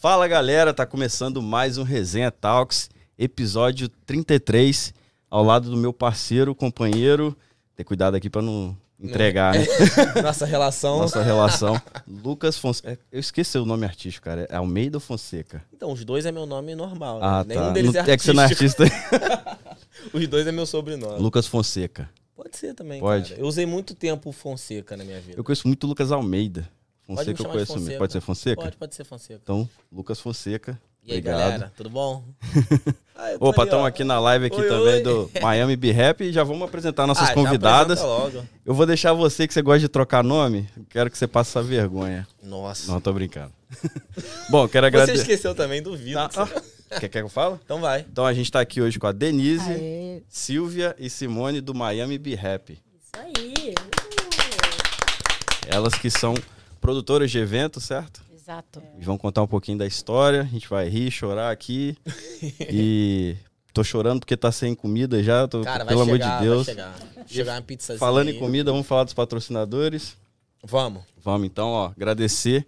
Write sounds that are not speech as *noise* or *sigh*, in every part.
Fala galera, tá começando mais um Resenha Talks, episódio 33, ao lado do meu parceiro, companheiro. Ter cuidado aqui pra não entregar, né? *laughs* Nossa relação. Nossa relação. *laughs* Lucas Fonseca. Eu esqueci o nome artístico, cara. É Almeida ou Fonseca? Então, os dois é meu nome normal. Ah, né? tá. Nenhum deles Não- é é que você não é artista. *laughs* Os dois é meu sobrenome. Lucas Fonseca. Pode ser também, Pode. cara. Eu usei muito tempo o Fonseca na minha vida. Eu conheço muito Lucas Almeida. Pode Fonseca me eu conheço mesmo. Pode ser Fonseca? Pode, pode ser Fonseca. Então, Lucas Fonseca. E aí, obrigado. galera, tudo bom? *laughs* Ah, Opa, estamos aqui na live aqui Oi, também oi. do *laughs* Miami Be Rap e já vamos apresentar nossas Ah, convidadas. Eu vou deixar você que você gosta de trocar nome. Quero que você passe essa vergonha. Nossa. Não, tô brincando. *laughs* Bom, quero Você agradecer. esqueceu também, duvido. Tá, que você- ah, quer, quer que eu fale? Então vai. Então a gente tá aqui hoje com a Denise, Aê, Silvia e Simone do Miami Be Rap. isso aí. Elas que são produtoras de evento, certo? Exato. E vão contar um pouquinho da história. A gente vai rir, chorar aqui. *laughs* e tô chorando porque tá sem comida já. Tô, Cara, vai pelo amor chegar, de Deus. vai chegar. Chegar uma pizzazinha Falando em comida, vamos falar dos patrocinadores. Vamos. Vamos então, ó, agradecer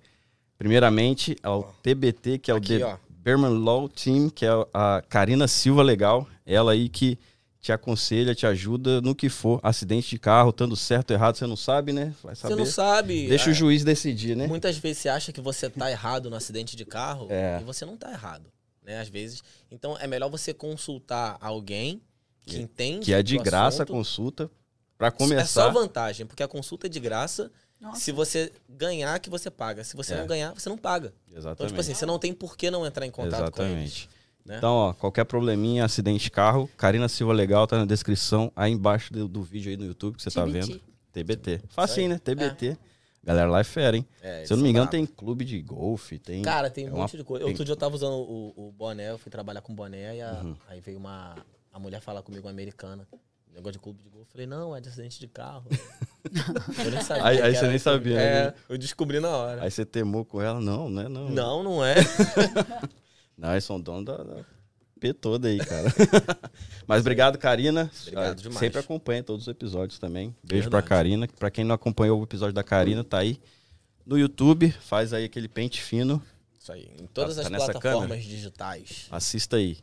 primeiramente ao TBT, que é o Aqui, The ó. Berman Law Team, que é a Karina Silva Legal. Ela aí que te aconselha, te ajuda no que for. Acidente de carro, estando certo ou errado, você não sabe, né? Vai Você saber. não sabe. Deixa é, o juiz decidir, né? Muitas vezes você acha que você tá errado no acidente de carro É. e você não tá errado, né? Às vezes. Então é melhor você consultar alguém que entende Que é de graça a assunto. consulta. Pra É só começar. vantagem, porque a consulta é de graça. Nossa. Se você ganhar, que você paga. Se você É. não ganhar, você não paga. Então, Exatamente. tipo assim, você não tem por que não entrar em contato com eles. Né? Então, ó, qualquer probleminha, acidente de carro, Karina Silva Legal tá na descrição aí embaixo do, do vídeo aí no YouTube que você tá vendo. TBT. Facinho, aí. né? TBT. Galera lá é fera, hein? É, Se eu não eles me engano, tem clube de golfe, tem. Cara, tem é um uma- monte de coisa. tem- Outro dia eu tava usando o, o boné, eu fui trabalhar com boné e a- Uhum. aí veio uma a mulher falar comigo, uma americana. Negócio de clube de golfe. Eu falei, não, é de acidente de carro. *laughs* eu nem sabia. Aí- aí você nem sabia, É, né? eu descobri na hora. Aí você temou com ela? Não, né? Não. Não, não é. *laughs* Não, eles são donos da, da P toda aí, cara. *laughs* Mas obrigado, Karina. Obrigado demais. Sempre acompanha todos os episódios também. Beijo Verdade. pra Karina. Pra quem não acompanhou o episódio da Karina, tá aí no YouTube. Faz aí aquele pente fino. Isso aí. Em todas Tá- as tá plataformas câmera? digitais. Assista aí.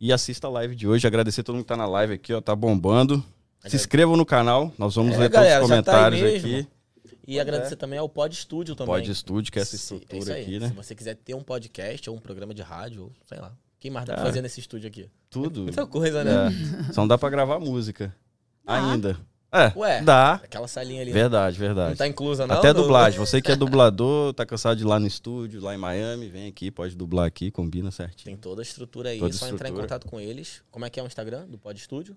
E assista a live de hoje. Agradecer a todo mundo que tá na live aqui, ó. Tá bombando. Se inscrevam no canal. Nós vamos É, ler galera, todos os tá comentários mesmo. aqui. E agradecer também ao Pod Studio também. Pode Estúdio, que é essa Se- estrutura é aqui, né? Se você quiser ter um podcast ou um programa de rádio, ou sei lá. Quem mais dá pra Cara, fazer nesse estúdio aqui? Tudo. *laughs* Muita coisa, né? É. Só não dá pra gravar música. Dá. Ainda. É, Ué. dá. Aquela salinha ali. Verdade, Não verdade. tá inclusa, não? Até dublagem. Você que é *laughs* dublador, tá cansado de ir lá no estúdio, lá em Miami, vem aqui, pode dublar aqui, combina certinho. Tem toda a estrutura aí. Toda é só entrar em estrutura. contato com eles. Como é que é o Instagram do Pod Studio?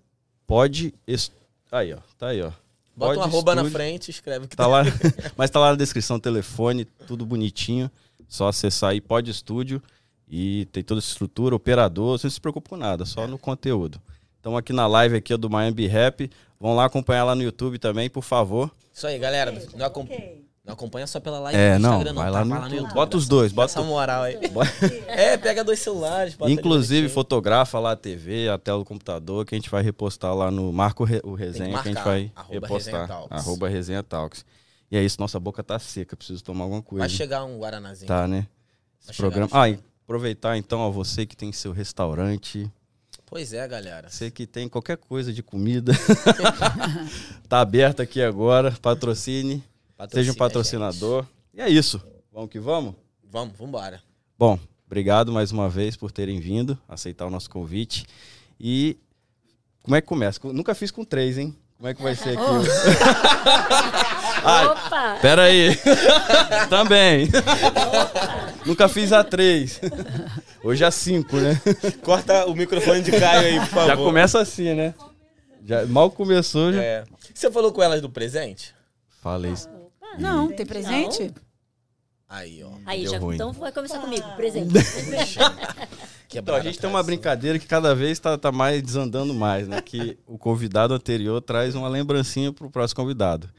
Pode. est- Aí, ó. Tá aí, ó. Bota Pod um arroba na frente, escreve que Tá lá. *laughs* Mas tá lá na descrição, telefone, tudo bonitinho. Só acessar aí, Pod Studio. E tem toda a estrutura, operador, você não se preocupa com nada, só no conteúdo. Então aqui na live aqui do Miami Rap. Vão lá acompanhar lá no YouTube também, por favor. Isso aí, galera. Não, acom- Ok. Não acompanha só pela live É, não, Instagram, não. vai tá? lá no YouTube. Bota os dois, bota essa moral aí. *laughs* é, pega dois celulares. Inclusive, fotografa lá a TV, a tela do computador, que a gente vai repostar lá no Marco Re- o Resenha, que, a gente vai arroba repostar. Resenha Talks. Arroba Resenha Talks. E é isso, nossa boca tá seca, preciso tomar alguma coisa. Vai chegar um Guaranazinho. Tá, né? Esse programa. Ah, e aproveitar então, ó, você que tem seu restaurante, Pois é, galera. você que tem qualquer coisa de comida, *laughs* tá aberto aqui agora, patrocine, Patrocina seja um a patrocinador. E é isso. Vamos que vamos? gente. Vamos, vambora. Bom, obrigado mais uma vez por terem vindo, aceitar o nosso convite. E como é que começa? Nunca fiz com três, hein? Como é que vai ser aqui? *laughs* Ai, Opa! pera aí. *laughs* Também. Nunca fiz a três. Hoje a cinco, né? *laughs* Corta o microfone de Caio aí, por favor. Já começa assim, né? Já, mal começou, já. É. Você falou com elas do presente? Falei isso. Não, tem presente? Aí, ó. Aí, já, ruim. então vai começar comigo, presente. *laughs* Então, a gente tem uma brincadeira que cada vez tá, tá mais desandando mais, né? Que o convidado anterior traz uma lembrancinha pro próximo convidado.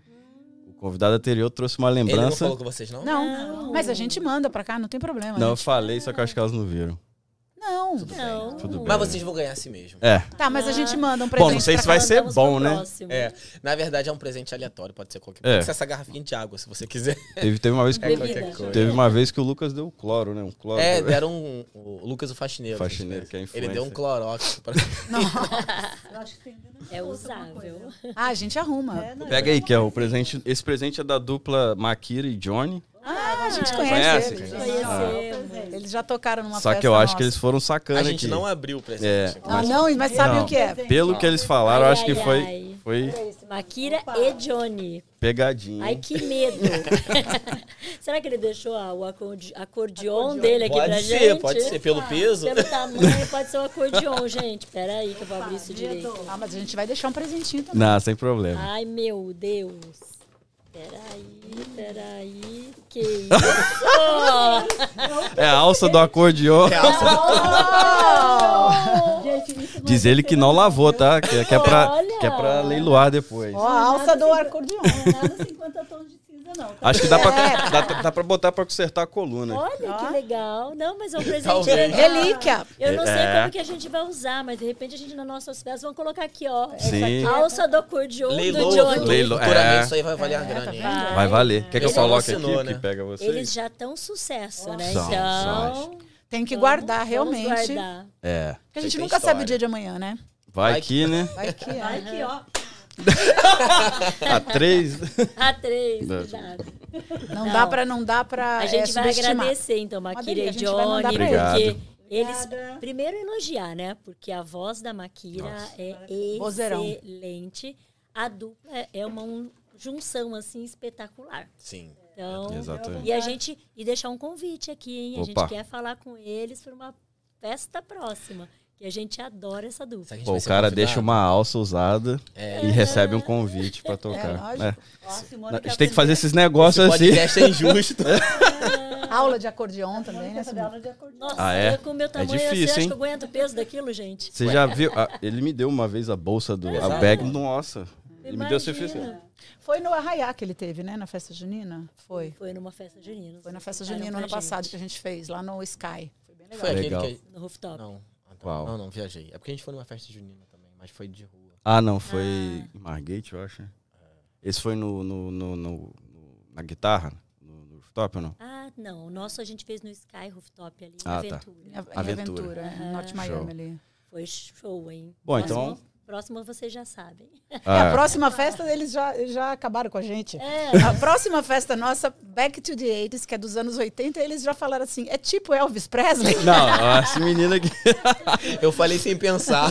O convidado anterior trouxe uma Ele não lembrança. falou com vocês, não? Não. Mas a gente manda pra cá, não tem problema. Não, eu gente. falei, só que eu acho que elas não viram. Não, Não. Tudo bem. Não. Tudo bem. Mas vocês vão ganhar assim mesmo. É. Tá, mas a gente manda um Bom, presente. não sei se vai ser bom, né? próximo. É, na verdade é um presente aleatório, pode ser qualquer É. Pode ser essa garrafinha de água, se você quiser. Teve, teve uma vez que É coisa. teve uma vez que o Lucas deu cloro, né? Um cloro. É, deram um, o Lucas o faxineiro. Faxineiro, que é Ele influencer. deu um clorox pra... *laughs* Eu acho que tem dentro É usável. coisa. Ah, a gente arruma. É, não, Pega aí, que é o presente. Esse presente é da dupla Maquira e Johnny. Ah, a gente Ah, conhece, conhece? eles. Conhecemos. Eles já tocaram numa Só festa que eu acho nossa. que eles foram sacando A gente aqui. não abriu o presente. É, Ah, não, mas sabe Não. o que é? Pelo que eles falaram, eu Ai, acho que ai, foi, ai. foi Maquira e Johnny. pegadinha. Ai, que medo. *laughs* Será que ele deixou a- o acordeon, acordeon dele aqui pra Pode gente? ser, pode ser. Pelo peso. Pelo tamanho, pode ser o acordeon, *laughs* gente. Pera aí que eu vou abrir isso direito. Ah, mas a gente vai deixar um presentinho também. Não, sem problema. Ai, meu Deus. Peraí, peraí. Que isso? *laughs* É a alça do acordeon. Não Diz é ele que não lavou, tá? Que, que é, pra, Olha! que é pra leiloar depois. Ó, a alça do acordeon. É nada 50 tons de não. Tá? Acho que dá pra, dá, dá pra botar pra consertar a coluna. Olha que legal. Não, mas é um presente Talvez. legal. Relíquia. Eu não sei É. como que a gente vai usar, mas de repente a gente nas nossas festas vamos colocar aqui, ó. Sim. Alça do acordeon do Leilou, Johnny. Leilou, é. isso aí vai valer a grana. Vai. Vai valer. Quer que eu coloque aqui assinou, o que né? pega vocês? Eles já estão sucesso, né? São, então. Tem que vamos- guardar vamos realmente. guardar. É. Porque a gente nunca sabe história. o dia de amanhã, né? Vai Vai aqui, né? Vai que Vai é. aqui, ó. *laughs* A três. A três, Não. cuidado. Não, Não. dá pra, não dá pra A é, gente vai subestimar. agradecer, então, Maquira e vai Johnny, porque eles. Obrigada. Primeiro elogiar, né? Porque a voz da Maquira é excelente. A dupla é uma um- junção, assim, espetacular. Sim. Então, Exatamente. e a gente e deixar um convite aqui, hein? A Opa. gente quer falar com eles para uma festa próxima, que a gente adora essa dupla. A gente Pô, o cara convidado. deixa uma alça usada É. e recebe um convite pra tocar. lógico. É. Ó, a A gente tem que fazer esses negócios Esse assim. podcast é injusto. *laughs* Aula de acordeon também, né? aula de acordeon. Nossa, Ah, é? com o meu tamanho, difícil, você acha hein? que eu aguento o peso daquilo, gente? Você já viu? Ah, ele me deu uma vez a bolsa do a Exato. bag. Nossa. Ele me deu. Imagina. Foi no Arraiá que ele teve, né? Na festa junina? Foi. Foi numa festa junina. Foi na festa junina pra ano passado que a gente fez, lá no Sky. Foi bem legal. Foi aquele Legal. que... No rooftop. Não. Ah. Qual? Não, não, viajei. É porque a gente foi numa festa junina também, mas foi de rua. Ah, não, foi em Margate, eu acho. Esse foi no, no, no- no- no- na guitarra? No, no rooftop ou não? Ah, não. O nosso a gente fez no Sky Rooftop ali, Ah, em tá. Aventura. Aventura, Aventura. é, Norte Show. Miami ali. Foi show, hein? Bom, Próximo- então- Próxima vocês já sabem. *laughs* É, Ah, a próxima festa eles já, já acabaram com a gente. É. A próxima festa nossa, Back to the 80s, que é dos anos 80, eles já falaram assim: é tipo Elvis Presley. *laughs* Não, essa menina aqui. *laughs* Eu falei sem pensar.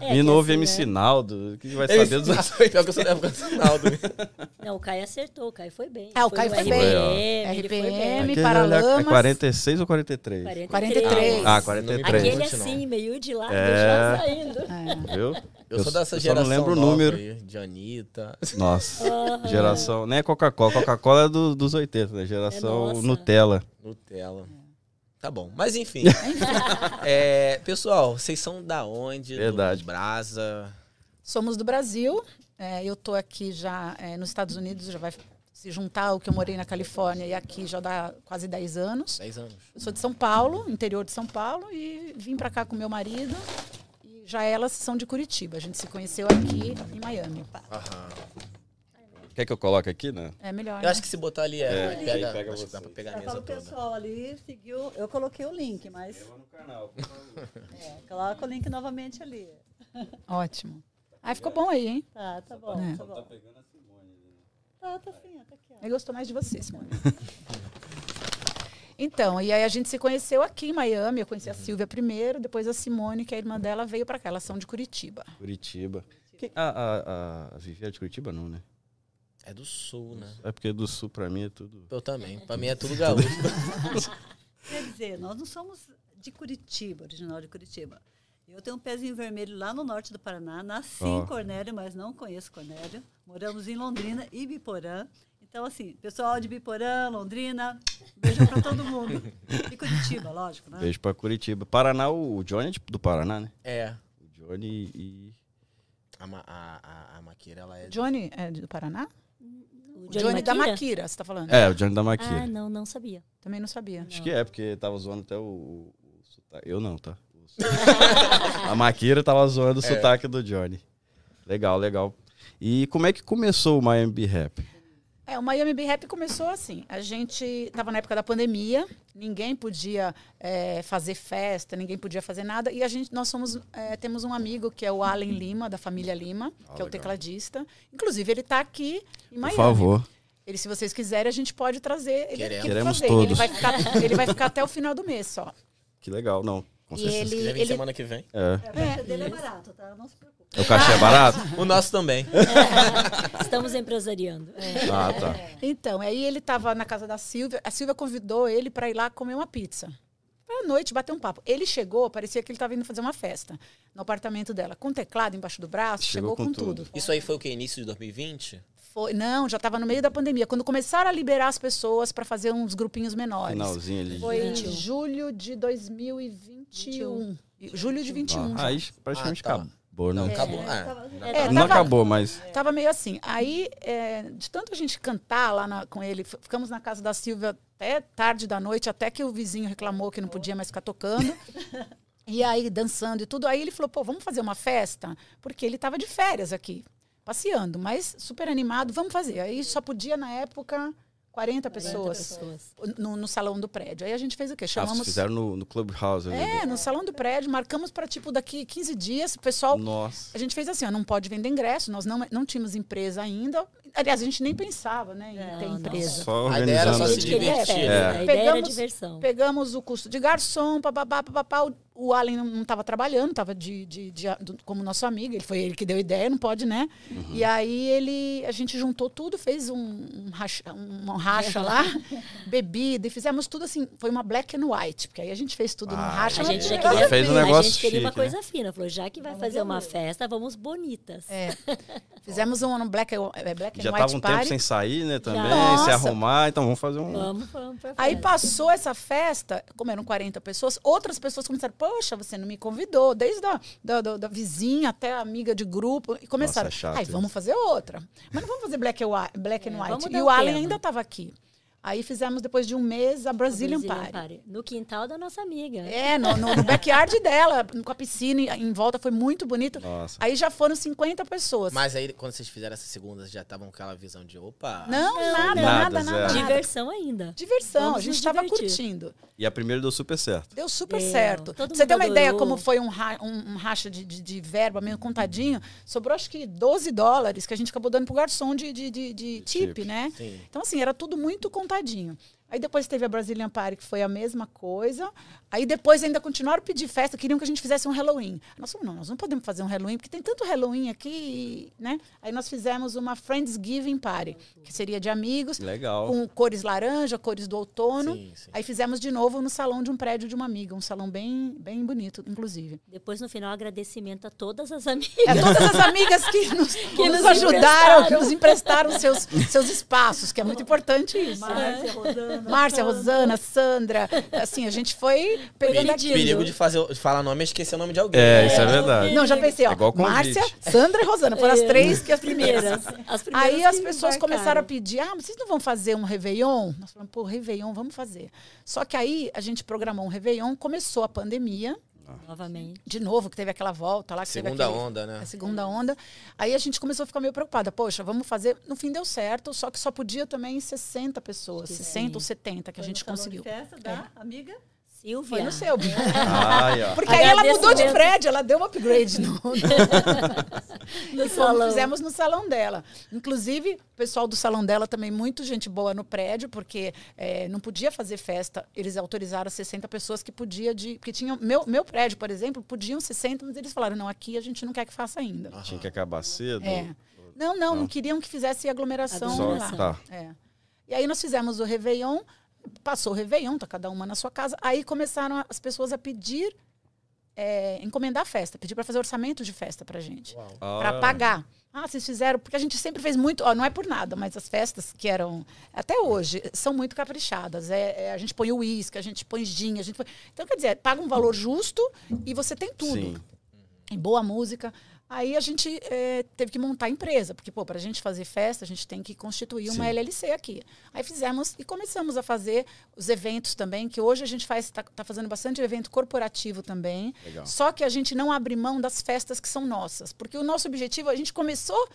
É, menino ouve assim, M né? Sinaldo. O que vai Ele saber dos. Pior que eu sou da época do Sinaldo. Não, o Caio acertou, o Caio foi bem. Ah, o Caio no foi bem. RPM, ele foi RPM. Aquele Paralamas. É 46 ou 43? 43. Ah, Não me 43. Aquele assim, meio de lado, É. já saindo. É. Viu? Eu sou dessa eu só geração não lembro o número. aí, de Anitta. Nossa. Geração. Nem é Coca-Cola. Coca-Cola é do- dos 80, né? Geração nossa. Nutella. Nutella. Tá bom, mas enfim. *laughs* É, pessoal, vocês são da onde? Verdade. Do Brasa. Somos do Brasil. É, eu tô aqui já é, nos Estados Unidos, já vai se juntar ao que eu morei na Califórnia e aqui já dá quase 10 anos. 10 anos. Eu sou de São Paulo, interior de São Paulo, e vim para cá com meu marido. Já elas são de Curitiba. A gente se conheceu aqui em Miami. Aham. Quer que eu coloque aqui, né? É melhor. Eu acho que se botar ali é. É, pega, aí pega acho que dá pra pegar a mesa fala o toda. pessoal ali, seguiu. Eu coloquei o link, mas no canal. é, coloca o link novamente ali. né? Ótimo. Aí ficou bom aí, hein? Tá, tá bom, É. tá bom. Tá, tá sim, tá aqui, ó. Eu gostou mais de você, Simone. *laughs* Então, e aí a gente se conheceu aqui em Miami. Eu conheci a Silvia primeiro, depois a Simone, que é a irmã dela, veio para cá. Elas são de Curitiba. Curitiba. Quem- a, a, a Vivi é de Curitiba, não, né? É do sul, né? É porque do sul pra mim é tudo. Eu também. Pra mim é tudo *laughs* gaúcho. *laughs* Quer dizer, nós não somos de Curitiba, original de Curitiba. Eu tenho um pezinho vermelho lá no norte do Paraná. Nasci Ó. em Cornélio, mas não conheço Cornélio. Moramos em Londrina e Biporã. Então, assim, pessoal de Biporã, Londrina, beijo pra todo mundo. E Curitiba, lógico, né? Beijo pra Curitiba. Paraná, o Johnny é de- do Paraná, né? é. O Johnny e. A, ma- a, a, a Maquira, ela é. Johnny é do Paraná? O O Johnny, da Maquira? Você tá falando? É, o Johnny da Maquira. Ah, não, não sabia. Também não sabia. Acho que é, porque tava zoando até o. Eu não, tá? *laughs* A Maquira tava zoando o É. sotaque do Johnny. Legal, legal. E como é que começou o Miami Be Rap? É, o Miami Be Rap começou assim. A gente estava na época da pandemia, ninguém podia é, fazer festa, ninguém podia fazer nada. E a gente, nós somos, é, temos um amigo que é o Allen Lima, da família Lima, Ah, que é o legal. tecladista. Inclusive, ele está aqui em Por Miami. favor. Ele, se vocês quiserem, a gente pode trazer ele Queremos. fazer. Ele todos. vai, ficar, ele vai ficar até o final do mês só. Que legal, não. Com E certeza. Se quiser ele, vir ele semana que vem. É. É, É, dele é barato, tá? Não se preocupe. O cachê é barato? O nosso também. *laughs* Estamos empresariando. É. Ah, tá. Então, aí ele estava na casa da Silvia. A Silvia convidou ele para ir lá comer uma pizza. À noite, bater um papo. Ele chegou, parecia que ele estava indo fazer uma festa no apartamento dela, com teclado embaixo do braço, Chegou chegou, com com, tudo. tudo. Isso aí foi o que? Início de 2020? Foi, não, já estava no meio da pandemia, quando começaram a liberar as pessoas para fazer uns grupinhos menores. Finalzinho ali. Foi em 21. julho de 2021. Julho de 21. Ah, aí praticamente Ah, tá. acabou, Não, né? acabou. É, Ah, tava- É, Não tava- acabou, mas. Tava meio assim. Aí, é, de tanto a gente cantar lá na- com ele, ficamos na casa da Silvia até tarde da noite, até que o vizinho reclamou que não podia mais ficar tocando. *laughs* E aí, dançando e tudo. Aí ele falou, pô, vamos fazer uma festa? Porque ele estava de férias aqui, passeando, mas super animado, vamos fazer. Aí só podia, na época, 40 pessoas, pessoas. No, no salão do prédio. Aí a gente fez o quê? Ah, Chamamos... fizeram no, no Clubhouse ali. é, no salão do prédio, marcamos para, tipo, daqui 15 dias, o pessoal Nossa. a gente fez assim, ó, não pode vender ingresso, nós não, não tínhamos empresa ainda. Aliás, a gente nem pensava né, em Não, ter empresa. Só A ideia era só A se queria divertir. É. A ideia era Pegamos- diversão. Pegamos o custo de garçom, papapá, papapá. O, o Allen não estava trabalhando, estava de, de, de- como nosso amigo. Ele foi ele que deu a ideia, não pode, né? E aí ele, a gente juntou tudo, fez um, um racha, um racha lá, *laughs* bebida, e fizemos tudo assim. Foi uma black and white, porque aí a gente fez tudo no Ah, racha. A gente já É. queria, Fez um a negócio gente queria uma chique, né? coisa fina. Falou, já que vai fazer uma festa, vamos bonitas. É. *laughs* Fizemos um black, é, black and Já tava um tempo sem sair, né? Também, Nossa. se arrumar, então vamos fazer um. Vamos, vamos pra Aí passou essa festa, como eram 40 pessoas, outras pessoas começaram, poxa, você não me convidou, desde a da, da, da vizinha até a amiga de grupo, e começaram, Nossa, é isso. vamos fazer outra. Mas não vamos fazer black and white. Black and É, white. E o Allen ainda estava aqui. Aí fizemos, depois de um mês, a Brazilian, Brazilian Party. No quintal da nossa amiga. É, no, no, no backyard *laughs* dela, com a piscina em- volta, foi muito bonito. Nossa. Aí já foram 50 pessoas. Mas aí, quando vocês fizeram essas segundas, já estavam com aquela visão de opa. não, Não, nada, nada, nada, nada. Diversão ainda. Diversão, Vamos a gente estava divertir. curtindo. E a primeira deu super certo. Deu super Deu. certo. Todo Você mundo tem uma ideia adorou. como foi um, ra- um- um racha de, de, de verba meio contadinho? Sobrou acho que 12 dólares que a gente acabou dando pro garçom de, de, de, de tip, tip. né? Sim. Então, assim, era tudo muito Aí depois teve a Brazilian Party, que foi a mesma coisa. Aí depois ainda continuaram a pedir festa, queriam que a gente fizesse um Halloween. Nós falamos, não, nós não podemos fazer um Halloween, porque tem tanto Halloween aqui, né? Aí nós fizemos uma Friendsgiving Party, que seria de amigos, Legal. com cores laranja, cores do outono. Sim, sim. Aí fizemos de novo no salão de um prédio de uma amiga, um salão bem, bem bonito, inclusive. Depois, no final, agradecimento a todas as amigas. É, todas as amigas que nos, *laughs* que nos nos ajudaram, que nos emprestaram seus, seus espaços, que é muito importante isso. Márcia, Rosana. Márcia. Rosana, Sandra, assim, a gente foi pegando pedindo. aqui. Perigo de, fazer, de falar nome e esquecer o nome de alguém. É, isso é verdade. Não, já pensei, ó. É. Márcia, Sandra e Rosana. Foram as É. três que as primeiras. As primeiras Aí as pessoas começaram a pedir: ah, mas vocês não vão fazer um Réveillon? Nós falamos, pô, Réveillon, vamos fazer. Só que aí a gente programou um Réveillon, começou a pandemia, Novamente. de novo, que teve aquela volta lá. Que teve Segunda aquele- onda, né? A segunda onda. Aí a gente começou a ficar meio preocupada. Poxa, vamos fazer. No fim deu certo, só que só podia também 60 pessoas, Que 60 sim. ou 70 que a Foi gente salão de conseguiu. festa da amiga. Silvia. Foi no seu. Bia. Ai, ó. Porque aí ela mudou de prédio, ela deu um upgrade no, *laughs* No fomos- salão. Fizemos no salão dela. Inclusive, o pessoal do salão dela também, muito gente boa no prédio, porque eh, não podia fazer festa. Eles autorizaram 60 pessoas que podia de. Porque tinham. Meu, meu prédio, por exemplo, podiam 60, mas eles falaram: não, aqui a gente não quer que faça ainda. Tinha que acabar cedo. É. Não, não, não, queriam que fizesse aglomeração Só, lá. tá. É. E aí nós fizemos o Réveillon, passou o Réveillon, tá cada uma na sua casa. Aí começaram as pessoas a pedir, é, encomendar a festa, pedir para fazer orçamento de festa pra gente, para Ah, pagar. Ah, vocês fizeram, porque a gente sempre fez muito, ó, não é por nada, mas as festas que eram, até hoje, são muito caprichadas. É, é, a gente põe o uísque, a gente põe gin, a gente põe... Então, quer dizer, paga um valor justo e você tem tudo. Sim. E boa música. Aí a gente eh, teve que montar a empresa, porque, pô, para a gente fazer festa, a gente tem que constituir uma Sim. LLC aqui. Aí fizemos e começamos a fazer os eventos também, que hoje a gente faz, está tá fazendo bastante evento corporativo também. Legal. Só que a gente não abre mão das festas que são nossas, porque o nosso objetivo, a gente começou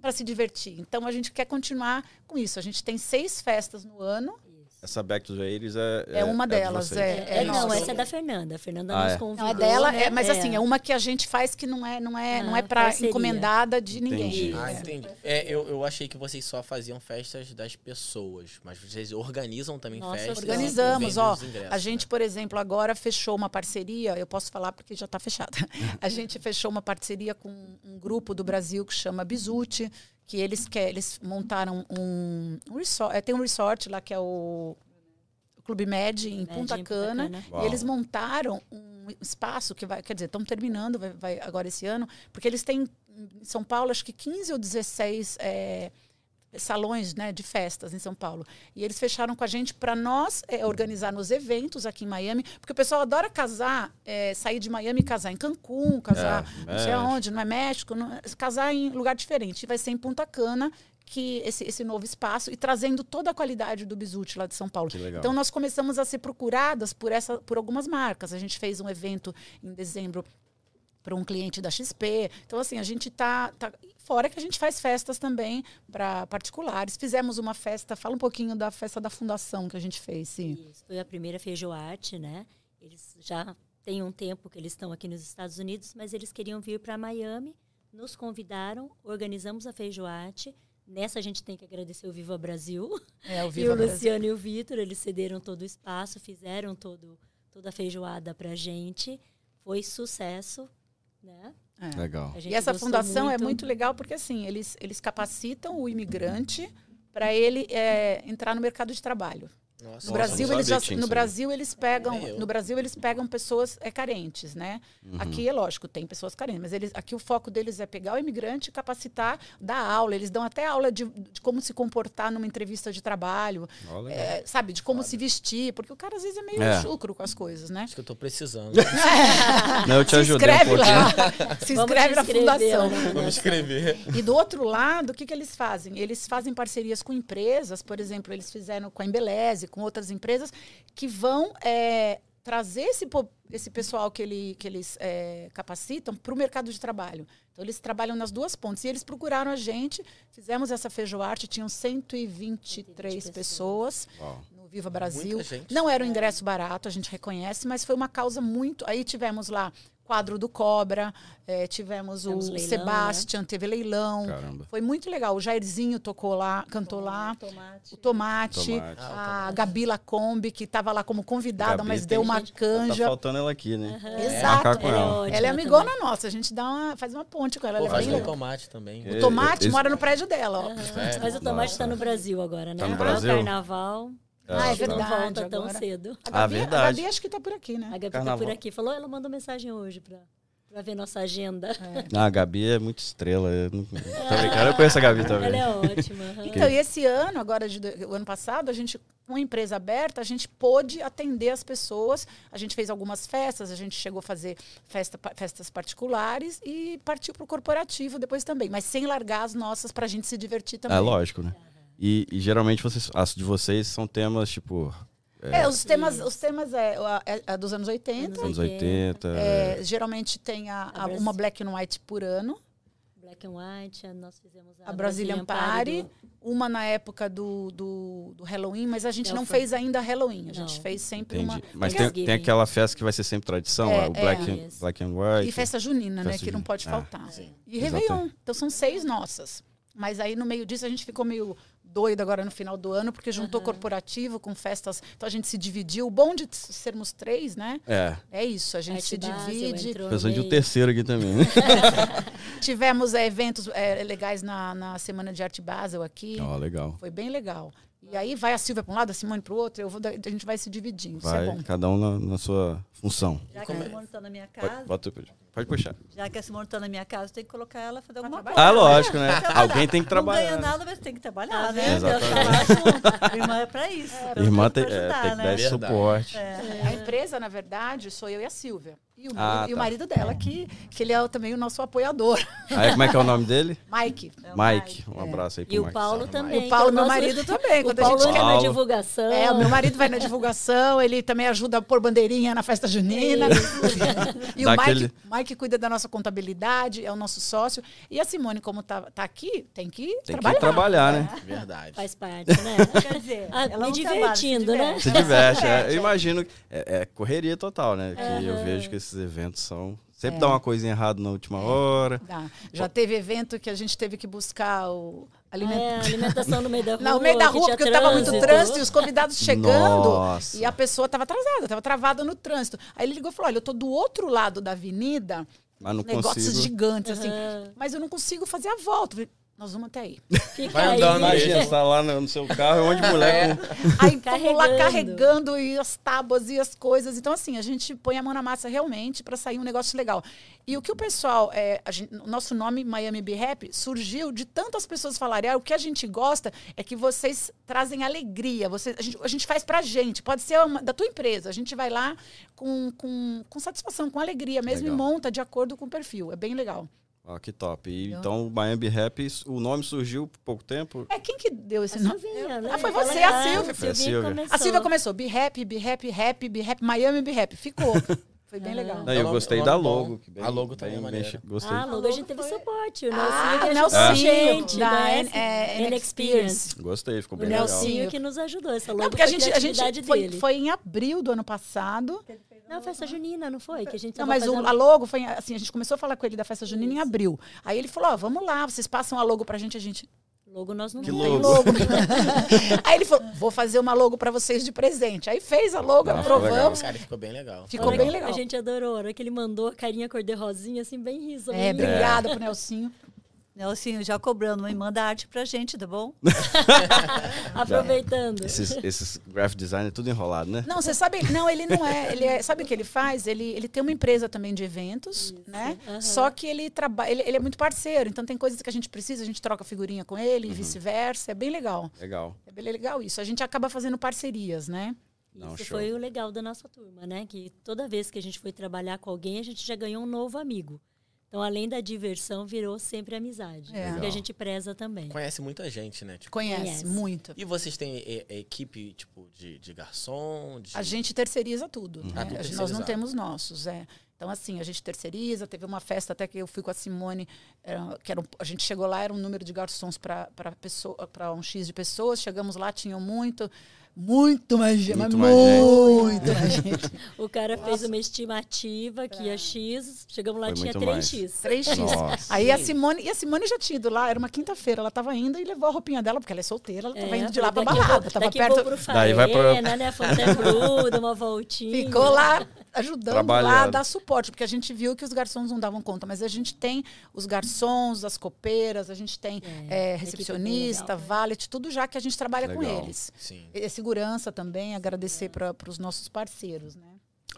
para se divertir. Então a gente quer continuar com isso. A gente tem seis festas no ano. Essa Back to the 80s é... É uma de delas, vocês. é- É, não, nossa. essa é da Fernanda. A Fernanda Ah, nos é. convidou. Não, é dela, né? é, mas assim, é uma que a gente faz que não é, não é, não é Ah, para parceria. encomendada de ninguém. Entendi. Ah, É. entendi. É, eu, eu achei que vocês só faziam festas das pessoas, mas vocês organizam também Nossa, festas. Organizamos, ó. ingressos, A gente, né? por exemplo, agora fechou uma parceria, eu posso falar porque já está fechada. *laughs* A gente fechou uma parceria com um grupo do Brasil que chama Bizuti, que eles que eles montaram um, um resort, é, tem um resort lá que é o Clube Med em Med Punta em Punta Cana. Cana. Uau. E eles montaram um espaço que vai, quer dizer, estão terminando, vai, vai agora esse ano, porque eles têm em São Paulo acho que 15 ou 16 é, salões né, de festas em São Paulo. E eles fecharam com a gente para nós é, organizar nos eventos aqui em Miami, porque o pessoal adora casar, é, sair de Miami e casar em Cancún, casar É, não sei aonde, não é México, não é- casar em lugar diferente. E vai ser em Punta Cana que esse, esse novo espaço e trazendo toda a qualidade do Bizuti lá de São Paulo. Que legal. Então nós começamos a ser procuradas por essa por algumas marcas. A gente fez um evento em dezembro para um cliente da XP. Então, assim, a gente tá, tá. Fora que a gente faz festas também para particulares. Fizemos uma festa, fala um pouquinho da festa da fundação que a gente fez, sim. Isso, foi a primeira feijoarte, né? Eles já têm um tempo que eles estão aqui nos Estados Unidos, mas eles queriam vir para Miami, nos convidaram, organizamos a feijoarte. Nessa a gente tem que agradecer o Viva Brasil. *laughs* É, o e Viva o Brasil. Luciano e o Vitor, eles cederam todo o espaço, fizeram todo, toda a feijoada pra gente. Foi sucesso, né? É. Legal. E essa fundação é muito legal porque assim eles, eles capacitam o imigrante para ele é, entrar no mercado de trabalho. Nossa, No Nossa, Brasil eles já, tinha no. Brasil eles pegam no Brasil eles pegam pessoas é, carentes, né? Uhum. Aqui é lógico tem pessoas carentes, mas eles aqui o foco deles é pegar o imigrante, e capacitar, dar aula. Eles dão até aula de, de como se comportar numa entrevista de trabalho, é, sabe, de como se vestir, porque o cara às vezes é meio É. chucro com as coisas, né? Acho que eu tô precisando. *laughs* Não, eu te se ajudei um inscreve pouquinho. lá, *laughs* se inscreve na fundação. Vamos escrever. E do outro lado, o que, que eles fazem? Eles fazem parcerias com empresas, por exemplo, eles fizeram com a Embeleze, com outras empresas, que vão é, trazer esse, esse pessoal que, ele, que eles é, capacitam para o mercado de trabalho. Então, eles trabalham nas duas pontas. E eles procuraram a gente, fizemos essa feijoarte, tinham 123 pessoas Uau. no Viva Brasil. Não era um ingresso barato, a gente reconhece, mas foi uma causa muito. Aí tivemos lá quadro do Cobra, eh, tivemos Tivemos o leilão, Sebastian, teve leilão. Caramba. Foi muito legal. O Jairzinho tocou lá, cantou lá. Tomate. O Tomate, Tomate. a Gabi Lacombe, que estava lá como convidada, Gabi mas deu uma gente- Tá canja. faltando ela aqui, né? Exato. Com Ela é ela. Ela é amigona também. nossa, a gente dá uma, faz uma ponte com ela. Ela é Faz legal. tomate também. É. O Tomate mora no prédio dela, ó. É. Mas o Tomate está no Brasil agora, né? Tá no Brasil? o carnaval. Ah, é acho que verdade, Não volta tão agora. cedo. A Ah, Gabi, a verdade. Gabi acho que tá por aqui, né? A Gabi tá Carnaval. por aqui. Falou, ela mandou mensagem hoje pra, pra ver nossa agenda. Ah, a Gabi é muito estrela. Eu não... *laughs* Eu conheço a Gabi também. Ela é ótima. Então, e esse ano, agora de, o ano passado, a gente, com a empresa aberta, a gente pôde atender as pessoas. A gente fez algumas festas, a gente chegou a fazer festa, festas particulares e partiu para o corporativo depois também, mas sem largar as nossas para a gente se divertir também. É lógico, né? E, e geralmente vocês, as de vocês são temas tipo É, os temas, os temas é, a- é, a dos anos 80. anos 80, 80. é, geralmente tem a, A uma black and white por ano. Black and White, nós fizemos a, A Brazilian Party, do- uma na época do, do, do Halloween, mas a gente não Delphi. fez ainda Halloween. A gente Não. fez sempre Entendi. uma. Mas Porque- tem, tem aquela festa que vai ser sempre tradição, É, o Black, é. and, Black and White. E festa junina, né? Festa Que não junina. pode Ah, faltar. sim. E. Réveillon. Então são seis nossas. Mas aí no meio disso a gente ficou meio doido agora no final do ano, porque juntou corporativo com festas. Então a gente se dividiu. O bom de sermos três, né? É. É isso, a gente Arte se Basel divide. Pensando de um terceiro aqui também, né? *laughs* Tivemos é, eventos é, legais na, na Semana de Arte Basel aqui. Ó, legal. Foi bem legal. E aí vai a Silvia para um lado, a Simone para o outro, eu vou, da- a gente vai se dividindo. Isso é Vai, bom. cada um na, na sua função. Já que a é? Simone está na minha Pode, casa, bota, pode puxar. já que a Simone está na minha casa, tem que colocar ela fazer alguma trabalhar. coisa. Ah, lógico, né? trabalhar. Alguém tem que Não ganha trabalhar. nada, mas tem que trabalhar, Tá né? tá junto. Irmã é pra isso. pelo Irmã tem, pra é, ajudar, tem que né? dar esse suporte. É. A empresa, na verdade, sou eu e a Silvia. E o, Ah, e o tá. marido dela, que, que ele é também o nosso apoiador. Aí, como é que é o nome dele? Mike. É Mike. Um abraço aí pro E o Mike. Paulo também. O Paulo, é meu nosso- marido *laughs* também. O Quando a Paulo gente Paulo. na divulgação. É, o meu marido vai na divulgação, ele também ajuda a pôr bandeirinha na festa junina. *laughs* e o Mike, aquele- Mike cuida da nossa contabilidade, é o nosso sócio. E a Simone, como tá, tá aqui, tem que Tem trabalhar. que trabalhar, né? Verdade. Faz parte, né? *laughs* Quer dizer, Ah, ela me não trabalha, se divertindo, né? Se diverte. é. Eu *laughs* imagino que é, é correria total, né? Que eu vejo que esses eventos são. Sempre É. dá uma coisinha errada na última hora. Dá. Já teve evento que a gente teve que buscar o. É, alimentação no meio da *laughs* rua. No meio da que rua, porque tava muito trânsito e os convidados chegando. Nossa. E a pessoa estava atrasada, estava travada no trânsito. Aí ele ligou e falou: Olha, eu tô do outro lado da avenida, Mas não negócios consigo. gigantes, assim, Aham. mas eu não consigo fazer a volta. Nós vamos até aí. Fica Vai aí. andando Imagina, *laughs* você tá lá no, seu carro, um monte de mulher com. Aí fomos lá Carregando. carregando e as tábuas e as coisas. Então, assim, a gente põe a mão na massa realmente para sair um negócio legal. E o que o pessoal, é, a gente- o nosso nome Miami Be Happy surgiu de tantas pessoas falarem, ah, o que a gente gosta é que vocês trazem alegria. Vocês, a, gente, a gente faz pra gente, pode ser uma- da tua empresa. A gente vai lá com, com, com satisfação, com alegria mesmo Legal. e monta de acordo com o perfil. É bem legal. Ó, que top. E, então, o Miami Happy, o nome surgiu por pouco tempo. É quem que deu esse A nome? Silvinha, né? Ah, foi você, a Silvia. Foi a Silvia. começou. A Silvia começou, be happy, be happy, happy, be happy, Miami Be Happy. Ficou. Foi bem legal. Não, eu gostei o da logo. que bem- A logo também bem- é bem maneira. chi- Gostei. Ah, logo a gente teve suporte. O Ah, Nelsinho o ajudou Nelsinho, a gente. da é, N Experience. Gostei, ficou O bem legal. Nelsinho que nos ajudou. Essa logo Não, porque a gente, a gente foi, foi em abril do ano passado. Não, festa junina, não foi? Que a gente Não, mas o- fazendo- a logo foi assim, a gente começou a falar com ele da festa junina em abril. Aí ele falou: ó, vamos lá, vocês passam a logo pra gente, a gente Logo nós não Que tem logo. *laughs* Aí ele falou: vou fazer uma logo pra vocês de presente. Aí fez a logo, Ah, ficou legal. aprovamos. Cara, ficou bem legal. Ficou Olha bem legal. A gente adorou. A hora que ele mandou a carinha cor-de-rosinha, assim, bem riso. É, obrigada pro Nelsinho. Nelsinho, já cobrando, mas manda arte pra gente, tá bom? *laughs* Aproveitando. Esses, esses graphic design é tudo enrolado, né? Não, você sabe, não, ele não é, ele é, sabe o que ele faz? Ele, ele tem uma empresa também de eventos, né? aham. Só que ele trabalha, ele, ele é muito parceiro, então tem coisas que a gente precisa, a gente troca figurinha com ele e vice-versa, é bem legal. Legal. É bem legal isso. A gente acaba fazendo parcerias, né? Não, Isso show. foi o legal da nossa turma, né? Que toda vez que a gente foi trabalhar com alguém, a gente já ganhou um novo amigo. Então, além da diversão, virou sempre amizade. É. Que a gente preza também. Conhece muita gente, né? Tipo, Conhece, Conhece. muito. e vocês têm e- e- equipe, tipo, de, de garçom? De... A gente terceiriza tudo. né? A gente- Nós não temos nossos, é. Então, assim, a gente terceiriza. Teve uma festa até que eu fui com a Simone, era- que era um- a gente chegou lá, era um número de garçons para um X de pessoas. Chegamos lá, tinham muito, muito mais gente, Muito mas mais gente. muito mais gente. O cara fez uma estimativa que ia X, chegamos lá, Foi tinha muito mais. 3X. 3x. Nossa. Aí a Simone, e a Simone já tinha ido lá, era uma quinta-feira, ela estava indo e levou a roupinha dela, porque ela é solteira, ela estava É, indo de lá para daqui balada, vou- estava daqui perto. vou pro Faena, Daí vai pro- né? Fontainebleau, dá uma voltinha. Ficou lá ajudando lá a dar suporte, porque a gente viu que os garçons não davam conta, mas a gente tem os garçons, as copeiras, a gente tem É, é recepcionista, legal. valet, tudo já que a gente trabalha com Legal. eles. Sim. E segurança também, agradecer para os nossos parceiros, né?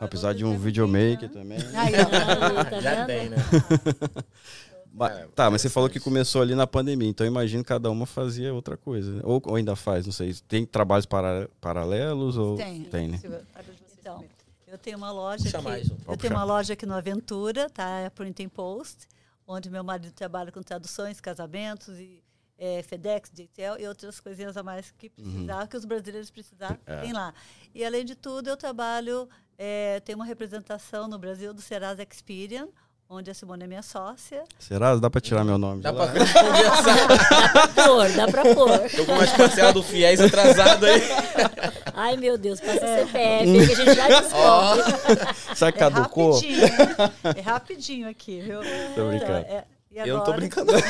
Apesar de um videomaker também. Aí, ó. Tá Já tem, né? *laughs* É, tá, mas você falou que começou ali na pandemia, então eu imagino que cada uma fazia outra coisa. né? Ou, ou ainda faz, não sei. Tem trabalhos para- paralelos ou Tem. né? Silvia, fala de você Então, primeiro. Eu tenho uma loja Puxa aqui. mais um. Eu tenho uma loja aqui no Aventura, tá? É a Printing Post, onde meu marido trabalha com traduções, casamentos e é, FedEx, DHL e outras coisinhas a mais que precisar, que os brasileiros precisar, É. tem lá. E além de tudo, eu trabalho, é, tenho uma representação no Brasil do Serasa Experian, onde a Simone é minha sócia. Será? Dá pra tirar meu nome? Dá pra lá? *laughs* conversar. Pôr, dá pra pôr. Tô com umas parcelas do fiéis atrasado aí. Ai, meu Deus, passa CPF, aí que a gente já descobre. Será que É caducou? rapidinho, hein? é rapidinho aqui, viu? Tô brincando. é- e Eu não tô agora- brincando. *laughs*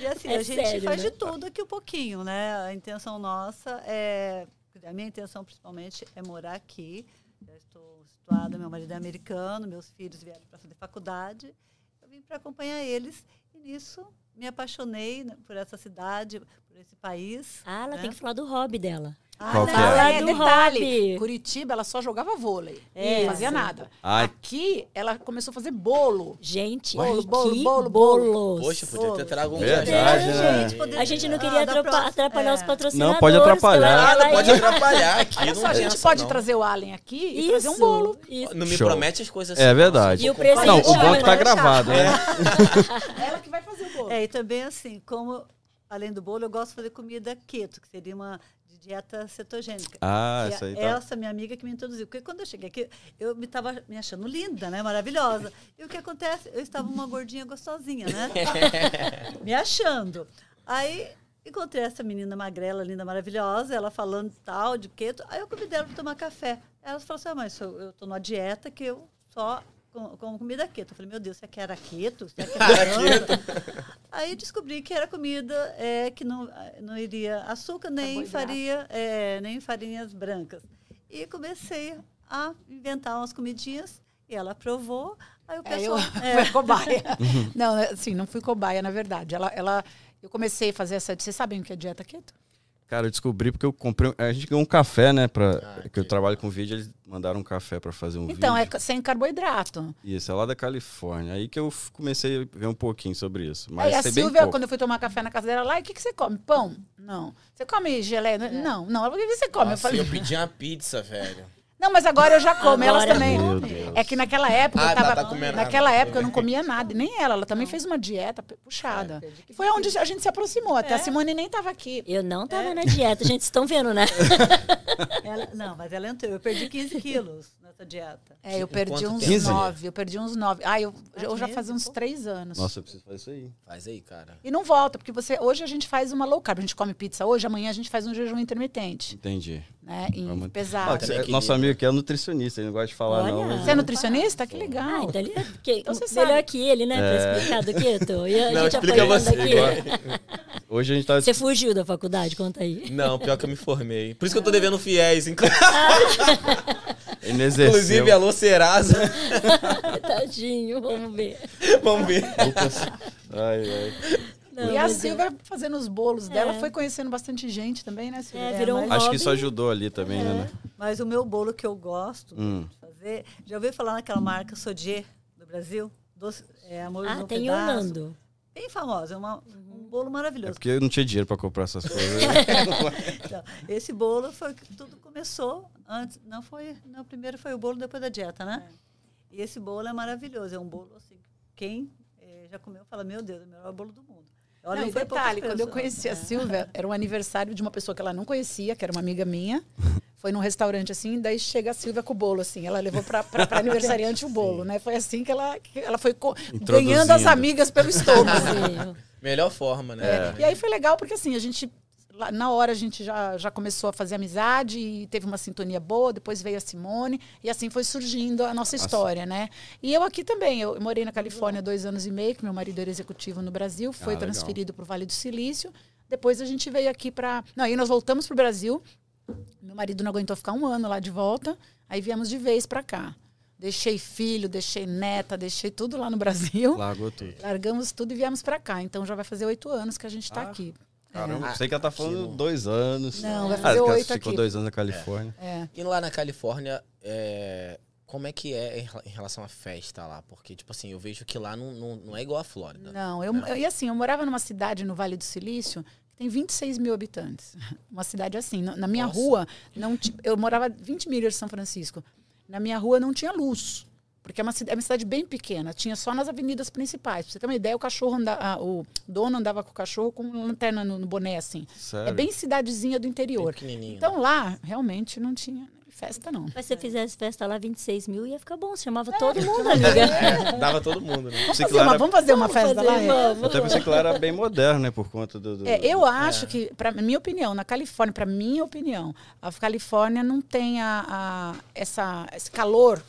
E assim, É a gente sério, faz né? de tudo aqui um pouquinho, né? A intenção nossa é. A minha intenção, principalmente, é morar aqui. Já estou situada, meu marido é americano, meus filhos vieram para fazer faculdade. Eu vim para acompanhar eles e nisso me apaixonei né, por essa cidade, por esse país. Ah, ela né? tem que falar do hobby dela. Qual que é? É, do detalhe, hobby. Curitiba, ela só jogava vôlei. É. Não fazia nada. Ai. Aqui, ela começou a fazer bolo. Gente, Bolo, que bolo, bolo, bolo. bolos. Poxa, podia ter trago um Verdade, viajante. né? Gente, poder- A gente não Ah, queria próxima- atrapalhar os é. patrocinadores. Não, pode atrapalhar. Nada ela pode *laughs* atrapalhar aqui. Olha não só, a gente pode não. trazer o Allen aqui e Isso, fazer um bolo. isso. Não me Show. promete as coisas É assim, verdade. E o preço Não, é o bom é que tá deixar. gravado, né? *laughs* Ela que vai fazer o bolo. É, e também assim, como além do bolo, eu gosto de fazer comida keto, que seria uma dieta cetogênica. Ah, essa aí tá. Essa minha amiga que me introduziu. Porque quando eu cheguei aqui, eu me estava me achando linda, né? Maravilhosa. E o que acontece? Eu estava uma gordinha gostosinha, né? *laughs* me achando. Aí encontrei essa menina magrela, linda, maravilhosa, ela falando tal, de keto. Aí eu convidei ela para tomar café. Ela falou assim: ah, mas eu tô numa dieta que eu só com- como comida keto. Eu falei, meu Deus, você quer era keto? Você quer vegano?" Aí descobri que era comida é, que não, não iria açúcar, nem faria, é, nem farinhas brancas. E comecei a inventar umas comidinhas e ela provou. Aí o É, eu pessoal. *laughs* fui cobaia. *laughs* não, assim, não fui cobaia, na verdade. Ela, ela, eu comecei a fazer essa. Vocês sabem o que é dieta keto? Cara, eu descobri porque eu comprei. A gente ganhou um café, né? Pra, Ah, que eu trabalho com vídeo, eles mandaram um café pra fazer um Então, é vídeo. ca- sem carboidrato. Isso, é lá da Califórnia. Aí que eu comecei a ver um pouquinho sobre isso. Mas Aí a Silvia, pouco. quando eu fui tomar café na casa dela lá, e o que, que você come? Pão? Não. Você come geleia? Não, não. Falou, o que você come? eu Nossa, falei, eu pedi uma pizza, velho. Não, mas agora eu já como. Elas Agora- também. Meu Deus. É que naquela época Ah, eu tava. tá naquela nada. época eu não comia nada. e Nem ela. Ela também fez uma dieta puxada. E foi onde a gente se aproximou. Até a Simone nem estava aqui. Eu não tava na dieta, gente, estão vendo, né? *laughs* Ela- não, mas ela entrou. Eu perdi 15 quilos nessa dieta. É, eu perdi uns tempo? 15? nove. Eu perdi uns nove. Ah, eu, eu já fazia uns pô. três anos. Nossa, eu preciso fazer isso aí. Faz aí, cara. E não volta, porque você hoje a gente faz uma low carb. A gente come pizza hoje, amanhã a gente faz um jejum intermitente. Entendi. Né? E Vamos- Ah, pesado. Você- queria. nosso amigo aqui é nutricionista, ele não gosta de falar, Olha. não. mas- Você é nutricionista? Que Ah, legal. então ele é que- Então você melhor sabe. que ele, né? Pra explicar do keto. E a *laughs* Não, gente explica você, aqui. igual. Hoje a gente tá. Você fugiu da faculdade, conta aí. Não, pior que eu me formei. Por isso que eu tô devendo fiéis. *laughs* inclu- Ele exerceu. Inclusive, alô Serasa. *laughs* Tadinho, vamos ver. Vamos ver. Ai, ai. Não, e a Silvia fazendo os bolos dela É. foi conhecendo bastante gente também, né, Silvia? É, virou um Acho que isso ajudou ali também, né? Mas o meu bolo que eu gosto Hum. de fazer. Já ouviu falar naquela marca Sodier do Brasil? Doce, é, Amor Ah, no tem Pedaço. Orlando. Bem famosa, é uma- um bolo É maravilhoso. porque eu não tinha dinheiro pra comprar essas coisas. *laughs* Então, esse bolo foi que tudo começou antes. Não foi. Não, primeiro foi o bolo depois da dieta, né? E esse bolo é maravilhoso. É um bolo assim. Quem eh, já comeu fala: Meu Deus, é o melhor bolo do mundo. Olha, Não, não foi poucas detalhe, quando eu conheci a É. Silvia, era um aniversário de uma pessoa que ela não conhecia, que era uma amiga minha. *laughs* Foi num restaurante assim, daí chega a Silvia com o bolo, assim. Ela levou pra, pra, pra aniversariante o bolo, né? Foi assim que ela, que ela foi ganhando as amigas pelo estômago. Melhor forma, né? É. E aí foi legal porque assim, a gente lá- na hora a gente já, já começou a fazer amizade e teve uma sintonia boa, depois veio a Simone e assim foi surgindo a nossa história, né? E eu aqui também, eu morei na Califórnia dois anos e meio, que meu marido era executivo no Brasil, foi Ah, transferido para o Vale do Silício. Depois a gente veio aqui para, não, aí nós voltamos para o Brasil. Meu marido não aguentou ficar um ano lá de volta, aí viemos de vez para cá. Deixei filho, deixei neta, deixei tudo lá no Brasil. Largou tudo. Largamos tudo e viemos para cá. Então já vai fazer oito anos que a gente está Ah, aqui. Caramba, É. sei que ela tá falando dois anos. Não, vai Ah, fazer ela oito ficou aqui. dois anos na Califórnia. É. E lá na Califórnia, é, como é que é em rela- em relação à festa lá? Porque, tipo assim, eu vejo que lá não, não, não é igual a Flórida. Não, eu, eu- e assim, eu morava numa cidade no Vale do Silício que tem 26 mil habitantes. *laughs* Uma cidade assim. Na, na minha Nossa. rua, não eu morava 20 milhas de São Francisco. Na minha rua não tinha luz. Porque é uma, é uma cidade bem pequena, tinha só nas avenidas principais. Pra você ter uma ideia, o cachorro anda, ah, o dono andava com o cachorro com lanterna no, no boné, assim. Sério? É bem cidadezinha do interior. Então lá, realmente, não tinha festa, não. Mas se você fizesse festa lá, 26 mil, ia ficar bom. Você chamava todo mundo, amiga. *laughs* É, dava todo mundo, né? Vamos fazer uma, era- vamos fazer uma Vamos festa fazer, lá? é? vamos. Eu até pensei que lá era bem moderno, né? Por conta do. do- É, eu acho que, para minha opinião, na Califórnia, para minha opinião, a Califórnia não tem a, a- essa, esse calor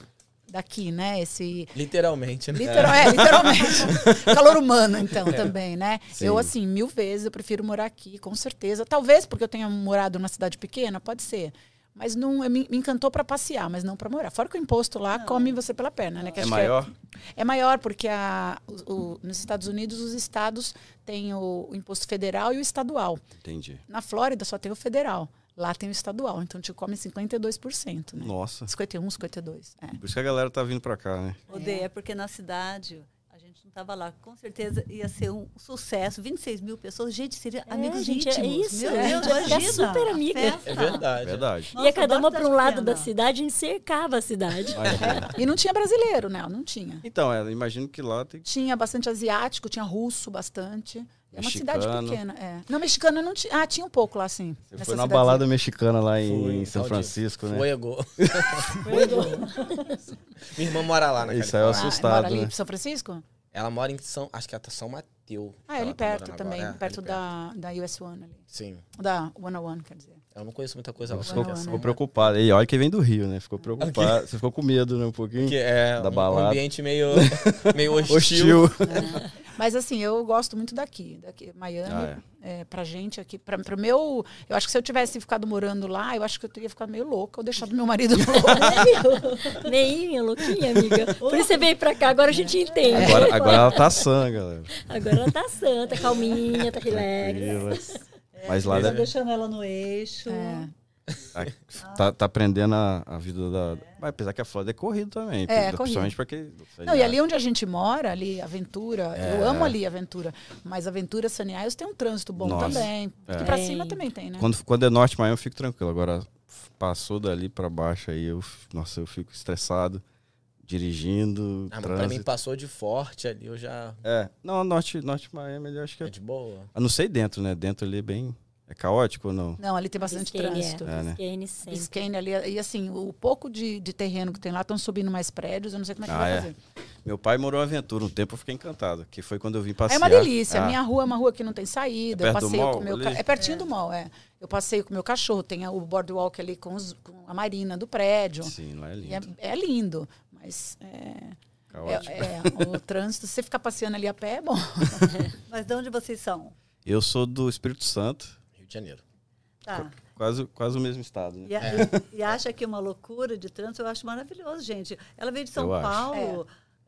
daqui, né? Esse Literalmente, né? literal, é, literalmente *laughs* calor humano, então também, né? Sim. Eu assim mil vezes eu prefiro morar aqui, com certeza. Talvez porque eu tenha morado numa cidade pequena, pode ser. Mas não me, me encantou para passear, mas não para morar. Fora que o imposto lá come você pela perna, né? que É que maior? é maior porque a, o- o- nos Estados Unidos os estados têm o, o imposto federal e o estadual. Entendi. Na Flórida só tem o federal. Lá tem o estadual, então te come 52%, né? Nossa. 51, 52. É. Por isso que a galera tá vindo pra cá, né? Odeia, é porque na cidade a gente não estava lá. Com certeza ia ser um sucesso. 26 mil pessoas. Gente, seria amigos gente, é íntimos. isso, Meu a Deus, ficar imagina. super amiga. Festa. É verdade. Verdade. Nossa, Ia cada uma para um lado da cidade e cercava a cidade. E não tinha brasileiro, né? Não tinha. Então, é, imagino que lá tem. Tinha bastante asiático, tinha russo bastante. É uma cidade pequena. É. Não, mexicano não tinha. Ah, tinha um pouco lá, sim. Você foi na cidadezinha. balada mexicana lá em, Fui, em São Francisco, né? Fuego. Minha irmã mora lá na Isso aí eu Califórnia. Ah, assustado, mora ali né? em São Francisco? Ela mora em São, acho que é São Mateus. Ah, é Ela ali tá perto morando também, agora, é, perto ali da, da US One ali. Sim. Da 101, quer dizer. Eu não conheço muita coisa lá. Ficou, Não, ficou né? preocupado. E olha que vem do Rio, né? Ficou preocupado. Você ficou com medo, né? Um pouquinho. Que é Da um balada. ambiente meio, *laughs* meio hostil. Hostil. Mas assim, eu gosto muito daqui, daqui Miami. Ah, é. pra gente aqui, pra, pro meu. Eu acho que se eu tivesse ficado morando lá, eu acho que eu teria ficado meio louca ou deixado meu marido *laughs* louco. Meinha, louquinha, amiga. Por isso você veio pra cá, agora a gente entende. Agora, agora ela tá sã, galera. Agora ela tá santa, calminha, tá relax. Tranquila. Mas lá Tá deve, deixando ela no eixo. É. tá, tá aprendendo a, a vida da. Mas apesar que a Flórida é corrido também. É, principalmente pra quem. Não, e ali onde a gente mora, ali, Aventura, É. eu amo ali Aventura, mas Aventura Sunny Isles tem um trânsito bom Nossa. também. Porque É. pra cima também tem, né? Quando, quando é norte Miami, eu fico tranquilo. Agora, passou dali pra baixo aí, eu, nossa, eu fico estressado, dirigindo, Ah, mas pra mim passou de forte ali, eu já. É, não, norte, norte Miami, eu acho que É é. de boa. Eu não sei dentro, né? Dentro ali é bem. É caótico ou não? Não, ali tem bastante Biscayne, trânsito. É, né? Biscayne sempre. Biscayne ali, e assim, o pouco de, de terreno que tem lá, estão subindo mais prédios, eu não sei como é que Ah, vai é. fazer. Meu pai morou em Aventura um tempo, eu fiquei encantado. Que foi quando eu vim passear. É uma delícia. Ah, A minha rua é uma rua que não tem saída. É eu passeio mall com o meu ca... É pertinho do mall, é. Eu passeio com o meu cachorro, tem o boardwalk ali com, os- com a marina do prédio. Sim, lá é lindo. é, é lindo. Mas é, é- é, o *laughs* trânsito, se você ficar passeando ali a pé, é bom. *laughs* Mas de onde vocês são? Eu sou do Espírito Santo, Rio de Janeiro. Tá. quase, quase o mesmo estado, né? E, a- e acha que é uma loucura de trânsito, eu acho maravilhoso, gente. Ela veio de São Eu acho.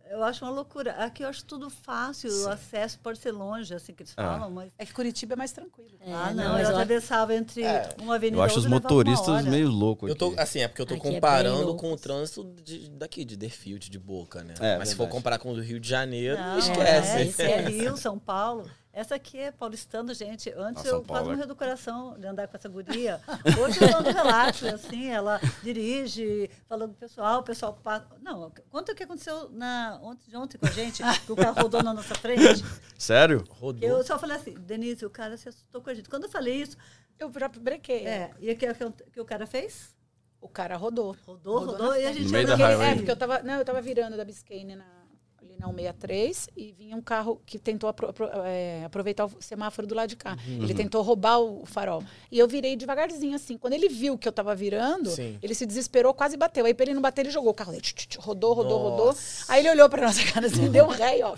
Eu acho uma loucura. Aqui eu acho tudo fácil, o acesso pode ser longe, assim que eles Ah. falam, mas. É que Curitiba é mais tranquilo. É, ah, não, não, eu atravessava entre É. uma avenida Eu acho os motoristas meio loucos Eu tô, aqui. assim, é porque eu tô Aqui é comparando louco. com o trânsito de- daqui, de Deerfield, de Boca, né? É, Mas se for verdade. comparar com o do Rio de Janeiro, Não, esquece. É, é *laughs* Rio, São Paulo. Essa aqui é paulistano, gente. Antes São eu quase Paulo é- morri do coração de andar com essa guria. *laughs* Hoje eu ando relaxo, assim, ela dirige, falando pro pessoal, o pessoal passa. Não, conta o que aconteceu na, ontem, de ontem com a gente, que o carro rodou na nossa frente. *laughs* Sério? Rodou. Eu só falei assim, Denise, o cara se assustou com a gente. Quando eu falei isso, Eu já brequei. é, e o que, que o cara fez? O cara rodou. Rodou, rodou, na e a gente No meio da highway. É, porque eu tava, não, eu tava virando da Biscayne na, na 163 e vinha um carro que tentou apro- apro- é, aproveitar o semáforo do lado de cá. Uhum. Ele tentou roubar o farol. E eu virei devagarzinho, assim. Quando ele viu que eu tava virando, Sim. ele se desesperou, quase bateu. Aí pra ele não bater, ele jogou o carro. Ele tch, tch, tch, rodou, rodou, rodou. Nossa. Aí ele olhou pra *laughs* nossa cara assim, *laughs* deu um ré e ó.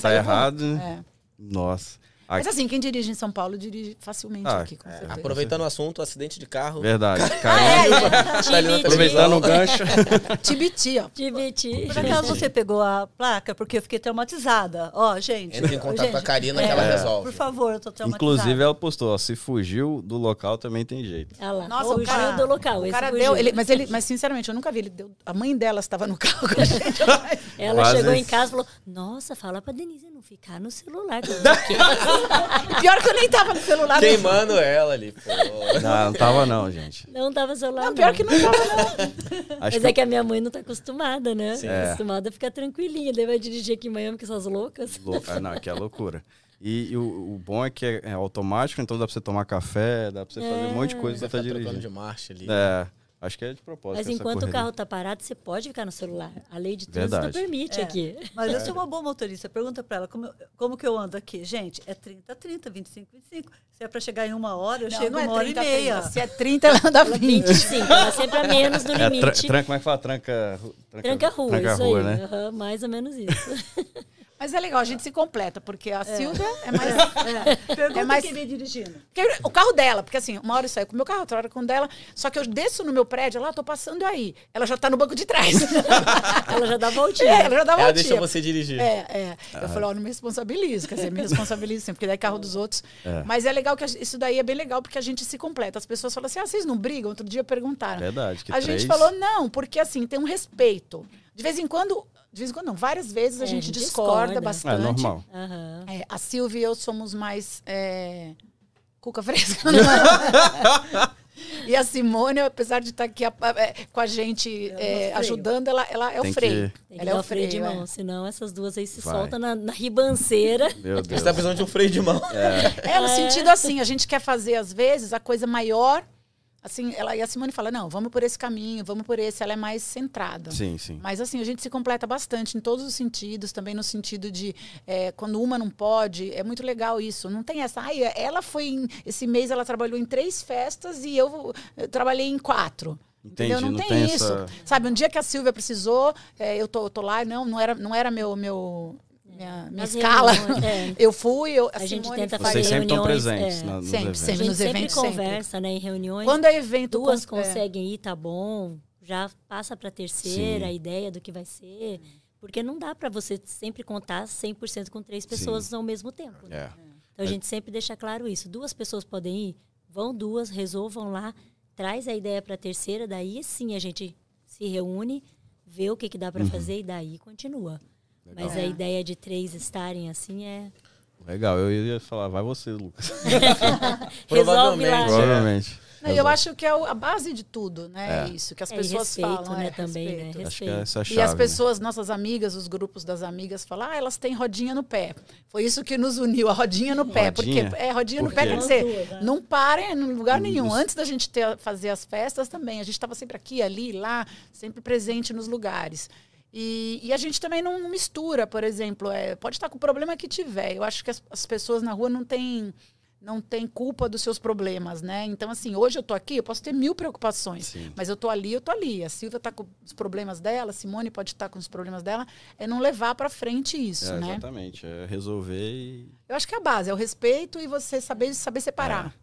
Tá errado, né? É. Nossa. Mas assim, quem dirige em São Paulo dirige facilmente Ah, aqui, com certeza. Aproveitando o assunto, acidente de carro. Verdade. *laughs* Ah, Caiu, é, na Time, aproveitando o gancho. *laughs* Tibiti, ó. Tibiti. Por acaso você pegou a placa? Porque eu fiquei traumatizada. Ó, gente. Entra em contato gente, com a Karina que ela É. resolve. Por favor, eu tô traumatizada. Inclusive, ela postou, ó, se fugiu do local também tem jeito. Lá. Nossa, fugiu o cara- do local. O esse cara fugiu. deu, ele- mas ele, mas sinceramente, eu nunca vi ele deu, a mãe dela estava no carro com a gente. *laughs* Ela Quase chegou em casa e falou: Nossa, fala pra Denise não ficar no celular. que eu não quero." *laughs* Pior que eu nem tava no celular. Queimando ela ali, pô. Não, não tava não, gente. não tava celular. Não, pior que não tava, não. *laughs* Acho Mas que é que a minha mãe não tá acostumada, né? Sim. É. Acostumada a ficar tranquilinha. Daí vai dirigir aqui em Miami com essas loucas. Lou- ah, não, aqui é loucura. E, e o, o bom é que é, é automático, então dá pra você tomar café, dá pra você fazer um monte de coisa Você tá trocando dirigindo. de marcha ali. É, acho que é de propósito. Mas essa enquanto o correria. carro tá parado, você pode ficar no celular. A lei de trânsito Verdade. permite É. aqui. Mas eu sou uma boa motorista. Pergunta pra ela como, como que eu ando aqui. Gente, é 30, 30, 25, 25. Se é pra chegar em uma hora, eu Não, chego não é uma hora 30, e meia. 30. *laughs* Se é 30, ela anda 20. 25, ela sempre a menos do É, tra limite. tranca, como é que fala? Tranca, Tranca a rua, tranca rua, aí. né? Aham, mais ou menos isso. *laughs* Mas é legal, a gente se completa, porque a Silvia é mais. É. Pergunta *laughs* É mais- quem vem dirigindo. O carro dela, porque assim, uma hora eu saio com o meu carro, outra hora com o dela, só que eu desço no meu prédio, lá, tô passando aí. Ela já tá no banco de trás. *laughs* Ela já dá voltinha. É, ela já dá Ela voltinha. deixa você dirigir. É, é. Eu falei, ó, não me responsabilizo, quer dizer, me responsabilizo sempre, porque daí é carro dos outros. É. Mas é legal que isso daí é bem legal, porque a gente se completa. As pessoas falam assim, ah, vocês não brigam? Outro dia perguntaram. Verdade. Que a três... gente falou, não, porque assim, tem um respeito. De vez em quando, de vez em quando não, várias vezes a É, gente discorda. discorda É bastante. normal. Aham. É, a Silvia e eu somos mais é, cuca fresca. *laughs* e a Simone, apesar de estar aqui a- é, com a gente É é, freio. ajudando, ela, ela é Tem o freio. que- Ela é o freio de é. mão, senão essas duas aí se Vai. soltam na, na ribanceira. *laughs* Meu Deus. Você tá precisando de um freio de mão. É, no sentido assim, a gente quer fazer, às vezes, a coisa maior. Assim, ela e a Simone fala, não, vamos por esse caminho, vamos por esse. Ela é mais centrada. Sim, sim. Mas assim, a gente se completa bastante em todos os sentidos, também no sentido de é, quando uma não pode, é muito legal isso. Não tem essa. Ai, ela foi em. Esse mês ela trabalhou em três festas e eu, eu trabalhei em quatro. Entendi, Entendeu? Não, não tem, tem isso. essa- Sabe, um dia que a Silvia precisou, é, eu tô, tô lá, não, não era, não era meu, meu, minha, minha Nas escala. reuniões, é. *laughs* Eu fui, eu, a, A gente Simone tenta faz- Vocês fazer sempre estão reuniões, presentes é. na- nos Sempre, eventos. A sempre. gente nos sempre eventos, sempre. conversa, né, em reuniões. Quando é evento. duas com- é, conseguem ir, tá bom. Já passa para terceira Sim. a ideia do que vai ser. Porque não dá para você sempre contar 100% com três pessoas ao mesmo tempo. né? É. Então a gente sempre deixa claro isso. Duas pessoas podem ir, vão duas, resolvam lá, traz a ideia para a terceira, daí sim a gente se reúne, vê o que, que dá para fazer e daí continua. Mas a É. ideia de três estarem assim é. Legal, eu ia falar, vai você, Lucas. *laughs* *laughs* Resolve Provavelmente. lá. Provavelmente. Não, eu acho que é a base de tudo, né? É. Isso, que as É, pessoas respeito, falam. né, é, também, né? respeito. Acho que Respeito. essa é chave. E as né? pessoas, nossas amigas, os grupos das amigas, falam, ah, elas têm rodinha no pé. Foi isso que nos uniu, a rodinha no pé. Rodinha? Porque é rodinha Por no pé, quer dizer, né? não para em lugar nenhum. Antes da gente ter, fazer as festas também, a gente estava sempre aqui, ali, lá, sempre presente nos lugares. E, e a gente também não, mistura, por exemplo, é, pode estar com o problema que tiver. Eu acho que as, as pessoas na rua não têm não tem culpa dos seus problemas, né? Então, assim, hoje eu tô aqui, eu posso ter mil preocupações, Sim. mas eu tô ali, eu tô ali. A Silvia tá com os problemas dela, a Simone pode estar com os problemas dela, é não levar para frente isso, É, né? Exatamente. É resolver e. Eu acho que é a base é o respeito e você saber saber É. separar. Você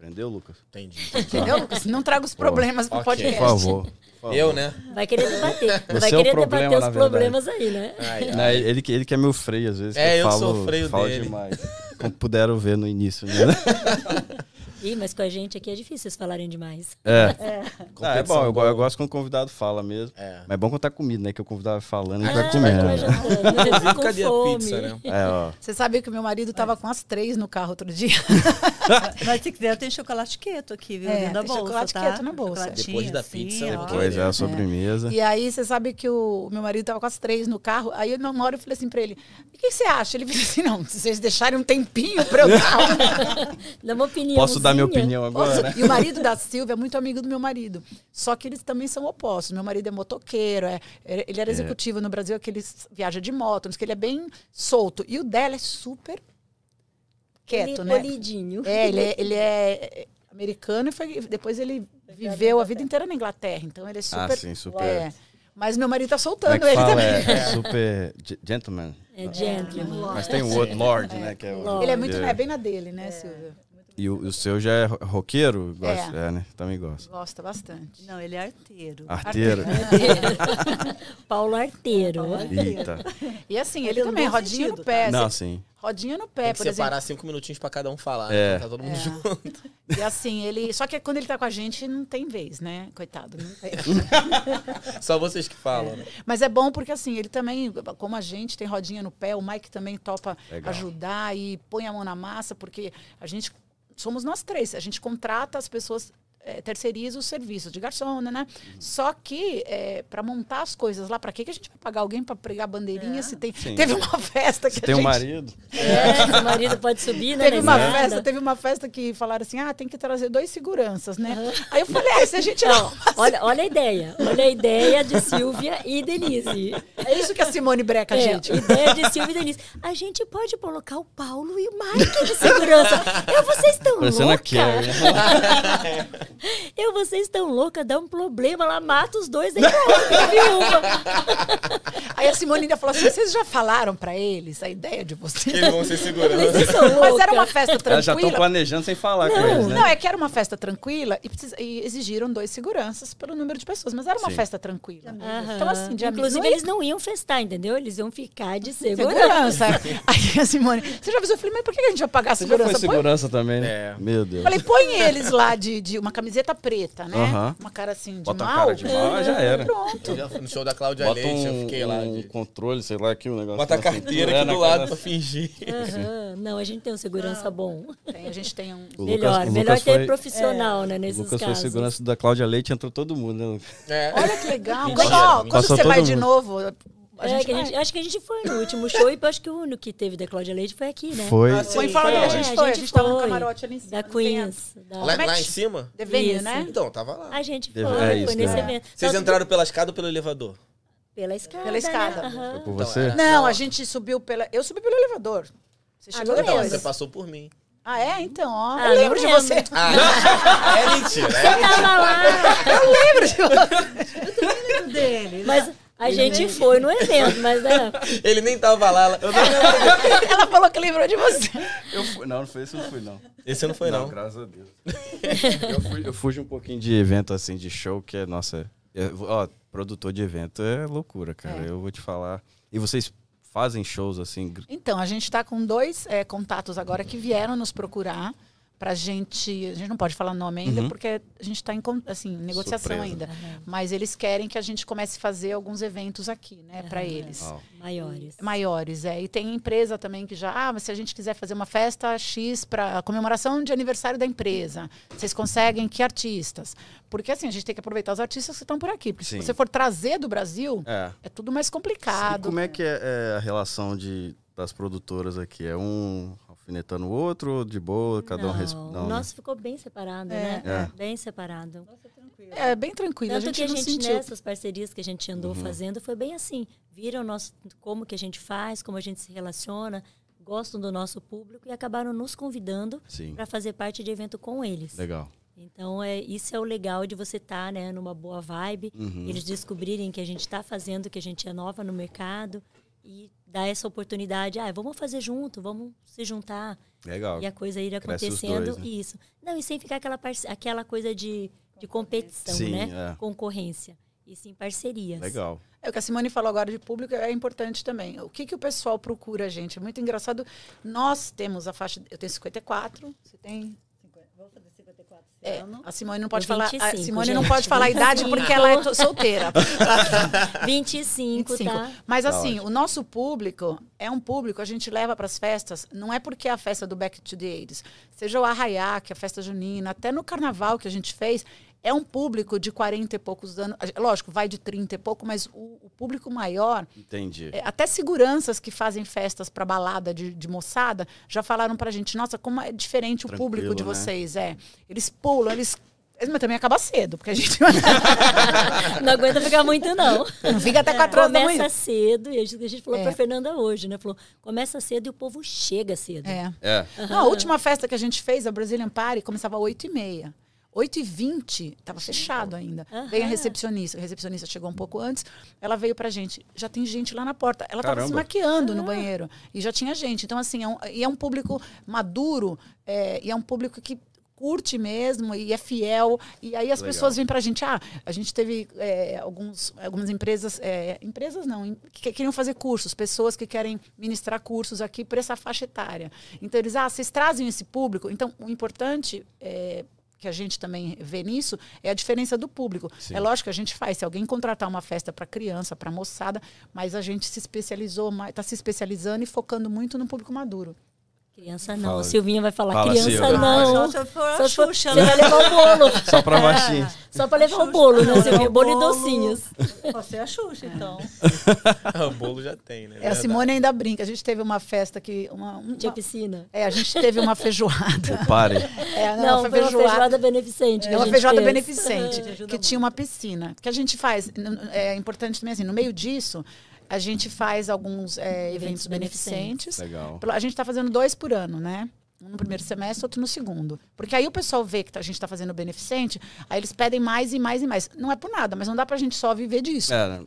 Aprendeu, Lucas? Entendi. Entendeu, Lucas? Não traga os problemas pro Ok. podcast. Por favor. por favor. Eu, né? Vai querer debater. Você vai é querer problema, debater os problemas aí, né? Ai, ai. Ele, ele que é meu freio, às vezes. É, que eu, eu falo, sou o freio falo dele. demais. Como puderam ver no início, né? *laughs* Ih, mas com a gente aqui é difícil vocês falarem demais. É. Ah, é Competição bom, eu, eu gosto quando o convidado fala mesmo. É. Mas é bom quando tá comida, né? Que o convidado falando, a gente Ah, vai comendo. vai né? com Cadê a pizza, né? É, ó. Você sabe que o meu marido estava com as três no carro outro dia? *laughs* Mas se quiser, eu tenho chocolate quieto aqui, viu? É, tem bolsa, chocolate tá? quieto na bolsa. Depois da assim, pizza, né? ó. Pois é, a sobremesa. E aí, você sabe que o meu marido estava com as três no carro. Aí, uma hora eu falei assim para ele: o que você acha? Ele falou assim: não, se vocês deixarem um tempinho para eu *laughs* dar. Dá uma opinião. Posso dar minha opinião agora? Posso? *laughs* E o marido da Silvia é muito amigo do meu marido. Só que eles também são opostos. Meu marido é motoqueiro, é, é- ele era executivo no Brasil, que ele viaja de moto, que ele é bem solto. E o dela é super quieto, né? Polidinho. É, ele é, ele é americano e foi, depois ele viveu a vida inteira na Inglaterra. Então ele é super. Ah, sim, super. é. Mas meu marido tá é soltando que ele fala? também. É, super ge- gentleman. É gentleman. Mas tem o outro, Lord, né? Que é, o- Lord. Ele é muito é. é bem na dele, né, Silvia? E o, o seu já é ro- roqueiro? Gosta, É. é. né? Também gosta. Gosta bastante. Não, ele é arteiro. Arteiro. *laughs* Paulo Arteiro. Eita. E assim, Mas ele no também, rodinha sentido, no pé. Não, assim, sim. Rodinha no pé, Tem que por separar exemplo. cinco minutinhos pra cada um falar. É. né? Tá todo mundo É. junto. *laughs* E assim, ele. Só que quando ele tá com a gente, não tem vez, né? Coitado, não tem. *laughs* Só vocês que falam, né? Mas é bom porque, assim, ele também, como a gente tem rodinha no pé, o Mike também topa Legal. ajudar e põe a mão na massa, porque a gente. Somos nós três. A gente contrata as pessoas. É, terceiriza os serviços de garçom, né? né? Só que para montar as coisas lá, para que que a gente vai pagar alguém para pregar bandeirinha se tem Sim. teve uma festa que Você a tem um gente marido? É, o marido pode subir, né? Teve uma festa, teve uma festa que falaram assim: ah, tem que trazer dois seguranças, né? Aí eu falei, é, se a gente não. Olha, olha a ideia. Olha a ideia de Silvia e Denise. É isso que a Simone breca, É, gente. ideia de Silvia e Denise. A gente pode colocar o Paulo e o Mike de segurança. Eu, vocês estão loucas? *laughs* Eu, vocês estão loucas, dá um problema lá, mata os dois, aí viúva. *laughs* Aí a Simone ainda falou assim: vocês já falaram pra eles a ideia de vocês? Eles vão ser segurança. Vocês são Mas era uma festa Elas já estão tranquila. planejando sem falar com Não, eles, né? Não, é que era uma festa tranquila e, precisa- e exigiram dois seguranças pelo número de pessoas, mas era uma Sim. festa tranquila. Aham. Então, assim, de Inclusive, amigo, eles não iam festar, entendeu? Eles iam ficar de segurança. segurança. Aí a Simone, você já avisou? Eu falei, mas por que a gente vai pagar a Você já foi segurança? Põe- segurança também, né? É. Meu Deus. Falei, põe eles lá de, de uma camiseta preta, né? Uma cara assim de Bota uma mal. cara de mal, já era. Pronto. Eu já fui no show da Cláudia Bota Leite, eu um, fiquei lá. um De... controle, sei lá, aqui um negócio. Bota a na carteira cintura, aqui do lado pra fingir. *laughs* Aham. Não, a gente tem um segurança bom. Tem, a gente tem um. O melhor, Lucas- o melhor Lucas ter foi- profissional, né, O nesses Lucas foi casos. segurança da Cláudia Leite, entrou todo mundo, né? É. Olha que legal. *laughs* Mentira, Quando, ó, quando você vai todo de mundo. novo, a É, gente a gente- acho que a gente foi no último show e eu acho que o único que teve da Cláudia Leite foi aqui, né? Foi. Ah, Foi Fala foi a onde? gente É, foi, a a gente gente tava no camarote ali em cima. Da a- Queens. da- Lá, é lá em cima? Isso. né? Então, tava lá. A gente Deve- foi, é isso, foi nesse né? evento. Vocês entraram pela escada ou pelo elevador? Pela escada. Pela escada. Né? Aham. Foi por Então, você? Não, Não. a gente subiu pela. Eu subi pelo elevador. Você chegou Agora Então, depois. você passou por mim. Ah, é? Então, ó. Ah, eu lembro de você. Ah, *laughs* é mentira. É mentira. Tava lá. Eu lembro de você. Lembro dele. Mas a gente foi no evento, mas né, *laughs* Ele nem tava lá. ela- *laughs* Ela falou que lembrou de você. Eu fui. Não, não foi esse, não fui, não. Esse não foi, não. graças a Deus. *laughs* eu, fui, eu fujo um pouquinho de evento, assim, de show, que é, nossa. é- ó, produtor de evento é loucura, cara. É. Eu vou te falar. E vocês fazem shows, assim. Então, a gente está com dois é, contatos agora que vieram nos procurar pra gente. A gente não pode falar nome ainda, Uhum. porque a gente está em assim, negociação Surpresa. ainda. Mas eles querem que a gente comece a fazer alguns eventos aqui, né, para eles. Maiores. Maiores, é. E tem empresa também que já, ah, mas se a gente quiser fazer uma festa X para comemoração de aniversário da empresa, vocês conseguem que artistas? Porque assim, a gente tem que aproveitar os artistas que estão por aqui. Porque Sim. se você for trazer do Brasil, É. é tudo mais E complicado. como é que é, é a relação de, das produtoras aqui? É um alfinetando o outro, de boa, cada um Não, responde? o nosso ficou bem separado, É. né? É. Bem separado. É bem tranquilo. Tanto a gente que a não gente, sentiu. nessas parcerias que a gente andou Uhum. fazendo, foi bem assim. Viram nosso, como que a gente faz, como a gente se relaciona, gostam do nosso público e acabaram nos convidando para fazer parte de evento com eles. legal. Então, é, isso é o legal de você estar né, numa boa vibe, Uhum. eles descobrirem que a gente está fazendo, que a gente é nova no mercado e dar essa oportunidade. Ah, vamos fazer junto, vamos se juntar Legal. e a coisa ir acontecendo. dois, né? Isso. Não, e sem ficar aquela, aquela coisa de, de competição, Sim, né? é. Concorrência. E sim parcerias. Legal. É, o que a Simone falou agora de público é importante também. O que, que o pessoal procura, gente? É muito engraçado. Nós temos a faixa. Eu tenho 54, você tem. Vou fazer 54 esse É, a Simone não pode Eu falar. 25, a Simone não gente, pode falar a idade 25. porque ela é *laughs* solteira. *laughs* 25, 25. tá? Mas Tá assim, ótimo. o nosso público é um público, a gente leva para as festas, não é porque é a festa do Back to the 80s, seja o Arraiá, que é a festa junina, até no carnaval que a gente fez, é um público de 40 e poucos anos. Lógico, vai de 30 e pouco, mas o, o público maior Entendi. é, até seguranças que fazem festas para balada de, de moçada já falaram pra gente, nossa, como é diferente o Tranquilo, público de né? vocês, é. Eles pulam, eles mas também acaba cedo, porque a gente *laughs* Não aguenta ficar muito, não. não fica até quatro horas da Começa manhã. cedo, e a gente, a gente falou É. pra Fernanda hoje, né? Falou, começa cedo e o povo chega cedo. É. É. Não, a última festa que a gente fez, a Brazilian Party, começava às 8h30. 8h20, estava fechado ainda. Aham. Veio a recepcionista. A recepcionista chegou um pouco antes. Ela veio pra gente. Já tem gente lá na porta. Ela estava se maquiando no banheiro. E já tinha gente. Então, assim, é um, e é um público maduro. é, e é um público que curte mesmo e é fiel. E aí as Legal. pessoas vêm pra gente. Ah, a gente teve é, alguns, algumas empresas... é, empresas não, que queriam fazer cursos. Pessoas que querem ministrar cursos aqui por essa faixa etária. Então, eles... Ah, vocês trazem esse público? Então, o importante... É, que a gente também vê nisso é a diferença do público. Sim. É lógico que a gente faz. Se alguém contratar uma festa para criança, para moçada, mas a gente se especializou, está se especializando e focando muito no público maduro. Criança não. Fala. Silvinha vai falar, Fala, criança Silvia. não. Só se for a Só se for- Xuxa, você né? vai levar o bolo. Só pra baixinho. Só pra levar o Xuxa, bolo, não, né, Silvinha? é o Bolo e bolo. docinhos. Você é a Xuxa, então. *laughs* o bolo já tem, né? É, a. Simone ainda brinca. A gente teve uma festa que. Uma, uma- Tinha piscina. é, a gente teve uma feijoada. *laughs* Pare. É, Não, foi foi uma feijoada beneficente. que É a uma feijoada fez. beneficente, que muito. tinha uma piscina. Que a gente faz, é importante também assim, no meio disso, a gente faz alguns é, eventos beneficentes. Legal. A gente está fazendo dois por ano, né? Um no primeiro semestre, outro no segundo. Porque aí o pessoal vê que a gente está fazendo beneficente, aí eles pedem mais e mais e mais. Não é por nada, mas não dá pra gente só viver disso. É?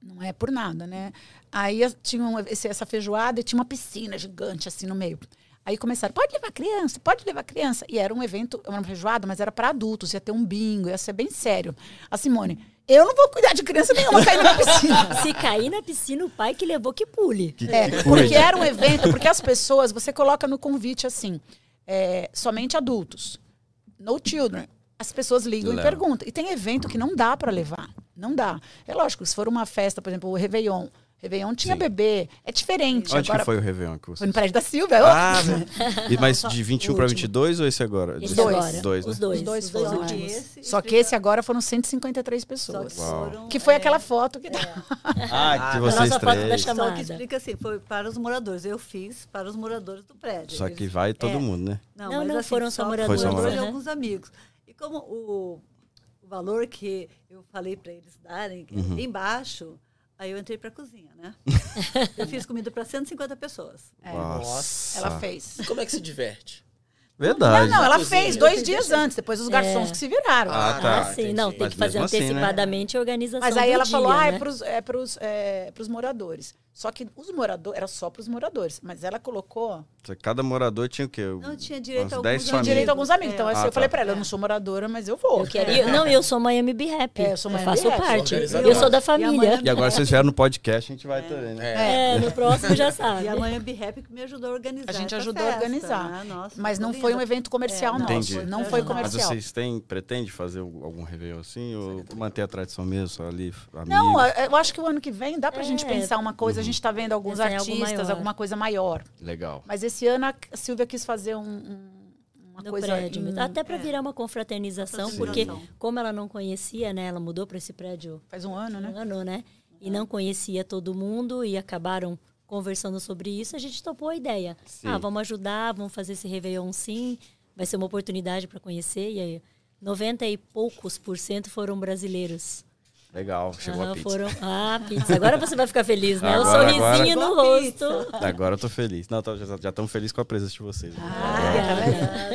Não é por nada, né? Aí tinha um- esse- essa feijoada e tinha uma piscina gigante assim no meio. Aí começaram, pode levar criança, pode levar criança. E era um evento, uma feijoada, mas era para adultos, ia ter um bingo, ia ser bem sério. A Simone, eu não vou cuidar de criança nenhuma caindo na *laughs* piscina. Se cair na piscina, o pai que levou que pule. Que- É, que porque era um evento, porque as pessoas, você coloca no convite assim, é, somente adultos, no children. As pessoas ligam Leva. e perguntam. E tem evento que não dá para levar. Não dá. É lógico, se for uma festa, por exemplo, o Réveillon. Réveillon tinha Sim. bebê. É diferente. Onde Agora, que foi o Réveillon que você Foi no prédio da Silvia. Ah, velho. E, mas de 21 para último. 22 ou esse agora? Esse dois. agora. Dois, né? Os dois. Os dois os dois foram, últimos. é. Esse Só que esse agora foram 153 Só pessoas. que, foram, Que foi é, aquela foto que dá. *laughs* Ah, que Ah, vocês nossa foto da três. chamada. Só que explica assim, foi para os moradores. Eu fiz para os moradores do prédio. Só que vai todo é, morador, né? Não, mas não, assim, foram só moradores. moradores. Foi só e moradores. alguns amigos. E como o, o valor que eu falei para eles darem, Uhum. embaixo, aí eu entrei para a cozinha, né? *laughs* eu fiz comida para 150 pessoas. É, Nossa. Ela fez. E como é que se diverte? Verdade. Não, não, ela Cozinha. fez dois dias antes, depois os garçons É. que se viraram. Ah, tá. Ah, sim, não, tem Mas que fazer mesmo assim, né? antecipadamente a organização Mas aí do ela dia, falou, ah, é né? pros, é pros, é pros moradores. Só que os moradores, era só pros moradores. Mas ela colocou, Cada morador tinha o quê? Não tinha direito a 10 alguns tinha famílias. direito a alguns amigos. É. Então assim, Ah, eu falei tá. pra ela, eu não sou moradora, mas eu vou. Eu queria, não, eu sou Miami Be Happy. É, eu sou eu Miami faço Be Happy. parte. Organizadora. Eu sou da E a família. mãe- E agora vocês vieram no podcast, a gente vai também, né? É. É, no próximo já sabe. *laughs* E a Manhã Be Happy que me ajudou a organizar. A gente essa ajudou a festa, organizar. né? Nossa, Mas não foi um evento comercial É, nosso. Entendi. Não foi Mas Mas comercial. vocês têm, pretende fazer algum Réveillon assim? Ou manter a tradição mesmo, ali, amigos? Não, eu acho que o ano que vem dá pra gente É. pensar uma coisa. A gente tá vendo alguns algo artistas, alguma coisa maior. Legal. Mas esse ano a Silvia quis fazer um, um- uma no coisa. prédio. em- Até para é. virar uma confraternização, Sim. porque como ela não conhecia, né? Ela mudou para esse prédio Faz um ano, um né? ano, né? E não conhecia todo mundo e acabaram conversando sobre isso, a gente topou a ideia. Sim. Ah, vamos ajudar, vamos fazer esse Réveillon sim, vai ser uma oportunidade para conhecer. E aí, 90 e poucos por cento foram brasileiros. Legal. Chegou Ah, a pizza. foram... Ah, pizza. Agora você vai ficar feliz, né? o Agora, sorrisinho agora. no rosto. Agora eu tô feliz. Não, tô- já estamos felizes com a presença de vocês. Ah,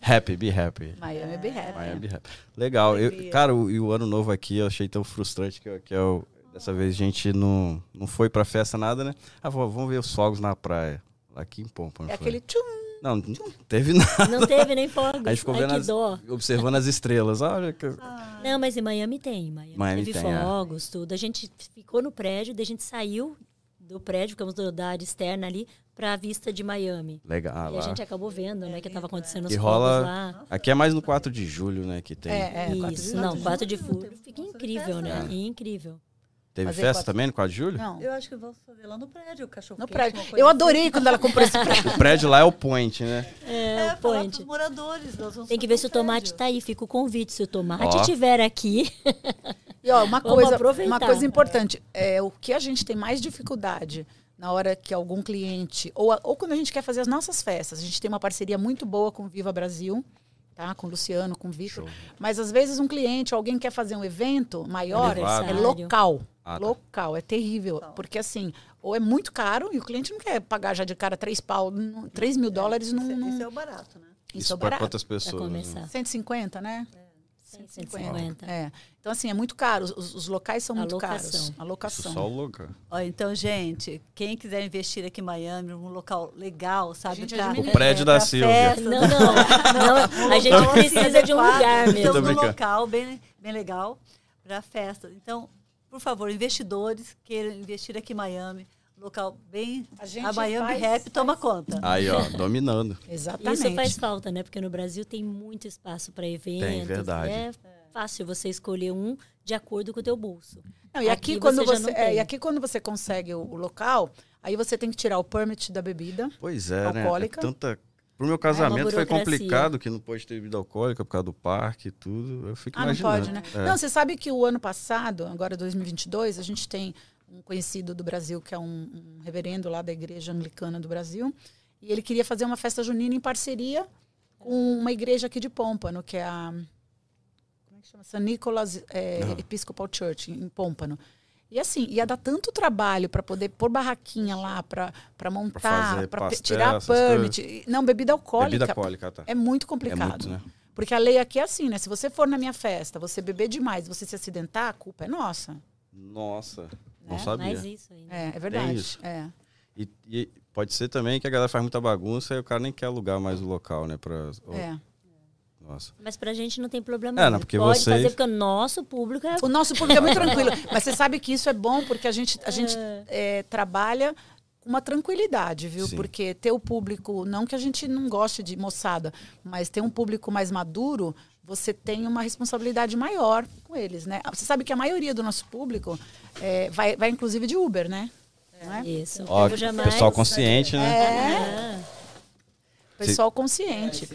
Happy, be happy. Miami Be Happy. Miami be happy. Legal. Eu, cara, o, e o ano novo aqui eu achei tão frustrante que, eu- que eu, dessa vez a gente não, não foi pra festa nada, né? Ah, vamos ver os fogos na praia. Aqui em Pompa. É foi? aquele tchum. Não, não teve *laughs* nada. Não teve nem fogos. A gente ficou Ai, vendo as- observando as estrelas. Olha que... Não, mas em Miami tem. Miami, Miami teve tem, é. fogos, tudo. A gente ficou no prédio, daí a gente saiu do prédio, ficamos da área externa ali, para a vista de Miami. Legal. Ah, e a gente acabou vendo, né, que estava acontecendo os Que fogos rola. lá. Aqui é mais no 4 de julho, né? Que tem. É, é, 4 de Isso, não, 4 de julho, Fica incrível, né? festa. Incrível. Teve Fazer festa quatro- também no 4 de julho? Não, Eu acho que vamos fazer lá no prédio, o cachorro no prédio. Eu assim. adorei quando ela comprou esse *laughs* prédio. O prédio lá é o point, né? É, É, o point. moradores. nós vamos Tem que ver se o tomate tá aí. Fica o convite. Se o tomate estiver aqui, E ó, uma coisa, uma coisa importante, é o que a gente tem mais dificuldade na hora que algum cliente ou, ou quando a gente quer fazer as nossas festas, a gente tem uma parceria muito boa com o Viva Brasil, tá? Com o Luciano, com o Vitor. Show. Mas às vezes um cliente, alguém quer fazer um evento maior, é Aniversário. local. Ah, tá. Local, é terrível. Porque assim, ou é muito caro e o cliente não quer pagar já de cara três pau, não- três mil dólares num. Isso, num- isso é o barato, né? isso é para barato. quantas pessoas? né? começar. 150, né? 150. É. Então, assim, é muito caro. Os, os locais são A muito locação. caros. A Isso locação. só o louco. Ó, então, gente, quem quiser investir aqui em Miami, num local legal, sabe? gente pra-. O prédio da pra Silvia. festa, *laughs* Não, não. não a gente local, assim, precisa de um lugar mesmo. Tô um local bem, bem legal para festa. Então, por favor, investidores queiram investir aqui em Miami, local bem. A gente A Miami faz- Rap toma conta. Aí, ó, *laughs* dominando. Exatamente. Isso faz falta, né? Porque no Brasil tem muito espaço para eventos. verdade. É fácil você escolher um de acordo com o teu bolso. Não, e aqui, Aqui quando você você, não é, tem. e aqui quando você consegue o, o local, aí você tem que tirar o permit da bebida. Pois é, né? Alcoólica. É tanta... Pro meu casamento foi burocracia. complicado, que não pôde ter bebida alcoólica por causa do parque e tudo. Eu fico Ah, não imaginando. pode, né? É. Não, você sabe que o ano passado, agora 2022, a gente tem um conhecido do Brasil que é um, um reverendo lá da igreja anglicana do Brasil, e ele queria fazer uma festa junina em parceria com uma igreja aqui de Pompano, que é a como é que chama? St. Nicholas é. Episcopal Church em Pompano. E assim, ia dar tanto trabalho para poder pôr barraquinha lá, para montar, para tirar permit. Não, bebida alcoólica. Bebida alcoólica, tá. É muito É complicado. muito, né? Porque a lei aqui é assim, né? Se você for na minha festa, você beber demais, você se acidentar, a culpa é nossa. Nossa, não Né? sabia. Mais isso ainda. É, é verdade. isso. É. E, e pode ser também que a galera faz muita bagunça e o cara nem quer alugar mais o local, né? Pra, ó, é. Nossa. Mas pra gente não tem problema É, não, nenhum. porque Pode vocês- fazer, porque o nosso público é... O nosso público é muito *laughs* tranquilo. Mas você sabe que isso é bom porque a gente, a gente é, trabalha com uma tranquilidade, viu? Sim. Porque ter o público, não que a gente não goste de moçada, mas ter um público mais maduro, você tem uma responsabilidade maior com eles, né? Você sabe que a maioria do nosso público é, vai, vai inclusive de Uber, né? Não é? Isso. Ó, Eu jamais- pessoal consciente, né? É, Ah, pessoal consciente.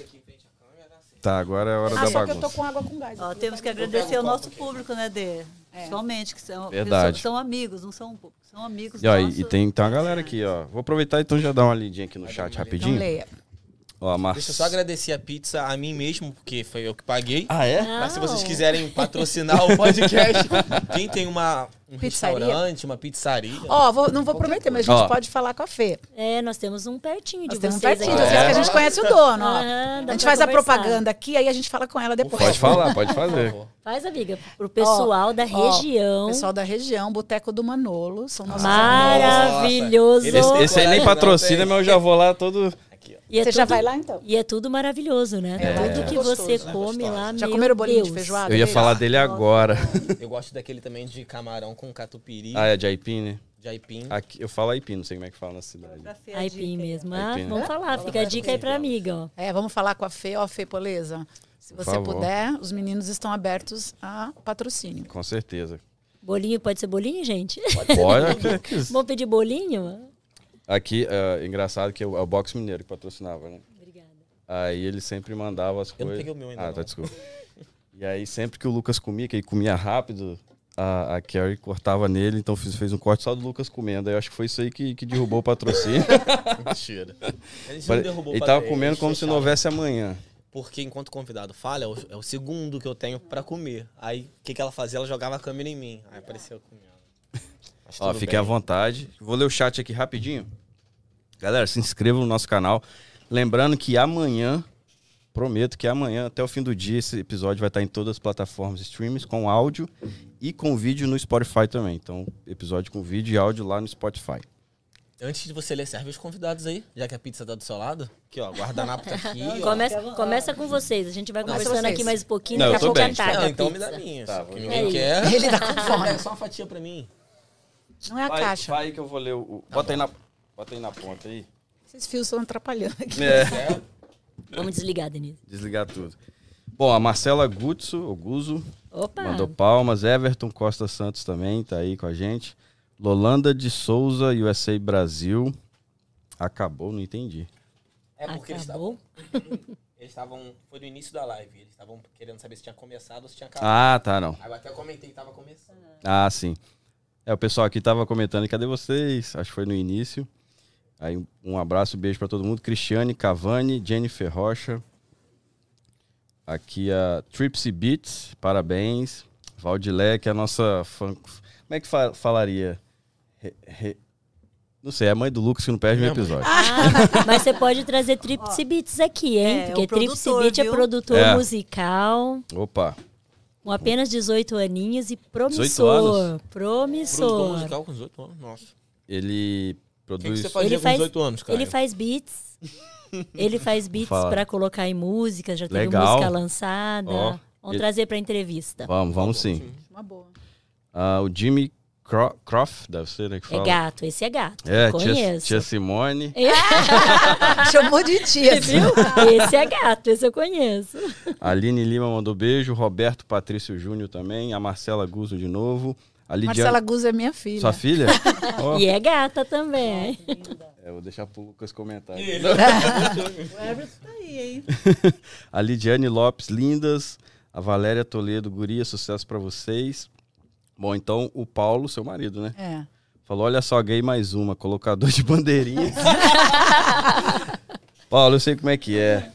Tá, agora é a hora Ah, da só que eu tô bagunça. com água com gás. Ó, temos que agradecer ao nosso público, né, Dê? Principalmente, que são, Verdade. são amigos, não são público, são amigos E, ó, e- nossos. e tem, tem uma galera aqui, ó. Vou aproveitar então e já dar uma lidinha aqui no chat Então rapidinho. leia. Ó, a. Deixa eu só agradecer a pizza a mim mesmo, porque foi eu que paguei. Ah, é? Mas se vocês Não. quiserem patrocinar o podcast, *laughs* quem tem uma, um Pizzaria? restaurante, uma pizzaria. Ó, vou- não vou prometer, mas a gente Ó. pode falar com a Fê. É, nós temos um pertinho de Nós temos um vocês pertinho, aqui. vezes que a gente conhece o dono, ó. *laughs* Aham, dá a gente pra faz a conversar. propaganda aqui, aí a gente fala com ela depois. Pode falar, *laughs* pode fazer. Faz, amiga, pro pessoal da Ó, região. Pessoal da região, Boteco do Manolo, são nossos Maravilhoso. Nossa, Esse, esse aí nem patrocina, não mas eu já vou lá todo. Aqui, ó. E é Você já tudo- vai lá então? E é tudo maravilhoso, né? É. Tudo que Gostoso, você né? come Gostoso. lá, Já comeram bolinho de Deus. feijoada? Eu ia falar dele agora. *laughs* Eu gosto daquele também de camarão com catupiry, Ah, é de aipim, né? de aipim. Aqui, eu falo aipim, não sei como é que fala na cidade. Aipim mesmo. ó. Ah, Aipim, né? vamos falar, fica a dica aí pra amiga, ó. É, vamos falar com a Fê, ó, Fê Poleza. Se você puder, os meninos estão abertos a patrocínio. Com certeza. Bolinho, pode ser bolinho, gente? Pode. *laughs* aqui, Vamos pedir bolinho? Aqui é engraçado que é o é o Box Mineiro que patrocinava, né? Obrigada. Aí ele sempre mandava as Eu não coisas. peguei o meu ainda, Ah, não. tá, desculpa. E aí sempre que o Lucas comia, que ele comia rápido, a, a Carrie cortava nele, então fez, fez um corte só do Lucas comendo. Aí eu acho que foi isso aí que, que derrubou o patrocínio. *laughs* Mentira. Gente não derrubou ele tava comendo como se não houvesse amanhã. Porque enquanto o convidado fala, é o, é o segundo que eu tenho pra comer. Aí, o que, que ela fazia? Ela jogava a câmera em mim. Aí apareceu comendo. Mas Ó, tudo fiquem à bem. vontade. Vou ler o chat aqui rapidinho. Galera, se inscrevam no nosso canal. Lembrando que amanhã, prometo que amanhã, até o fim do dia, esse episódio vai estar em todas as plataformas streams, com áudio e com vídeo no Spotify também. Então, episódio com vídeo e áudio lá no Spotify. Antes de você ler, serve os convidados aí, já que a pizza tá do seu lado. Aqui, ó, guardanapo tá aqui. ó. Começa, começa com vocês. A gente vai Começa conversando vocês. aqui mais um pouquinho. Não, daqui eu a tô pouco bem. é tarde Não, então me dá minha. Tá, só que ninguém É quer. Ele tá com *laughs* fome. Pega só uma fatia pra mim. Não é a vai, caixa. vai que eu vou ler o... o- bota, aí na, bota aí na ponta aí. Esses fios estão atrapalhando aqui. É. É. *laughs* Vamos desligar, Denise. Desligar tudo. Bom, a Marcela Gutso, ou Guzo, Opa! Mandou palmas. Everton Costa Santos também tá aí com a gente. Lolanda de Souza, USA Brasil. Acabou, não entendi. É porque eles estavam. Acabou? Eles estavam. Foi no início da live. Eles estavam querendo saber se tinha começado ou se tinha acabado. Ah, tá, não. Aí eu até comentei que tava começando. Ah, sim. É, o pessoal aqui tava comentando, cadê vocês? Acho que foi no início. Aí um abraço, beijo pra todo mundo. Cristiane Cavani, Jennifer Rocha. Aqui a Tripsy Beats, parabéns. Valdilé, que é a nossa fã. Como é que fa- falaria? Re- re- Não sei, é a mãe do Lucas que não perde meu Minha mãe. episódio. Ah, *laughs* mas você pode trazer Tripsy Beats aqui, hein? É, Porque o Tripsy Beats é produtor É. musical, Opa, com apenas 18 aninhos e 18 promissor. anos? Produtor Promissor. musical com 18 anos. Nossa. ele O que, que produz. você fazia Ele com faz- 18 anos, cara? Ele faz beats. Ele faz beats pra colocar em música, já teve Legal. música lançada. Ó, Vamos ele- trazer pra entrevista. Vamos, vamos sim. Uma boa. Ah, o Jimmy Cro Croft, deve ser, né? Que É fala. gato, esse é gato. É, tia, Conheço. tia Simone. *laughs* Chamou de tia. Viu? Esse é gato, esse eu conheço. Aline Lima mandou beijo. Roberto Patrício Júnior também. A Marcela Guzo de novo. A Lidiane. Marcela Guzzo é minha filha. Sua filha? *laughs* Ó, E é gata também. é, vou deixar pro Lucas comentar. *laughs* O Everton tá aí, hein? A Lidiane Lopes, lindas. A Valéria Toledo, guria, sucesso pra vocês. Bom, então o Paulo, seu marido, né? É. Falou: olha só, gay mais uma, colocador de bandeirinhas. *laughs* Paulo, eu sei como é que é.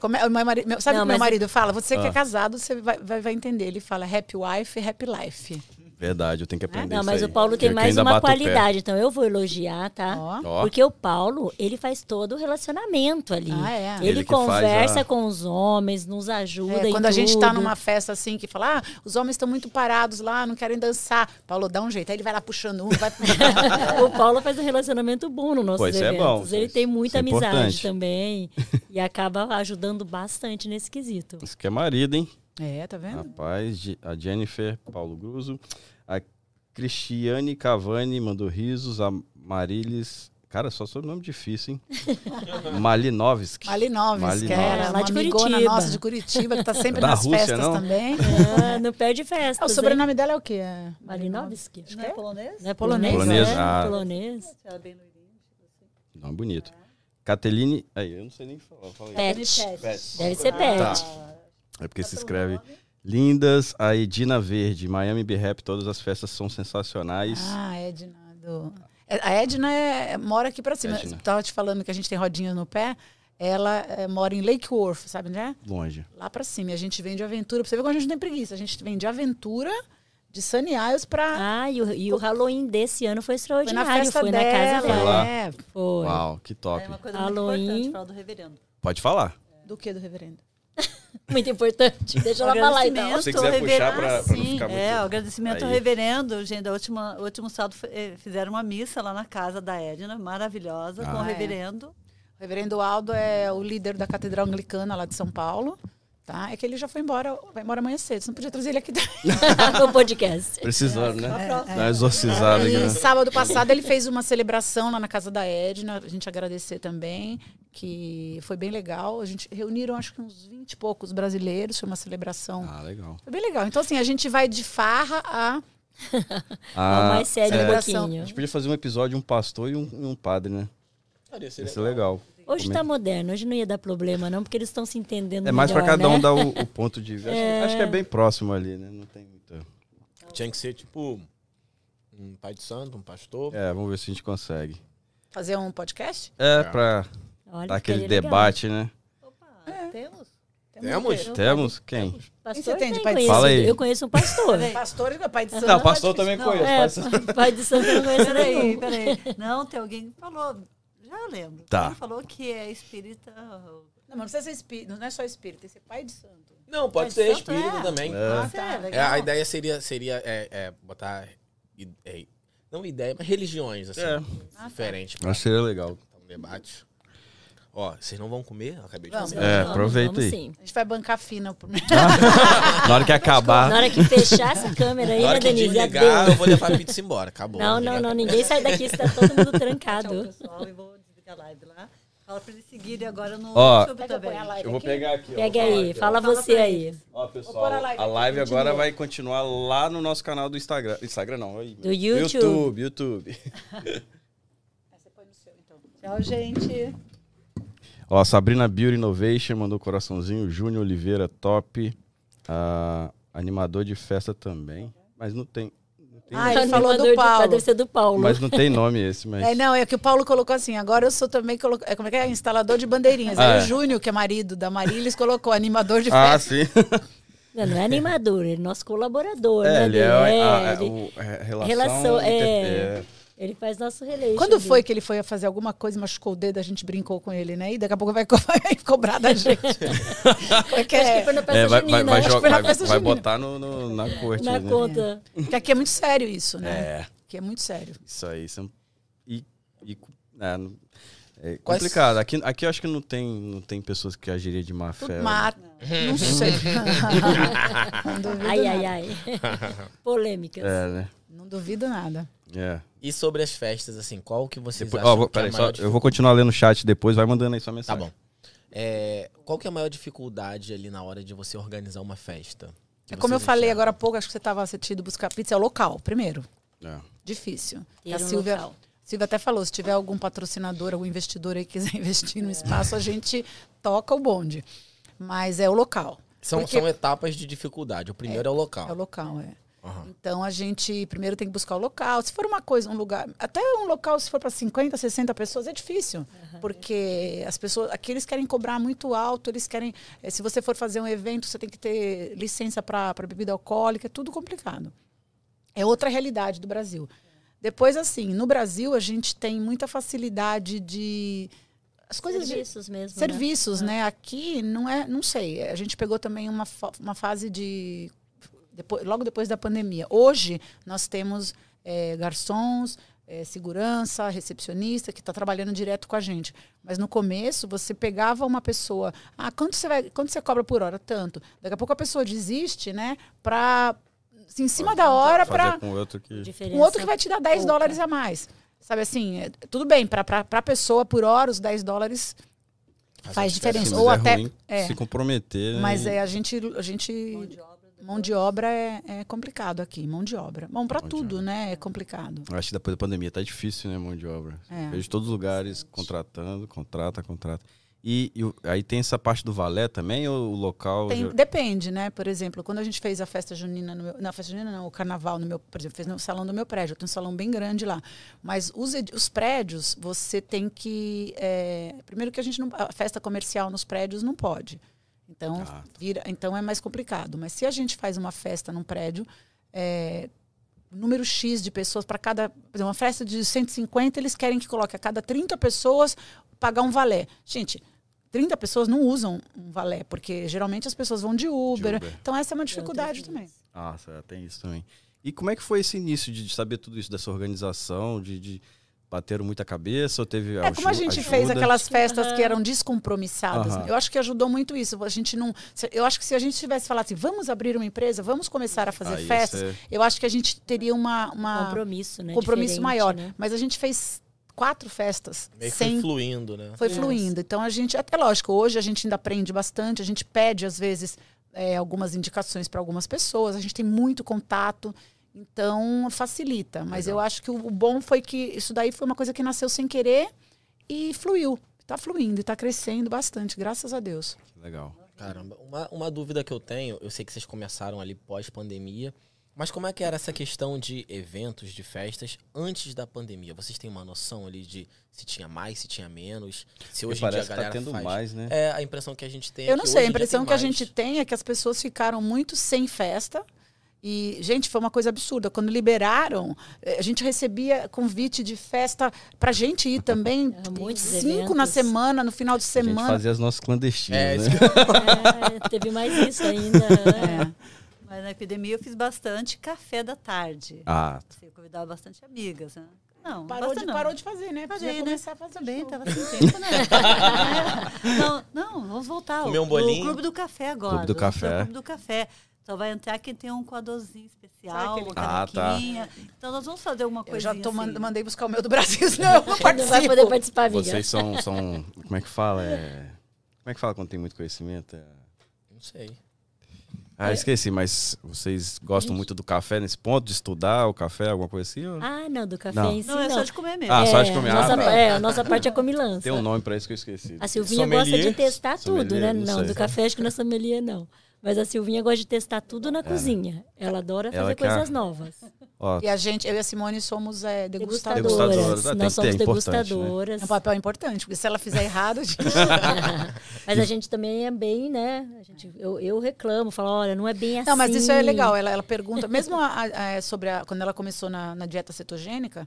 Como é- o meu marido- meu- sabe o que meu marido fala? Você que é Ah. casado, você vai, vai, vai entender. Ele fala happy wife, happy life. Verdade, eu tenho que aprender Não, isso mas aí. o Paulo tem Eu mais uma qualidade, então eu vou elogiar, tá? Ó, Porque o Paulo, ele faz todo o relacionamento ali. Ah, é. Ele, Ele conversa a- com os homens, nos ajuda É, em quando a gente tá tudo. numa festa assim que fala, ah, os homens estão muito parados lá, não querem dançar. Paulo, dá um jeito. Aí ele vai lá puxando um, vai. *laughs* o Paulo faz um relacionamento bom no isso é eventos. bom. Ele tem muita é amizade importante. também *laughs* e acaba ajudando bastante nesse quesito. Isso que é marido, hein? é, tá vendo? Rapaz, a Jennifer Paulo Gruso, a Cristiane Cavani mandou risos, a Marilis. Cara, só sobrenome difícil, hein? *laughs* Malinovski. Malinovski, que Malinovski. era Lá uma de amigona Curitiba. nossa de Curitiba, que tá sempre Da nas Rússia, festas não? também. Ah, não perde festa. Ah, o sobrenome dela é o quê? É Malinovski. Não é polonês? Não é Polonês, polonês? Polonês, É, ah. polonês. Ela é. Não, bonito. Cateline. Aí, eu não sei nem falar. Pet. Pet. Deve ser pet. Tá. É porque se escreve. Lindas, a Edina Verde, Miami B-Rap, todas as festas são sensacionais. Ah, Edna. Do... É, A Edna é- mora aqui pra cima. Edna. Tava te falando que a gente tem rodinhas no pé. Ela é, mora em Lake Worth, sabe onde é? Longe. Lá pra cima. E a gente vem de aventura. Pra você ver como a gente não tem preguiça. A gente vem de aventura de Sunny Isles pra. Ah, e o, e o Halloween desse ano foi foi extraordinário. na festa foi na dela. casa Foi dela. lá. É. Foi. Uau, que top. É uma coisa Halloween. muito importante falar do reverendo. Pode falar. Do que do reverendo? *laughs* Muito importante. Deixa ela falar então. Se você quiser ao puxar pra não sim. ficar muito. É, o agradecimento ao reverendo. Gente, a última, o último sábado eh, fizeram uma missa lá na casa da Edna, maravilhosa, com o Ah, é. reverendo. O reverendo Aldo é o líder da Catedral Anglicana lá de São Paulo. Tá? É que ele já foi embora, vai embora amanhã cedo. Você não podia trazer ele aqui. *laughs* no podcast. Precisando, né? Dá uma exorcizada aqui, E né? sábado passado ele fez uma celebração lá na casa da Edna, a gente agradecer também, que foi bem legal. A gente reuniram acho que uns 20 e poucos brasileiros, foi uma celebração. Ah, legal. Foi bem legal. Então assim, a gente vai de farra a *laughs* Ao mais sério um celebração. A pouquinho. gente podia fazer um episódio, um pastor e um, um padre, né? Ia ser legal. Hoje Como é tá moderno, hoje não ia dar problema, não, porque eles estão se entendendo É mais pra melhor, cada um né? dar o, *laughs* o ponto de vista. Acho, que- acho que é bem próximo ali, né? Não tem muita. Tinha que ser tipo um pai de santo, um pastor. É, vamos ver se a gente consegue. fazer um podcast. É, É. pra Olha, dar aquele ficaria legal. debate, né? Opa, temos? Temos? Temos? Quem? Pastor você tem de pai de conhecido. Fala aí. Eu conheço um pastor. *laughs* Pastor e pai de *laughs* santo. Não, é pastor também Não, conheço. É, Pastor- pai de santo eu não conheço Peraí, peraí. Não, tem alguém que falou. Já lembro. Tá. Alguém falou que é espírita. Não, mas não precisa ser espírito, não é só espírito, tem que ser pai de santo. Não, Pai pode de ser espírito é. também. É. Ah, tá. é É, a ideia seria, seria é, é, botar. é, não ideia, mas religiões, assim. É. Diferentes. Acho que seria legal. um debate. Ó, vocês não vão comer? Eu acabei de Vamos. comer. É, Vamos, aproveita vamos aí. sim. A gente vai bancar fina. por- *laughs* Na hora que Na acabar. hora que fechar essa câmera aí, Na hora né, que Denise? desligar, eu vou levar a pizza embora. Acabou. Não, não, não. Ninguém sai daqui, está todo mundo *laughs* Tchau, trancado. pessoal. E vou desligar a live lá. Fala pra eles seguirem agora no Ó, YouTube eu também. ponha a live Eu vou pegar aqui. ó. Pega aí, aqui, fala Fala você aí. Ó, pessoal, a live a live continua. agora vai continuar lá no nosso canal do Instagram. Instagram não, aí. Do YouTube. YouTube, YouTube. *laughs* Você põe no seu, então. Tchau, gente. Ó, Sabrina Beauty Innovation mandou coraçãozinho. Júnior Oliveira, top. Ah, animador de festa também. Mas não tem. não tem- Ah, ele falou do Animador de- Paulo. Deve ser do Paulo. mas não tem nome esse, mas. *laughs* É, não, é que o Paulo colocou assim, agora eu sou também, colo... é, como é que é? Instalador de bandeirinhas. Ah, Aí é. o Júnior, que é marido da Marília, colocou animador de Ah, festa. sim. *laughs* Não, não é animador, é nosso colaborador. É, né, ele é, a, É, a- a relação. relação, é. é. Ele faz nosso relation. Quando foi que ele foi fazer alguma coisa machucou o dedo, a gente brincou com ele, né? E daqui a pouco vai, *laughs* co- vai cobrar da gente. Como é que Acho que é? foi na festa É, vai, vai, junina, vai, vai- vai junina. botar no, no- na corte. na né? conta. Porque aqui é muito sério isso, né? É, Aqui é muito sério. isso aí. Isso é, e, e- é, não- é complicado. Aqui, aqui eu acho que não tem, não tem pessoas que agiriam de má fé. Tudo mata. Não sei. *laughs* não duvido Ai, nada. ai, ai. Polêmicas. É, né? Não duvido nada. É. E sobre as festas, assim, qual que vocês Depois, acham ó, vou- que é a peraí, maior só, eu vou continuar lendo o chat depois, vai mandando aí sua Tá mensagem. bom. É, qual que é a maior dificuldade ali na hora de você organizar uma festa? É como eu vocês falei agora há pouco, acho que você estava assistindo buscar pizza, é o local, primeiro. É. Difícil. Ter a Silvia, local. Silvia até falou, se tiver algum patrocinador, algum investidor aí que quiser *laughs* investir no espaço, a gente toca o bonde. Mas é o local. São, Porque- são etapas de dificuldade. O primeiro é, o local. É o local, é. Aham. Então a gente primeiro tem que buscar o local. Se for uma coisa, um lugar, até um local, se for para 50, 60 pessoas, é difícil. Porque as pessoas, aqui eles querem cobrar muito alto, eles querem. eh, Se você for fazer um evento, você tem que ter licença para bebida alcoólica, é tudo complicado. É outra realidade do Brasil. Depois, assim, no Brasil a gente tem muita facilidade de. As coisas de- Serviços mesmo. serviços, né? né? Aqui não é, não sei. A gente pegou também uma, uma fase de depois- logo depois da pandemia. Hoje nós temos eh, garçons, eh, segurança, recepcionista que está trabalhando direto com a gente. Mas no começo você pegava uma pessoa, ah, quanto você vai, quanto você cobra por hora? Tanto. Daqui a pouco a pessoa desiste, né? Para em cima da hora para com outro que... Diferença um outro que vai te dar 10 pouca. dólares a mais. Sabe assim, é, tudo bem, para a pessoa por hora, os 10 dólares faz diferença. Ou é até. ruim é, se comprometer. né? mas E- é, a gente. A gente Mão de obra. é, é complicado aqui, mão de obra. Bom, para tudo, obra. né? É complicado. Eu Acho que depois da pandemia tá difícil, né, mão de obra. É. Vejo todos os lugares contratando, contrata, contrata. E, e aí tem essa parte do valé também, ou o local... Tem- já- depende, né? Por exemplo, quando a gente fez a festa junina, no meu, não, a festa junina não, o carnaval no meu, por exemplo, fez no salão do meu prédio. Eu tenho um salão bem grande lá. Mas os, os prédios, você tem que. é, primeiro que a gente não. A festa comercial nos prédios não pode. Então, Ah, vira, então é mais complicado. Mas se a gente faz uma festa num prédio, é, número X de pessoas para cada. Por exemplo, uma festa de 150, eles querem que coloque a cada 30 pessoas pagar um valé. Gente, 30 pessoas não usam um valé, porque geralmente as pessoas vão de Uber. Uber. Então essa é uma dificuldade também. Nossa, tem isso também. E como é que foi esse início de saber tudo isso, dessa organização, de, de bateram muita cabeça ou teve É como a gente fez ajuda? aquelas festas que eram descompromissadas. Aham. Eu acho que ajudou muito isso. A gente não. Eu acho que se a gente tivesse falado assim, vamos abrir uma empresa, vamos começar a fazer Aí festas, você- eu acho que a gente teria uma, uma Compromisso, né? compromisso Diferente, maior. né? Mas a gente fez quatro festas Meio sem foi fluindo, né? foi Yes. fluindo. Então a gente, até lógico, hoje a gente ainda aprende bastante, a gente pede às vezes é, algumas indicações para algumas pessoas, a gente tem muito contato, então facilita. Mas eu acho que o, bom foi que isso daí foi uma coisa que nasceu sem querer e fluiu. Está fluindo e está crescendo bastante, graças a Deus. Legal. Caramba, uma, uma dúvida que eu tenho, eu sei que vocês começaram ali pós-pandemia, mas como é que era essa questão de eventos, de festas, antes da pandemia? Vocês têm uma noção ali de se tinha mais, se tinha menos? Se hoje em dia a que galera tá tendo faz? mais, né? É, a impressão que a gente tem é Eu não que sei, a impressão que a mais. gente tem é que as pessoas ficaram muito sem festa. E, gente, foi uma coisa absurda. Quando liberaram, eh, a gente recebia convite de festa pra gente ir também. *laughs* É, muitos cinco na eventos. semana, no final de A gente semana. fazia as nossas clandestinas, É, né? *laughs* É, teve mais isso ainda. né? É. Mas na epidemia eu fiz bastante café da tarde. Ah, eu convidava bastante amigas, né? Não, Parou basta de, não. parou de fazer, né? Podia né? começar a fazer Também, de novo. tava sem tempo, né? É. *laughs* não, não, vamos voltar. Comer um O- bolinho. O Clube do Café agora. Clube do o Café. Clube do Café. Só vai entrar quem tem um coadorzinho especial, uma Ah, tá. Então nós vamos fazer uma Eu coisinha já tô, assim. mand- mandei buscar o meu do Brasil, *laughs* senão eu não Não vai participo. poder participar, amiga. vocês são, são. Como é que fala? É, como é que fala quando tem muito conhecimento? É- Não sei. Ah, esqueci, mas vocês gostam muito do café nesse ponto, de estudar o café, alguma coisa assim? ou- Ah, não, do café Não. em si, Não, é não. só de comer mesmo. Ah, só de comer. Ah, Nossa, tá. é, a nossa parte é comilança. Tem um nome pra isso que eu esqueci. A Silvinha Sommelier? gosta de testar tudo, Sommelier, né? não Não, sei. do café acho que não é sommelier, não. Mas a Silvinha gosta de testar tudo na cozinha. Ela adora Ela fazer quer- coisas novas. Ó, E a gente, eu e a Simone somos é, degustadoras. Degustadoras. Ah, Nós somos é né? degustadoras. É um papel importante, porque se ela fizer errado, a gente... *laughs* Mas a gente também é bem, né? A gente, eu, eu reclamo, falo, olha, não é bem assim. Não, mas isso é legal. Ela, ela pergunta, mesmo a- a- a- sobre a, quando ela começou na, na dieta cetogênica,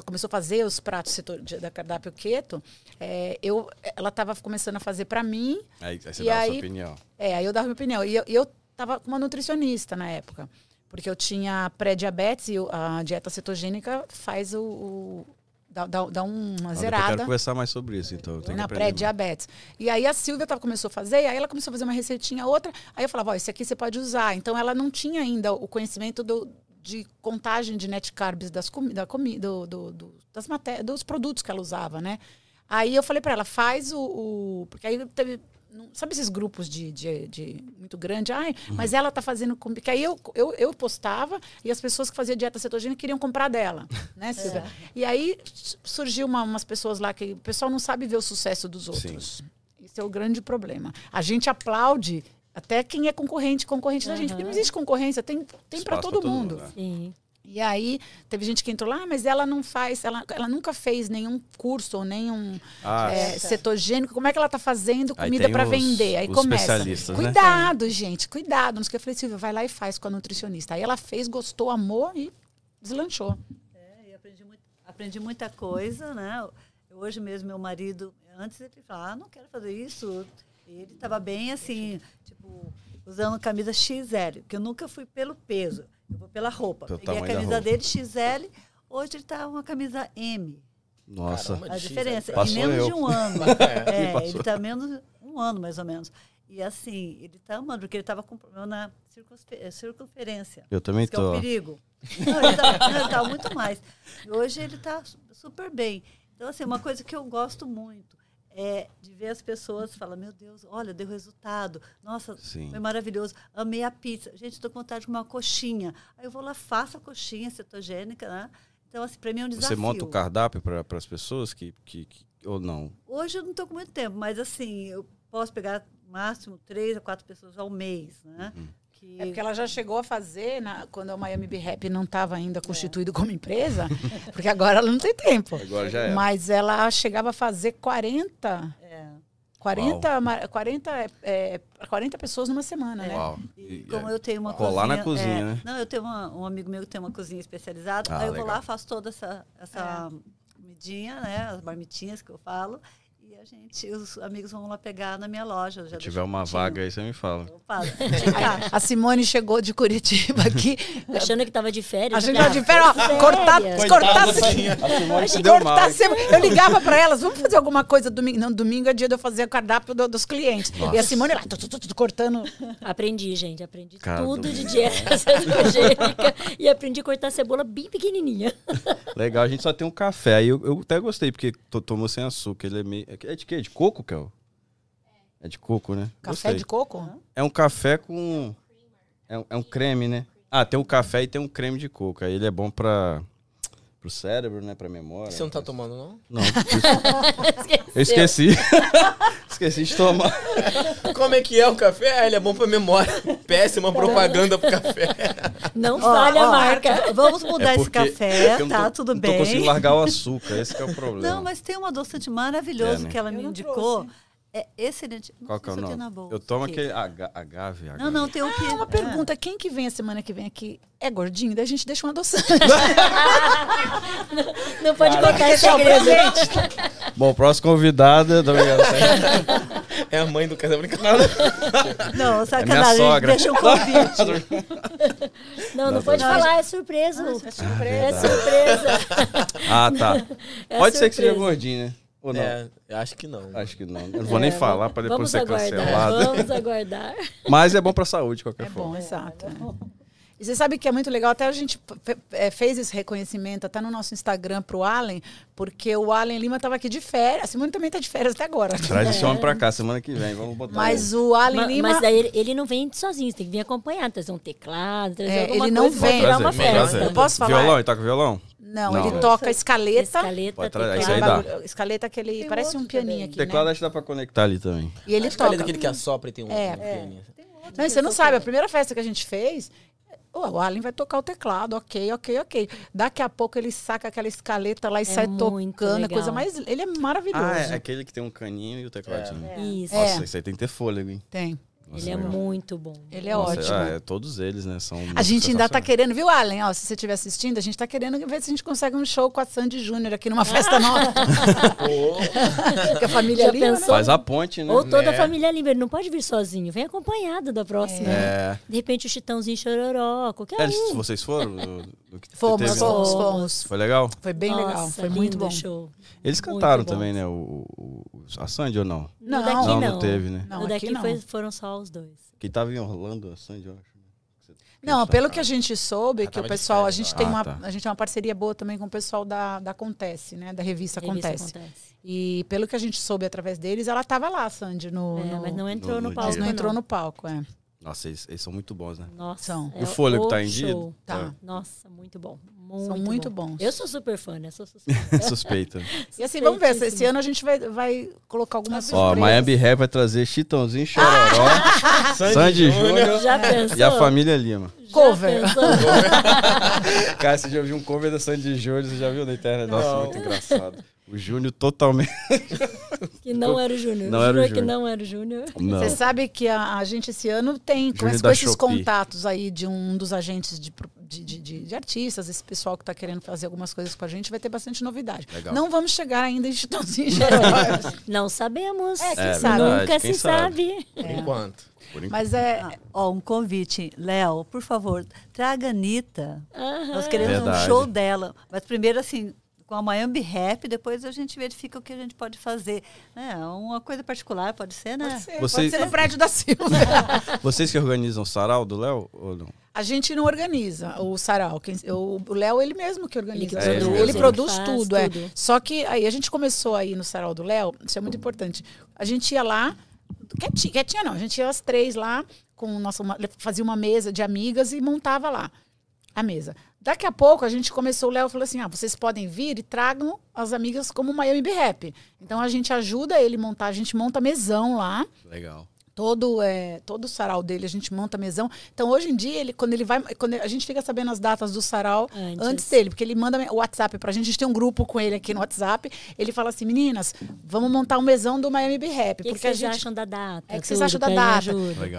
começou a fazer os pratos de- da cardápio keto, é, eu, ela estava começando a fazer para mim, aí, aí você E dá a aí- sua opinião. é, aí eu dava minha opinião. E eu, eu tava com uma nutricionista na época, porque eu tinha pré-diabetes e a dieta cetogênica faz o... o dá, dá, dá uma Ah, depois Eu zerada. quero conversar mais sobre isso, então. na pré-diabetes. E aí a Silvia tava, começou a fazer, e aí ela começou a fazer uma receitinha, outra. Aí eu falava, ó, esse aqui você pode usar. Então ela não tinha ainda o conhecimento do, de contagem de net carbs das da comi do, do- do- das dos produtos que ela usava, né? Aí eu falei para ela, faz o, o- Porque aí teve. Sabe esses grupos de, de, de muito grande? Ai, mas ela tá fazendo. com- Porque aí eu, eu, eu postava e as pessoas que faziam dieta cetogênica queriam comprar dela, *laughs* né, Silvia? E aí surgiu uma- umas pessoas lá que o pessoal não sabe ver o sucesso dos outros. Esse é o grande problema. A gente aplaude até quem é concorrente, concorrente da gente. Porque não existe concorrência, tem, tem para todo pra todo mundo. mundo, né? Sim. E aí, teve gente que entrou lá, ah, mas ela não faz, ela, ela nunca fez nenhum curso ou nenhum Ah, é, cetogênico. Como é que ela tá fazendo comida para vender? Aí os começa. né? Cuidado, gente, cuidado. Não sei o que eu falei, Silvia, vai lá e faz com a nutricionista. Aí ela fez, gostou, amou e deslanchou. É, e aprendi, muito, aprendi muita coisa, né? Hoje mesmo, meu marido, antes ele falava, ah, não quero fazer isso. Ele estava bem assim, tipo, usando camisa XL, porque eu nunca fui pelo peso, eu vou pela roupa. Pelo Peguei a camisa dele XL, hoje ele está uma camisa M. Nossa. Caramba. A X, diferença, é. Passou em menos eu. de um ano. É. *laughs* É, ele está menos um ano, mais ou menos. E assim, ele está amando, porque ele estava com problema na eh, circunferência. Eu também Isso que é tô. um perigo. *laughs* Não, ele tá, tá muito mais. Hoje ele está super bem. Então, assim, uma coisa que eu gosto muito é de ver as pessoas falar, meu Deus, olha, deu resultado. Nossa, Sim. foi maravilhoso. Amei a pizza. Gente, estou com vontade de uma coxinha. Aí eu vou lá, faço a coxinha cetogênica, né? Então, assim, para mim é um desafio. Você monta o cardápio para as pessoas que, que, que- Ou não? Hoje eu não estou com muito tempo, mas assim, eu posso pegar máximo três a quatro pessoas ao mês, né? Uhum. Que... É porque ela já chegou a fazer, na- quando a Miami Be Happy não estava ainda constituído como empresa, *laughs* porque agora ela não tem tempo. Agora já é. Mas ela chegava a fazer 40, É. 40, ma- 40, é, é, 40 pessoas numa semana, né? Uau. E como eu tenho uma Rolar cozinha... na cozinha, é, né? Não, eu tenho uma- um amigo meu que tem uma cozinha especializada, Ah, aí eu vou legal. lá, faço toda essa, essa comidinha, né? As marmitinhas que eu falo, e a gente, os amigos vão lá pegar na minha loja. Se tiver uma vaga aí, você me fala. Eu falo, "Tica, A Simone chegou de Curitiba aqui. Achando que tava de férias. A gente eu já falei, de férias, ó, "Ah, cortar, férias." cortar, Cortar. Eu ligava para elas, vamos fazer alguma coisa domingo. Não, domingo é dia de eu fazer o cardápio do- dos clientes. E a Simone lá, tu, tu, tu, tu, cortando. Aprendi, gente. Aprendi tudo domingo. de dieta cetogênica. e aprendi a cortar cebola bem pequenininha. Legal, a gente só tem um café. Aí eu, eu até gostei, porque to- tomou sem açúcar. Ele é meio. É de quê? De coco, Kel? É de coco, né? Café Gostei. de coco? É um café com. É um, é um creme, né? Ah, tem um café e tem um creme de coco. Aí ele é bom pra. Pro cérebro, né? Pra memória. Você não tá tomando, não? Não. *laughs* Eu esqueci. *laughs* esqueci de tomar. Como é que é o café? Ah, ele é bom pra memória. *laughs* Péssima propaganda pro café. Não falha a marca. Vamos mudar É esse café, não tá? tô- Tudo não bem. tô conseguindo largar o açúcar. Esse que é o problema. Não, mas tem um adoçante maravilhoso É, né? que ela me não indicou. É excelente. Não Qual que é o nome? Eu tomo aquele aga- agave. agave. Não, não, tem um que. Ah, uma é. pergunta. Quem que vem a semana que vem aqui é gordinho? Daí a gente deixa um adoçante. *laughs* Não pode contar esse segredo. Bom, próximo convidado. Tô brincando. É a mãe do cara brincadeira. Não, minha sacanagem. sogra. deixa um convite. Não, não pode Não, falar, é surpresa. é surpresa. É surpresa. ah, tá. *laughs* É Pode ser que seja surpresa. gordinho, né? Ou não? É, eu acho que não. Acho que não. Eu não vou nem É, falar pra depois vamos ser aguardar, cancelado. Vamos aguardar. *laughs* Mas é bom pra saúde, de qualquer É forma. bom, exato. É. E você sabe que é muito legal, até a gente é, fez esse reconhecimento até no nosso Instagram pro Allen, porque o Allen Lima estava aqui de férias. A Simone também está de férias até agora. Traz esse homem pra cá *laughs* semana que vem. Vamos botar Mas o Allen Ma- Lima. Mas daí ele, ele não vem sozinho, você tem que vir acompanhado, trazer um teclado, trazer É, alguma ele não coisa vem. virar uma trazer, festa. Eu posso falar? Violão, ele tá com violão? Não, Não, ele né? toca escaleta. Escaleta, trazer, teclado. isso aí dá. Escaleta que ele Tem parece um pianinho também. aqui, Teclado né? acho que dá pra conectar ali também. E ele Escolha toca. daquele que assopra e tem um, É. um pianinho. Não, você não sabe, a primeira festa que a gente fez, o o Allen vai tocar o teclado, ok, ok, ok. Daqui a pouco ele saca aquela escaleta lá e sai muito tocando, é legal. coisa mais. Ele é maravilhoso. Ah, é aquele que tem um caninho e o tecladinho. Isso. É. Nossa, isso aí tem que ter fôlego, hein? Tem. Nossa, Ele é legal. muito bom. Ele é Nossa, ótimo. ah, é, todos eles, né? São A gente ainda tá querendo, viu, Allen? Ó, se você estiver assistindo, a gente tá querendo ver se a gente consegue um show com a Sandy Júnior aqui numa festa *laughs* nova. que a família né? pensou? Faz a ponte, né? Ou toda Né? a família Lima, ele não pode vir sozinho, vem acompanhado da próxima. É. De repente o Chitãozinho Chororó, qualquer É, um. vocês foram? Do, que Fomos, teve, né? fomos, Fomos. fomos. Foi legal? Foi bem legal, Nossa, foi muito bom. show. Eles cantaram também, né? O- o- a Sandy ou não? Não, No daqui Não, não. não teve, né? Não, no aqui daqui não. foi- foram só os dois. Quem tava em Orlando, a Sandy, eu acho. Não, pelo que a gente soube, Ah, que o pessoal, a gente tem Ah, uma, tá. a gente tem uma parceria boa também com o pessoal da, da Acontece, né? Da revista, Revista Acontece. acontece. E pelo que a gente soube através deles, ela tava lá, Sandy, no, É, no- mas não entrou no- no, no palco. mas não entrou no palco, é. Nossa, eles, eles são muito bons, né? Nossa. São. é O fôlego tá em dia? Tá. Nossa, muito bom. Muito São muito bom. bons. Eu sou super fã, né? Sou suspeita. *laughs* *laughs* Suspeita. E assim, vamos ver. se Esse ano a gente vai, vai colocar algumas Ó, surpresas. Miami Rap vai trazer Chitãozinho Chororó, *laughs* Sandy Júnior e a família Lima. Já Cover. Cara, você já viu um cover da Sandy Júnior? Você já viu na internet? Nossa, Não. muito engraçado. O Júnior totalmente. Que não era o Júnior. Não era o Juro que Júnior. não era o Júnior. Não. Você sabe que a, a gente esse ano tem, com, Júnior esse- com esses Shopee. contatos aí de um dos agentes de, de, de- de- de artistas, esse pessoal que está querendo fazer algumas coisas com a gente, vai ter bastante novidade. Legal. Não vamos chegar ainda em Chitãozinho Chororó. Não sabemos. É, quem É, sabe? verdade, Nunca quem se sabe? sabe. Por enquanto. Por enquanto. Mas é, Ah, ó, um convite. Léo, por favor, traga a Anitta. Aham. Nós queremos Verdade. um show dela. Mas primeiro, assim, com a Miami Rap, depois a gente verifica o que a gente pode fazer. Né? Uma coisa particular, pode ser, né? pode ser, Vocês- pode ser no prédio da Silva. *laughs* Vocês que organizam o sarau do Léo ou não? A gente não organiza o sarau. Quem- o Léo, ele mesmo que organiza. Ele que É, ele produz Ele tudo, é. tudo. Só que aí a gente começou aí no sarau do Léo, isso é muito importante. A gente ia lá, quietinha, quietinha não, a gente ia as três lá, com nossa, uma- fazia uma mesa de amigas e montava lá a mesa. Daqui a pouco a gente começou, o Léo falou assim: ah, vocês podem vir e tragam as amigas como Miami Be Rap. Então a gente ajuda ele a montar, a gente monta mesão lá Legal. todo é, todo o sarau dele a gente monta mesão então hoje em dia ele quando ele vai quando a gente fica sabendo as datas do sarau Antes. antes, dele porque ele manda o WhatsApp pra gente a gente tem um grupo com ele aqui no WhatsApp ele fala assim meninas vamos montar um mesão do Miami Be Rap O que, que porque a vocês gente acham da data? É, o que vocês acham da data?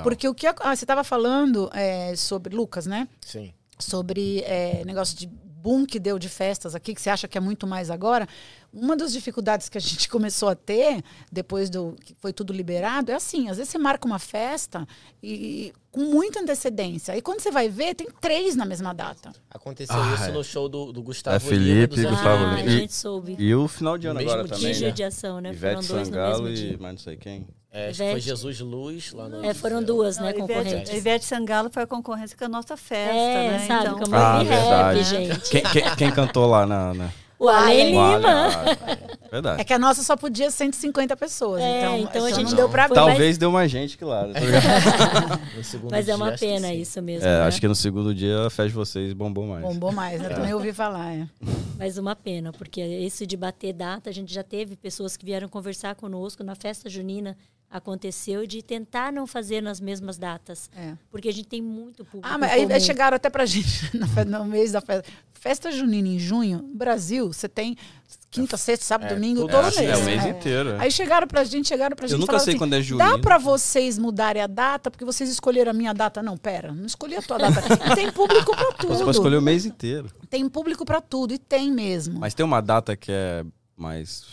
porque o que ah, você estava falando é, sobre Lucas né Sim. Sobre é, negócio de boom que deu de festas aqui, que você acha que é muito mais agora, uma das dificuldades que a *laughs* gente começou a ter, depois do que foi tudo liberado, é assim, às vezes você marca uma festa e, com muita antecedência. E quando você vai ver, tem três na mesma data. Aconteceu Ah, isso é. no show do, do Gustavo É Felipe, Lima, Gustavo Ah, Lima. a Felipe. gente soube. E o final de ano Mesmo agora dia. também, Que né? judiação, né? Ivete Foram dois no Sangalo mesmo e dia. mais não sei quem. É, acho que foi Ivete. Jesus Luz lá no. É, foram duas, né, Não, Ivete, concorrentes. a Ivete Sangalo foi a concorrência com a nossa festa, É, né? sabe, Então, com a Ah, verdade. Rap, gente. Quem, quem- quem cantou lá na. na... O Ale- Lima. ah, Verdade. É que a nossa só podia 150 pessoas. É, então, então a gente não deu pra ver. Talvez deu mais gente que lá. né? *laughs* Mas é uma pena sim. isso mesmo. É, né? acho que no segundo dia a festa de vocês bombou mais. Bombou mais, né? Também ouvi falar. É. Mas uma pena, porque isso de bater data, a gente já teve pessoas que vieram conversar conosco na festa junina. Aconteceu de tentar não fazer nas mesmas datas. É. Porque a gente tem muito público. Ah, mas aí, comum. aí chegaram até pra gente *laughs* no, mês da festa. Festa junina em junho, no Brasil, você tem quinta, sexta, sábado, É, domingo, tudo todo é, mês. é o mês É. inteiro. Aí chegaram pra gente, chegaram pra Eu gente e nunca sei assim, quando é Dá junino. pra vocês mudarem a data, porque vocês escolheram a minha data. Não, pera, não escolhi a tua data. *laughs* Tem público pra Você pode escolher tudo. o mês inteiro. Tem público pra tudo, e tem mesmo. Mas tem uma data que é mais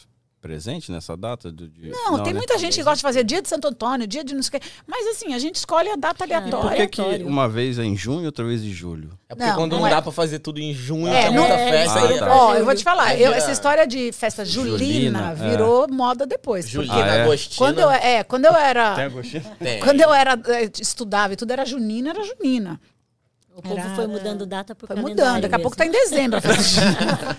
presente nessa data? Do, de... não, tem né? muita gente que gosta de fazer dia de Santo Antônio, dia de não sei o quê. Mas assim, a gente escolhe a data Por que, aleatória. que aleatório. uma vez é em junho e outra vez em julho? É porque Não, quando não não, é. dá pra fazer tudo em junho, É, tem não- muita é, festa. Ah, aí tá. pra Ó, eu vou te falar, eu- essa história de festa julina, Julina, é. virou moda depois. Julina, Ah, é? Agostina. Quando eu, é, quando eu era. Tem agostinho? Tem. Quando eu era é, estudava e tudo era junina, era junina. O povo Era- foi mudando data por Foi mudando. Daqui a pouco tá em dezembro a festa *laughs* junina.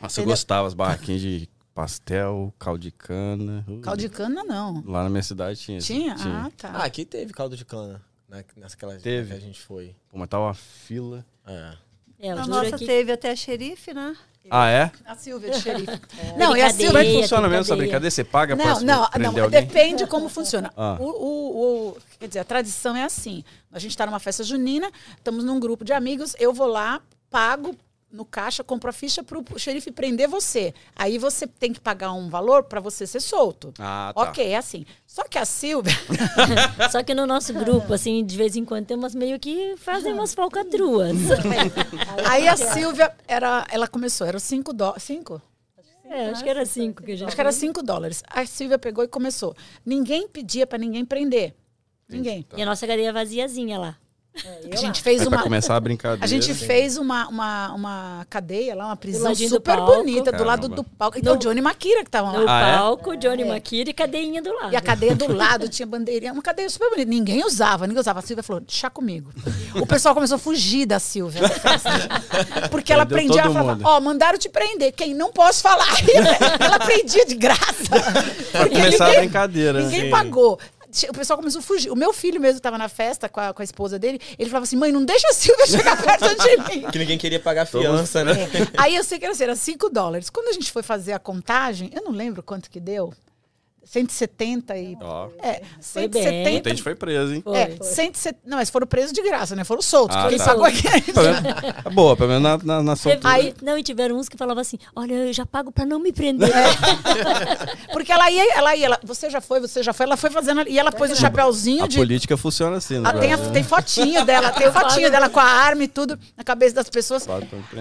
Nossa, eu gostava, as barraquinhas de pastel, caldo de cana. Uh, Caldo de cana, não. Lá na minha cidade tinha. Tinha? Ah, tá. Ah, aqui teve caldo de cana. Né, naquela Teve. que a gente foi. Pô, mas tava uma fila. É. É, A nossa é que teve até a xerife, né? Ah, é? A Silvia de xerife. *laughs* Não, e a Brincadeira. Como é que Silvia. funciona mesmo essa brincadeira? Você paga pra Não, não, prender não, alguém? depende como funciona. Ah. O, o- o- quer dizer, a tradição é assim. A gente está numa festa junina, estamos num grupo de amigos, eu vou lá, pago no caixa, compro a ficha para o xerife prender você. Aí você tem que pagar um valor para você ser solto. Ah, tá. Ok, é assim. Só que a Silvia, *laughs* Só que no nosso grupo, assim, de vez em quando tem umas meio que fazem umas falcatruas. *laughs* aí a Silvia era, ela começou, eram cinco dólares, cinco? É, acho que era cinco que a gente. Acho que era 5 dólares. A Silvia pegou e começou. Ninguém pedia para ninguém prender. Ninguém. E a nossa cadeia vaziazinha lá. A gente fez uma. começar a brincadeira. A gente fez uma, uma, uma cadeia lá, uma prisão do super bonita, do lado do palco. Então, o Johnny Maquira que tava No lá. Ah, é? palco, Johnny Maquira e cadeinha do lado. E a cadeia do lado tinha bandeirinha, uma cadeia super bonita. Ninguém usava, ninguém usava. A Silvia falou, deixa comigo. O pessoal começou a fugir da Silvia. *laughs* Porque ela Prendeu prendia, ela falava, ó, mandaram te prender. Quem não posso falar. *laughs* ela prendia de graça. Pra começar a ninguém- brincadeira. né? Ninguém Sim. pagou. O pessoal começou a fugir. O meu filho mesmo estava na festa com a, com a esposa dele. Ele falava assim: mãe, não deixa a Silvia chegar perto de *laughs* mim. Que ninguém queria pagar fiança, né? É. Aí eu sei que era, assim, era 5 dólares. Quando a gente foi fazer a contagem, eu não lembro quanto que deu. 170 e. Ó, É, Foi bem. 170. muita gente foi preso, hein? Foi, É, foi. 170, não, mas foram presos de graça, né? Foram soltos. Ah, porque tá. pagou aqui. É boa, pelo menos na, na, na soltura. Aí, não, e tiveram uns que falavam assim: olha, eu já pago pra não me prender. *laughs* Porque ela ia, ela ia, ela, você já foi, você já foi, ela foi fazendo. ali- E ela pôs o chapéuzinho A de. política funciona assim, né? Ah, tem, a- tem fotinho dela, tem *laughs* fotinho dela com a arma e tudo na cabeça das pessoas.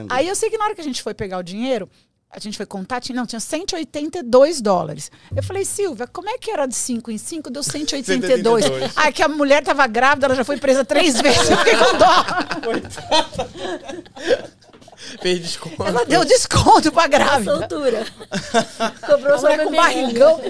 Aí eu sei que na hora que a gente foi pegar o dinheiro, a gente foi contar, tinha, não, tinha 182 dólares. Eu falei, Silvia, como é que era de 5 em 5? Deu 182. 182. Ah, que a mulher tava grávida, ela já foi presa três vezes. Eu fiquei com dó. Fez desconto. Ela deu desconto pra grávida. Soltura. Cobrou A só mulher com bebezinho. barrigão.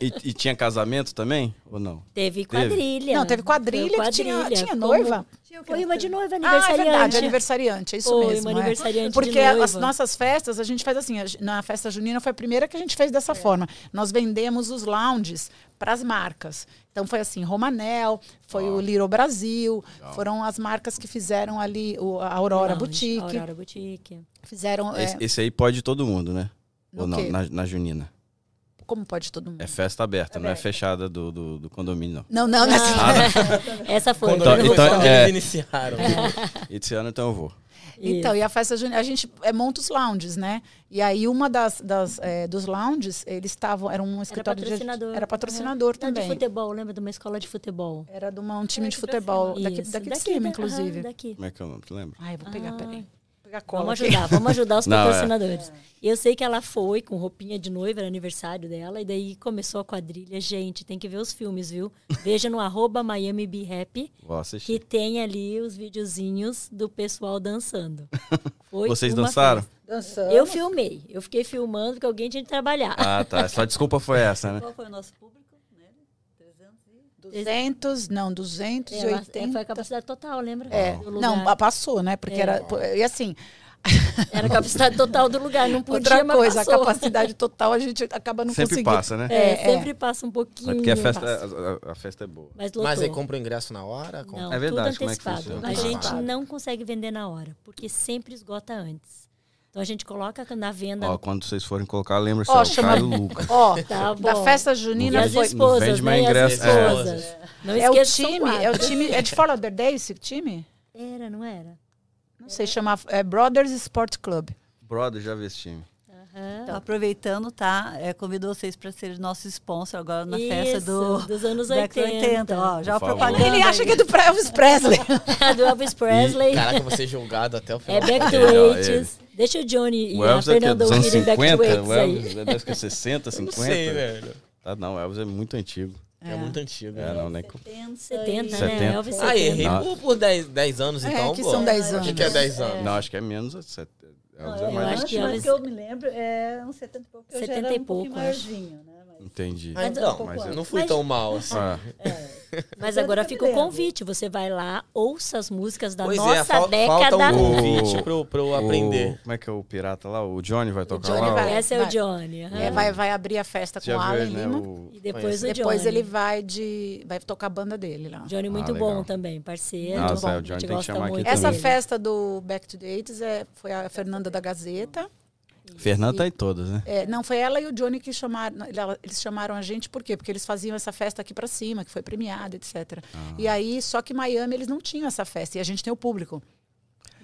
E, e tinha casamento também? Ou não? Teve quadrilha. Não, teve quadrilha, Foi tinha, quadrilha. tinha Como- Foi uma de noiva, Ah, é aniversariante. verdade, aniversariante, é isso Foi, mesmo. uma é. aniversariante de Porque as nossas festas, a gente faz assim, na festa junina foi a primeira que a gente fez dessa forma. Nós vendemos os lounges para as marcas. Então foi assim, Romanel, foi o Little Brasil, foram as marcas que fizeram ali o, a Aurora Lounge, Boutique, Aurora Boutique. fizeram é, Esse, esse aí pode todo mundo, né? No Ou não? Na, na junina. Como pode todo mundo. É festa aberta, não é fechada do, do, do condomínio, não. Não, não, não. *laughs* Essa foi. Quando, Então- eles- então, quando é- eles *laughs* iniciaram. Esse ano então eu vou. Então, e a festa junina, a gente é, monta os lounges, né? E aí uma das, das é, dos lounges, eles estavam, era um Era escritório de patrocinador. era patrocinador Não, também. de futebol, lembra de uma escola de futebol? Era de uma- um time de futebol daqui, Isso, daqui de cima, da- inclusive. aham, daqui. Como é que é o nome? Tu lembra? Ai, eu vou pegar, Ah. peraí. Vou pegar cola Vamos aqui. ajudar, vamos ajudar os *laughs* Não, é. patrocinadores. E eu sei que ela foi com roupinha de noiva, era aniversário dela, e daí começou a quadrilha. Gente, tem que ver os filmes, viu? Veja no arroba Miami Be Happy, que tem ali os videozinhos do pessoal dançando. *laughs* Foi Vocês dançaram? festa. Dançando. Eu filmei, eu fiquei filmando porque alguém tinha que trabalhar. Ah, tá. Só desculpa foi essa, né? Qual foi o nosso público? Nele? 300 e... 200, não, Ela- 280. foi a capacidade total, lembra? É, Do lugar. não, passou, né? Porque É. era. E assim, *laughs* Era a capacidade total do lugar, não podia, outra mas coisa, a passou. capacidade total a gente acaba não Sempre conseguindo. passa, né? É, É, sempre passa um pouquinho. É porque a festa, a, a festa é boa. Mas lotou. Mas aí compra o ingresso na hora? compra- Não, É verdade, tudo como é que funciona? a gente não consegue vender na hora, porque sempre esgota antes. Então a gente coloca na venda. Ó, quando vocês forem colocar, lembra Ó, só, o chama- Caio Lucas. Ó, *laughs* Tá da bom. festa e junina as foi. esposas, não vende né? mais as ingresso. É. esposas. Não É o time, é o time. É de Fort Lauderdale esse time? Era, não era? Não sei, chama é Brothers Sport Club. Brother, já vi esse time. Aham. Então, aproveitando, tá? É, convido vocês para ser nosso sponsor agora na festa Isso, do dos anos década 80. Ó, já a propaganda. Ele acha que é do Elvis Presley. *laughs* *laughs* do Elvis Presley. Caraca, você julgado até o final. É Back to É, ó, 80s. Deixa o Johnny O e a Elvis é que é Fernanda dos anos ouvirem Back to 50, 80s o aí. Elvis é deve que é 60, 50. Não sei, velho. Tá, não, o Elvis é muito antigo. É, muito antigo. É, né? não, nem... 70, 70. né? Elvis Ah, 70. errei por, por 10, 10 anos, É, então. que pô. são 10 O que, anos. que é 10 anos? Não, acho que é menos. é set- Elvis é eu mais acho acho que Elvis- que eu me lembro é uns 70 e pouco. Eu 70 já era e um pouco, pouquinho maiorzinho, né? Mas, Entendi. Ah, então, Mas- mas eu não fui Mas- tão mal assim. Ah, *laughs* Mas Eu agora fica o convite. Você vai lá, ouça as músicas da Pois nossa é, fal- década. falta um O- convite pra eu, pra eu aprender. O, como é que é o pirata lá? O Johnny vai tocar Johnny lá? vai. Esse é o Johnny. aham. É, vai, vai abrir a festa com Já o Alan né? Lima. O... E depois o Johnny. Depois ele vai de. Vai tocar a banda dele lá. Johnny muito Ah, bom também, parceiro. Nossa, é, o A Johnny gente tem que gosta chamar aqui muito. Essa festa do Back to the 80s é, foi a Fernanda da Gazeta. Fernando tá em todas, né? É, não, foi ela e o Johnny que chamaram. Eles chamaram a gente por quê? Porque eles faziam essa festa aqui pra cima, que foi premiada, etc. Ah. E aí, só que em Miami eles não tinham essa festa. E a gente tem o público.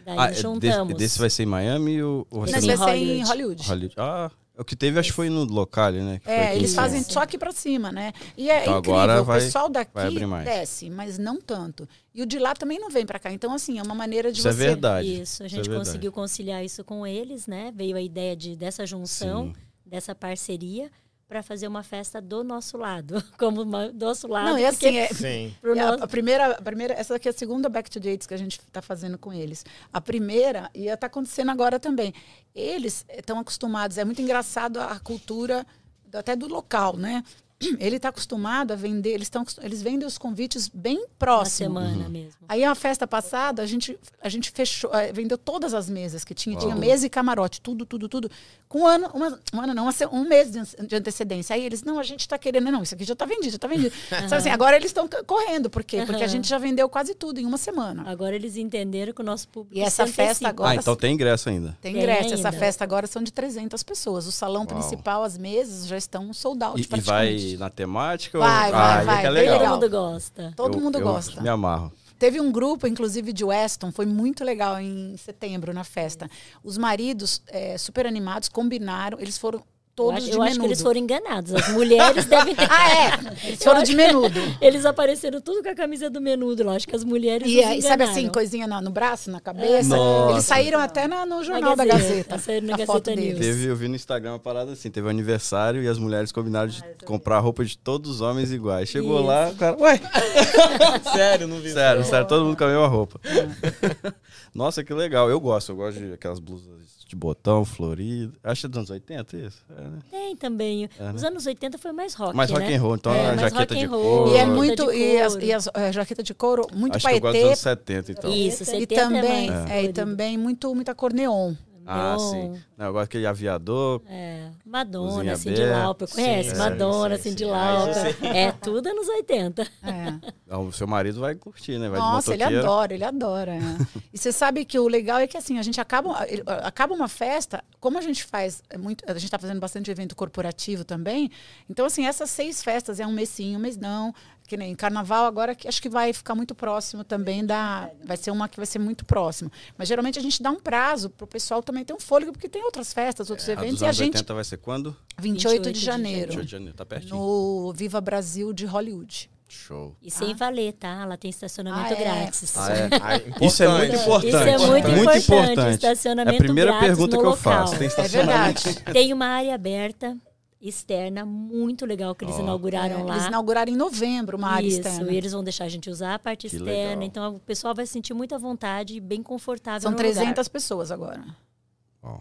Daí Ah, é, juntamos. desse, desse vai ser em Miami ou ou vai ser vai ser em Hollywood. Hollywood. Hollywood? Ah, o que teve acho que foi no local, né? que É, eles em fazem só aqui pra cima, né? E é Então incrível, agora o vai- pessoal vai daqui desce, mas não tanto. E o de lá também não vem pra cá. Então, assim, é uma maneira de Isso é você... verdade. Isso, a Isso gente é verdade. conseguiu conciliar isso com eles, né? Veio a ideia de, dessa junção, Sim. dessa parceria, para fazer uma festa do nosso lado. *laughs* Como uma- do nosso lado. Não, e assim, é, *laughs* Sim. nosso- a primeira, a primeira, essa daqui é a segunda Back to Dates que a gente está fazendo com eles. A primeira, e está acontecendo agora também. Eles estão acostumados, é muito engraçado a cultura até do local, né? *clears throat* ele está acostumado a vender, eles, tão, eles vendem os convites bem próximo. semana mesmo. Aí a festa passada, a gente, a gente fechou, eh, vendeu todas as mesas que tinha. Tinha Uau. mesa e camarote, tudo, tudo, tudo. Com um ano, uma, um ano não, uma um mês de, an- de antecedência. Aí eles, não, a gente está querendo, não, isso aqui já está vendido, já está vendido. *laughs* Sabe assim, agora eles estão correndo, por quê? Porque a Aham. gente já vendeu quase tudo em uma semana. Agora eles entenderam que o nosso público E essa se festa antecipa. agora- Ah, então tem ingresso ainda. Tem Tem ingresso. Essa ainda. festa agora são de 300 pessoas. O salão Uau. principal, as mesas já estão sold out E, e praticamente. Na temática? Vai, ou... vai, ah, aí vai, É é legal. Todo mundo gosta. Todo Eu- mundo eu gosta. Me amarro. Teve um grupo, inclusive, de Weston, foi muito legal em setembro, na festa. Os maridos, eh, super animados, combinaram, eles foram todos acho, de eu menudo. acho que eles foram enganados. As mulheres devem ter. *laughs* Ah, é? *laughs* Eles foram de menudo. Eles apareceram tudo com a camisa do menudo lá. Acho que as mulheres. E aí, sabe enganaram. assim, coisinha no, no braço, na cabeça? Nossa. Eles saíram até na- no jornal da Gazeta. Gazeta. Saíram na a foto Gazeta deles. News. Teve, eu vi no Instagram uma parada assim, teve um aniversário e as mulheres combinaram de comprar roupa de todos os homens iguais. Chegou Isso. lá, o cara, ué, *laughs* Sério, não vi sério, isso. sério, todo mundo com a mesma roupa. Nossa, que legal. Eu gosto, eu gosto de aquelas blusas de botão, florido. Acho que é dos anos 80 isso? É, né? Tem também. É, Os né? anos 80 foi mais rock. Mais né? rock and roll, então É, a jaqueta de couro. E é muito. E, as, e as, a jaqueta de couro, muito Acho que eu gosto dos paetê. anos 70, então. Isso, E 70 também, é mais é, e também muito, muita cor neon. Ah, sim. Não, eu gosto daquele aviador. É, Madonna, Cindy. Lauper, conhece? Sim, Madonna, sim, Cindy. Lauper. *laughs* É tudo anos 80. É. O seu marido vai curtir, né? Vai Nossa, ele adora, ele adora. é. e você sabe que o legal é que assim, a gente acaba, acaba uma festa, como a gente faz muito, a gente está fazendo bastante evento corporativo também. Então, assim, essas seis festas é um mês sim, um mês não. Que nem carnaval agora, que acho que vai ficar muito próximo também da. Vai ser uma que vai ser muito próximo. Mas geralmente a gente dá um prazo para o pessoal também ter um fôlego, porque tem outras festas, outros A eventos, dos e a anos gente. 80 vai ser quando? 28, 28 de de janeiro. 28 de janeiro, tá pertinho. No Viva Brasil de Hollywood. Show. E sem valer, tá? Ela tem estacionamento Ah, é? grátis. Ah, é? Ah, Isso é muito importante. Isso é muito Muito importante. importante. Estacionamento É a primeira grátis pergunta que eu local. faço. Tem É estacionamento? verdade. Tem uma área aberta, externa, muito legal que eles Ó. inauguraram É, lá. Eles inauguraram em novembro uma área Isso, externa. e eles vão deixar a gente usar a parte Que externa. legal. Então o pessoal vai se sentir muito à vontade e bem confortável São no 300 lugar. pessoas agora. São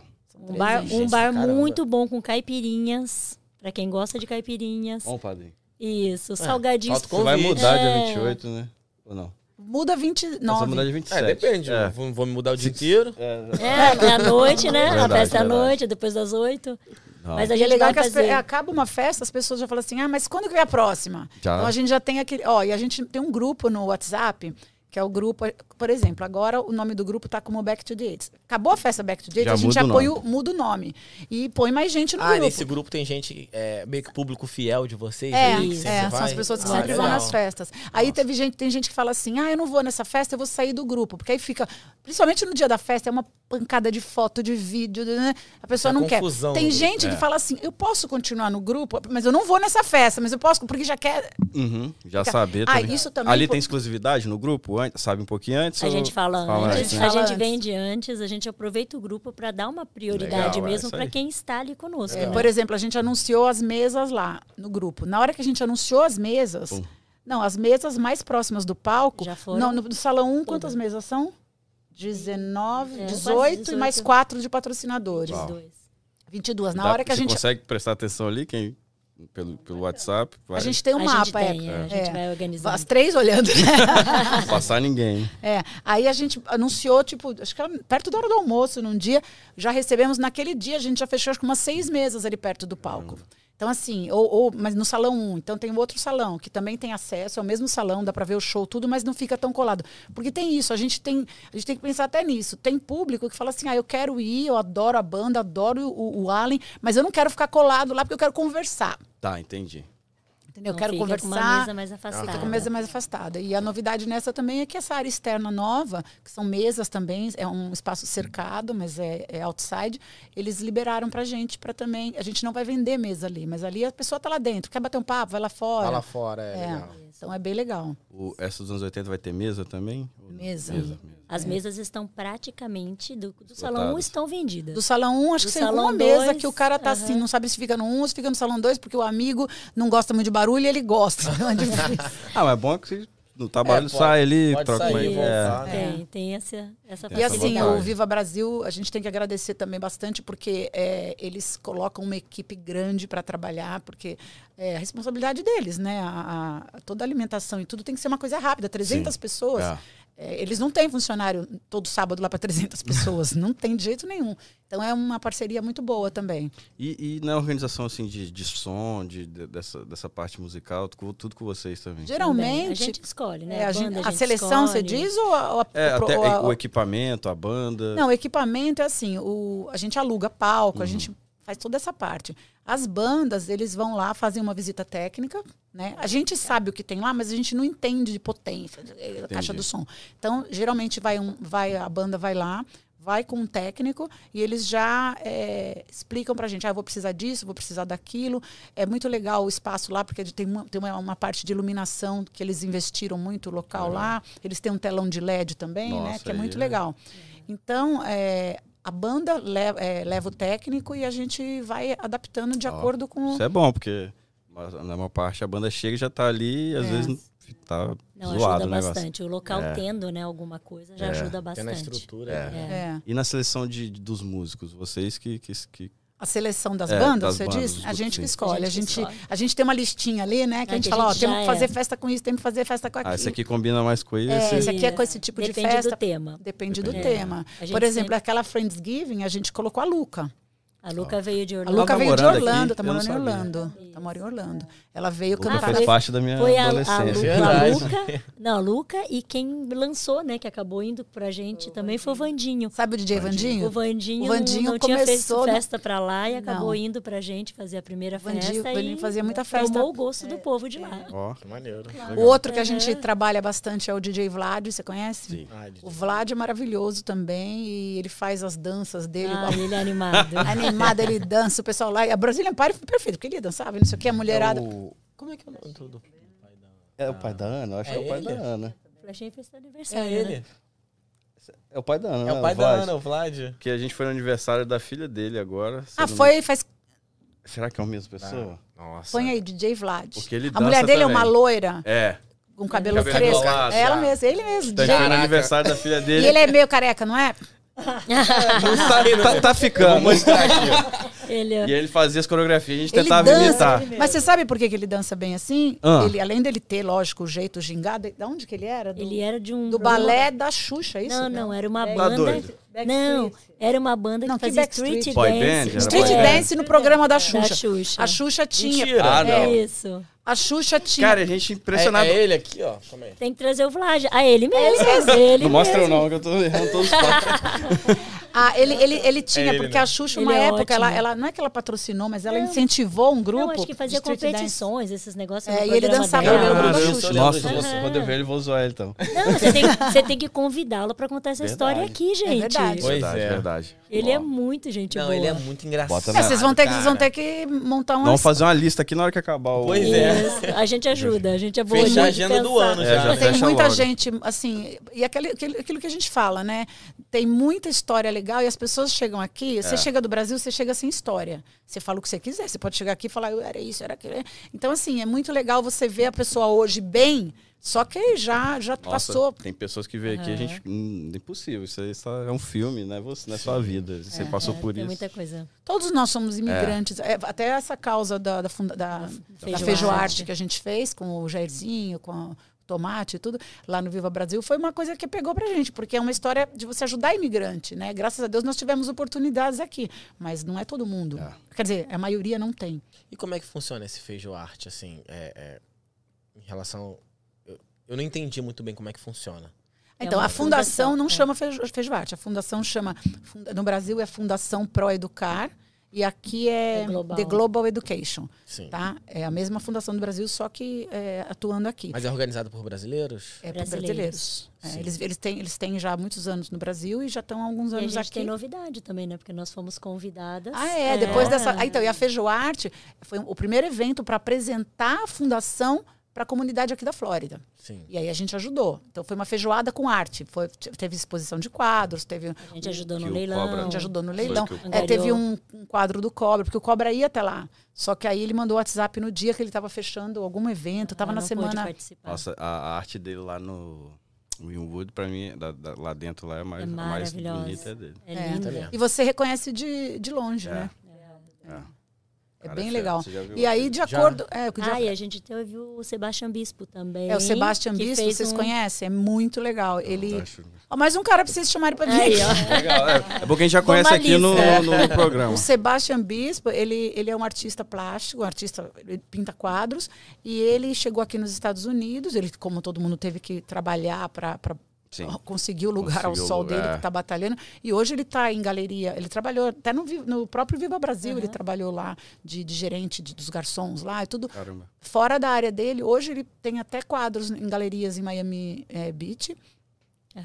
Um bar, 300. um bar Caramba. muito bom com caipirinhas, pra quem gosta de caipirinhas. Bom, padrinho. Isso, salgadinhos. falta Você vai mudar É. dia 28, né? Ou não? Muda Você vai 29. mudar É, 27. depende. É. Vou, vou me mudar o dia inteiro. É, É, é à noite, né? Verdade, a festa é à noite, depois das oito. Não. Mas a E é gente legal que fazer. acaba uma festa, as pessoas já falam assim: ah, mas quando que é a próxima? Já. Então a gente já tem aquele. Ó, e a gente tem um grupo no WhatsApp, que é o grupo. Por exemplo, agora o nome do grupo tá como Back to the Dates. Acabou a festa Back to the Dates, Já a gente já põe o, muda o nome. E põe mais gente no Ah, grupo. nesse grupo tem gente, é, meio que público fiel de vocês É, aí, é, são as pessoas que Ah, sempre vão legal. nas festas. Aí teve gente, tem gente que fala assim: ah, eu não vou nessa festa, eu vou sair do grupo. Porque aí fica, principalmente no dia da festa, é uma pancada de foto, de vídeo, né? A pessoa Essa não quer. Tem do- gente É. que fala assim: eu posso continuar no grupo, mas eu não vou nessa festa, mas eu posso, porque já quer. Uhum, já Fica- saber Ah, também. isso também Ali tem exclusividade no grupo? Sabe um pouquinho antes? A ou- gente fala, Fala antes, antes, né? a gente antes. vende antes, a gente aproveita o grupo para dar uma prioridade Legal, é mesmo isso para quem está ali conosco. É, né? por exemplo, a gente anunciou as mesas lá no grupo. Na hora que a gente anunciou as mesas, Pum. não, as mesas mais próximas do palco, Já foram? não, no, no salão 1, quantas Todas. mesas são? 19, É, 18, quase e 18. mais quatro de patrocinadores. Os Uau. dois. 22. Na Dá- hora que a você gente consegue prestar atenção ali, quem pelo, pelo WhatsApp? Vai a gente tem um a mapa, gente é, tem, é, a gente é. vai organizando. As três olhando. não passar ninguém. É, aí a gente anunciou, tipo, acho que era perto da hora do almoço, num dia, já recebemos, naquele dia a gente já fechou acho que umas seis mesas ali perto do palco. Então, assim, ou, ou- mas no salão 1, então tem outro salão que também tem acesso, é o mesmo salão, dá pra ver o show, tudo, mas não fica tão colado. Porque tem isso, a gente tem, a gente tem que pensar até nisso. Tem público que fala assim: ah, eu quero ir, eu adoro a banda, adoro o, o Allen, mas eu não quero ficar colado lá porque eu quero conversar. Tá, entendi. Entendeu? Eu Então quero fica conversar. com uma mesa mais afastada. Fica com mesa mais afastada. E a novidade nessa também é que essa área externa nova, que são mesas também, é um espaço cercado, mas é, é outside, eles liberaram pra gente para também. A gente não vai vender mesa ali, mas ali a pessoa tá lá dentro, quer bater um papo, vai lá fora. Vai lá fora, é, É. legal. Então é bem legal. O, essa dos anos 80 vai ter mesa também? Mesa. Mesa, mesa. As mesas estão praticamente do, do salão 1 estão vendidas. Do salão 1, acho Do que tem uma mesa que o cara tá assim, não sabe se fica no 1 ou se fica no salão 2, porque o amigo não gosta muito de barulho e ele gosta. *laughs* Então é. Ah, mas é bom que você no trabalho É, pode- sai ali, pode troca uma sair, ideia. voltar, né? Tem, tem essa, essa E assim, o Viva Brasil, a gente tem que agradecer também bastante, porque é, eles colocam uma equipe grande para trabalhar, porque é a responsabilidade deles, né? A, a- toda a alimentação e tudo tem que ser uma coisa rápida. 300 Sim. pessoas. É. é, eles não têm funcionário todo sábado lá para 300 *laughs* pessoas. não tem de jeito nenhum. Então é uma parceria muito boa também. E, e na organização assim de, de som, de, de- dessa, dessa parte musical, tudo, tudo com vocês também. Também. Geralmente. A gente escolhe, né? é, a, banda, gente- a a gente seleção, você escolhe. diz? Ou, a- ou a- É, até ou a- o equipamento, a banda. Não, o equipamento é assim, o, a gente aluga palco, Uhum. a gente faz toda essa parte. As bandas, eles vão lá, fazem uma visita técnica, né? A gente sabe o que tem lá, mas a gente não entende de potência, de- da caixa Entendi. do som. Então, geralmente vai, um, vai a banda vai lá, vai com um técnico e eles já é, explicam pra gente, ah, eu vou precisar disso, vou precisar daquilo. É muito legal o espaço lá, porque tem uma, tem uma, uma parte de iluminação que eles investiram muito local lá. Eles têm um telão de LED também, né? Nossa, Que é muito é- legal. Então, é, a banda leva, é, leva o técnico e a gente vai adaptando de Ó, acordo com. Isso é bom, porque na maior parte a banda chega e já tá ali, e às É. vezes tá Não, zoado ajuda o bastante. O local É. tendo, né, alguma coisa já É. ajuda Tem na bastante. estrutura. É. né? É. E na seleção de, de- dos músicos, vocês que, que, que A seleção das É, bandas, das você bandas, diz? A gente que escolhe. A A gente gente, que escolhe. a gente tem uma listinha ali, né? Que É, a gente que fala, a ó, gente temos já que fazer é. festa com isso, temos que fazer festa com aquilo. Ah, esse aqui combina mais com esse. É, esse aqui é É. com esse tipo de Depende festa. do tema. Depende do Depende. tema. A gente Por exemplo, sempre- aquela Friendsgiving, a gente colocou a Luca. A Luca veio de A Orlando. Luca tá veio de morando aqui? Orlando, tá morando em. Orlando. Tá morando em Orlando. Ela veio Luca cantar. fez parte da minha Foi a, a, adolescência. Lu- a Verdade. Luca. Não, a Luca e quem lançou, né, que acabou indo pra gente também foi o Vandinho. Sabe o DJ Vandinho? O Vandinho, O Vandinho não, não tinha feito começou no- festa pra lá e acabou Não. indo pra gente fazer a primeira Vandinho- festa Vandinho e fazia muita festa. tomou o gosto do povo de lá. Ó, Que maneiro. O outro que a gente trabalha bastante é o DJ Vlad, você conhece? Sim. Ah, O Vlad é maravilhoso também e ele faz as danças dele. Ah, ele é animado. *laughs* Animado, ele *laughs* dança, o pessoal lá. A Brazilian Party foi perfeito, porque ele dançava, não sei o que, a mulherada. É o- Como é que é o nome do pai da... É o pai da Ana? Eu acho É que é o pai ele? da Ana. Flechinha fez seu É aniversário, ele. né? É o pai da Ana. É né, o pai da? Ana, o Vlad. Que a gente foi no aniversário da filha dele agora. Ah, não- foi, faz. Será que é a mesma pessoa? Nossa. Põe aí, DJ Vlad. Porque ele A mulher dele é também. uma loira, É. com cabelo enrolado, É ela mesma, ele mesmo. Então a DJ. aniversário da filha E dele. ele é meio careca, não é? *laughs* tá, tá, tá ficando. Vou mostrar aqui, ó. Ele E ele fazia as coreografias, a gente Ele tentava dança. imitar. Mas você sabe por que, que ele dança bem assim? Ah. Ele, além dele ter, lógico, o jeito gingado. De onde que ele era? Do, Ele era de um. do balé da Xuxa, é isso? Não, não, era uma É, Tá banda. doido. Não, era uma banda que Não, que fazia Backstreet? street Boy dance. band? Street boy. Dance no programa da Xuxa. Da Xuxa. A Xuxa tinha. Mentira. Ah, não. É, Isso. A Xuxa tinha. Cara, a gente impressionado. É, é ele aqui, ó. Calma aí. Tem que trazer o Vlad. Ah, ele mesmo. Ele não mostra eu mesmo. não, que eu tô errando todos os *laughs* passos. Ah, ele, ele, ele tinha, ele, porque né? a Xuxa, Ele uma é época, ela, ótimo. ela não é que ela patrocinou, mas ela Não. incentivou um grupo. Não, acho que fazia street dance. competições, esses negócios. É, no e ele dançava, dela. ele Ah, eu Xuxa. Nossa, vou- isso. quando eu ver ele, vou zoar ele então. Não, você tem, você tem que convidá-lo pra contar essa história Verdade. aqui, gente. verdade. Pois verdade, é. verdade. Ele é Ó, muito gente Não, boa. ele é muito engraçado. É, vocês vão ter vocês vão ter que montar uma. Vamos fazer uma lista aqui na hora que acabar o. Pois é. A gente ajuda, a gente é boa Fechar a agenda do ano É, já. Tem muita gente, assim, e aquilo que a gente fala, né? Tem muita história legal e as pessoas chegam aqui, você É. chega do Brasil, você chega sem história. Você fala o que você quiser, você pode chegar aqui e falar, eu era isso, era aquilo. Então, assim, é muito legal você ver a pessoa hoje bem, só que já, já Nossa, passou. tem pessoas que veem aqui, a gente. Hum, impossível. Isso só é um filme, né? Você, não é sua vida. Você passou É, por tem isso. muita coisa. Todos nós somos imigrantes. É, até essa causa da, da, funda- da, da Feijoarte. feijoarte que a gente fez com o Jairzinho, com o tomate e tudo, lá no Viva Brasil, foi uma coisa que pegou pra gente, porque é uma história de você ajudar imigrante, né? Graças a Deus nós tivemos oportunidades aqui, mas não é todo mundo. É. Quer dizer, a maioria não tem. E como é que funciona esse feijoarte, assim, é, é, em relação... Eu, eu não entendi muito bem como é que funciona. É Então, uma a fundação, fundação, não é. chama feijo- feijoarte, a fundação chama, funda- no Brasil é Fundação Pro Educar, e aqui é, É global. The Global Education, Sim. tá? É a mesma fundação do Brasil, só que é, atuando aqui. Mas é organizado por brasileiros? É Brasileiros. brasileiros. É, eles, eles, têm, eles têm já muitos anos no Brasil e já estão há alguns E a anos gente aqui. tem novidade também, né? Porque nós fomos convidadas. Ah, é, É. depois dessa. Ah, então, e a Feijoarte foi o primeiro evento para apresentar a fundação para a comunidade aqui da Flórida. Sim. E aí a gente ajudou. Então foi uma feijoada com arte. Foi, teve exposição de quadros, teve A gente ajudou no leilão. Cobra- a gente ajudou no leilão. o- É, teve um, um quadro do Cobra, porque o Cobra ia até lá. Só que aí ele mandou o WhatsApp no dia que ele estava fechando algum evento, estava Ela na semana. Nossa, a, a arte dele lá no Winwood, pra mim, da- da- lá dentro lá é mais, É a mais bonita é dele. É É. E você reconhece de, de longe, É. né? É. É Cara, bem legal. E aí, de Já. acordo. É, o que já- Ah, e a gente teve o Sebastian Bispo também. é o Sebastian que Bispo, vocês um- conhecem? É muito legal. Ele. Ó, mais um cara precisa chamar ele pra vir Aí, aqui. ó. Legal, é, é porque a gente já conhece aqui no, no, no programa. O Sebastian Bispo, ele, ele é um artista plástico, um artista, ele pinta quadros, e ele chegou aqui nos Estados Unidos, ele, como todo mundo, teve que trabalhar para Sim. conseguir o lugar ao Conseguiu o sol lugar. dele, que está batalhando, e hoje ele está em galeria, ele trabalhou até no, no próprio Viva Brasil, ele trabalhou lá de, de gerente de- dos garçons lá, e tudo Caramba. fora da área dele. Hoje ele tem até quadros em galerias em Miami eh, Beach,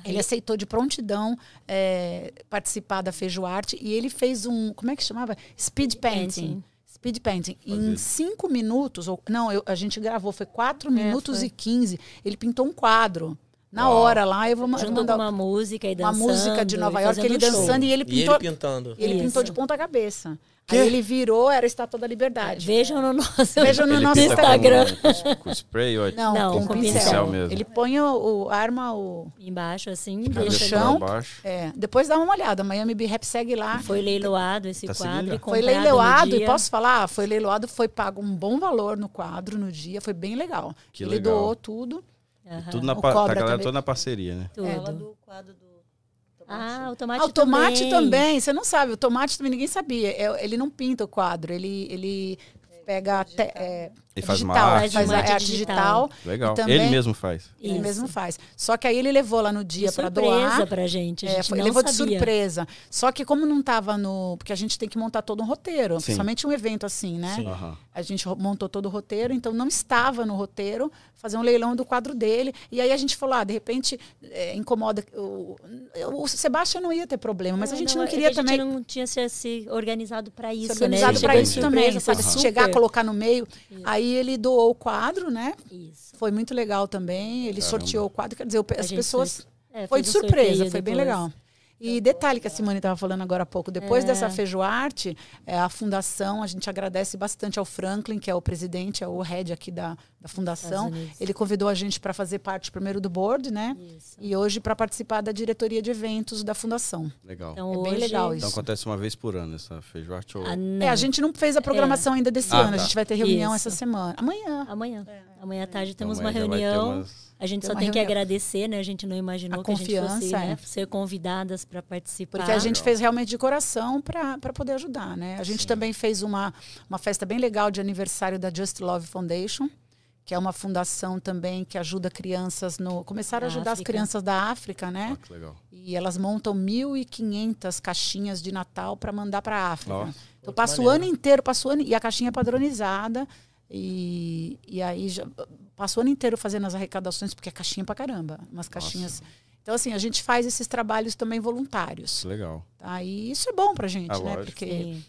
ele aceitou de prontidão é, participar da Feijoarte e ele fez um, como é que chamava? Speed painting. Painting. Speed painting. Em cinco minutos, ou não, eu- a gente gravou, foi quatro minutos foi. e quinze. Ele pintou um quadro. Na Uau. hora lá, eu vou Junto mandar uma música e uma dançando. música de Nova e York, ele um show. dançando e ele E pintou. ele pintando. ele Isso. pintou de ponta cabeça. Aí ele virou, era a estátua da liberdade. Vejam no nosso Vejam no Ele nosso pinta Instagram. Com, com, spray ou Não, Não, com, com pincel. pincel mesmo. Ele põe o, o arma, o. Embaixo, assim, deixa. chão. É, depois dá uma olhada. Miami Be Rap segue lá. Foi leiloado esse Tá quadro e Foi leiloado, no e posso falar? Foi leiloado, foi pago um bom valor no quadro no dia, foi bem legal. Que Ele legal. doou tudo. Aham, Tudo na pa- Cobra tá a galera também. toda na parceria, né? tudo. Fala do quadro do tomate. Ah, o tomate Ah, o tomate também. também. Você não sabe, o tomate também ninguém sabia. É, ele não pinta o quadro, ele, ele pega te, é, Ele faz uma digital, arte, faz né? a arte digital. Legal. E também- Ele mesmo faz. Ele Isso. mesmo faz. Só que aí ele levou lá no dia para surpresa doar. pra gente. A É, gente foi- não levou de surpresa. Só que como não estava no. Porque a gente tem que montar todo um roteiro, Sim. principalmente um evento assim, né? Sim. Aham. A gente montou todo o roteiro, então não estava no roteiro fazer um leilão do quadro dele. E aí a gente falou, ah, de repente é, incomoda. O, o Sebastião não ia ter problema, mas a É, gente não, é que queria a gente também. não tinha se, se organizado para isso, né? organizado Ele para isso surpresa, também, foi sabe? Se super. chegar, colocar no meio. Aí ele doou o quadro, né? Isso. Foi muito legal também. Ele Caramba. sorteou o quadro, quer dizer, as pessoas. é, Foi de surpresa, foi bem legal. E detalhe que a Simone estava falando agora há pouco, depois É. dessa feijoarte, é, a fundação, a gente agradece bastante ao Franklin, que é o presidente, é o head aqui da, da fundação. Ele convidou a gente para fazer parte primeiro do board, né? Isso. E hoje para participar da diretoria de eventos da fundação. Legal. Então, É bem hoje, legal Então isso. acontece uma vez por ano essa feijoarte ou... Ah, não. É, a gente não fez a programação ainda desse Ah, ano, a tá. gente vai ter reunião Isso. essa semana. Amanhã. Amanhã. Amanhã à tarde Então, temos amanhã uma já vai ter reunião. A gente Tem só tem que reunião. agradecer, né? A gente não imaginou A que a gente fosse né, é. ser convidadas para participar. Porque a gente fez realmente de coração para poder ajudar, né? A gente Sim. também fez uma, uma festa bem legal de aniversário da Just Love Foundation, que é uma fundação também que ajuda crianças no... Começaram a ajudar as crianças da África, né? Ah, que legal. E elas montam 1.500 caixinhas de Natal para mandar para a África. Nossa. Então que passa o ano inteiro, passa o ano... E a caixinha é padronizada. E, e aí já, passa o ano inteiro fazendo as arrecadações, porque é caixinha pra caramba. Umas caixinhas... Então, assim, a gente faz esses trabalhos também voluntários. Legal. Tá? E isso é bom pra gente, Ah, né? lógico. Porque...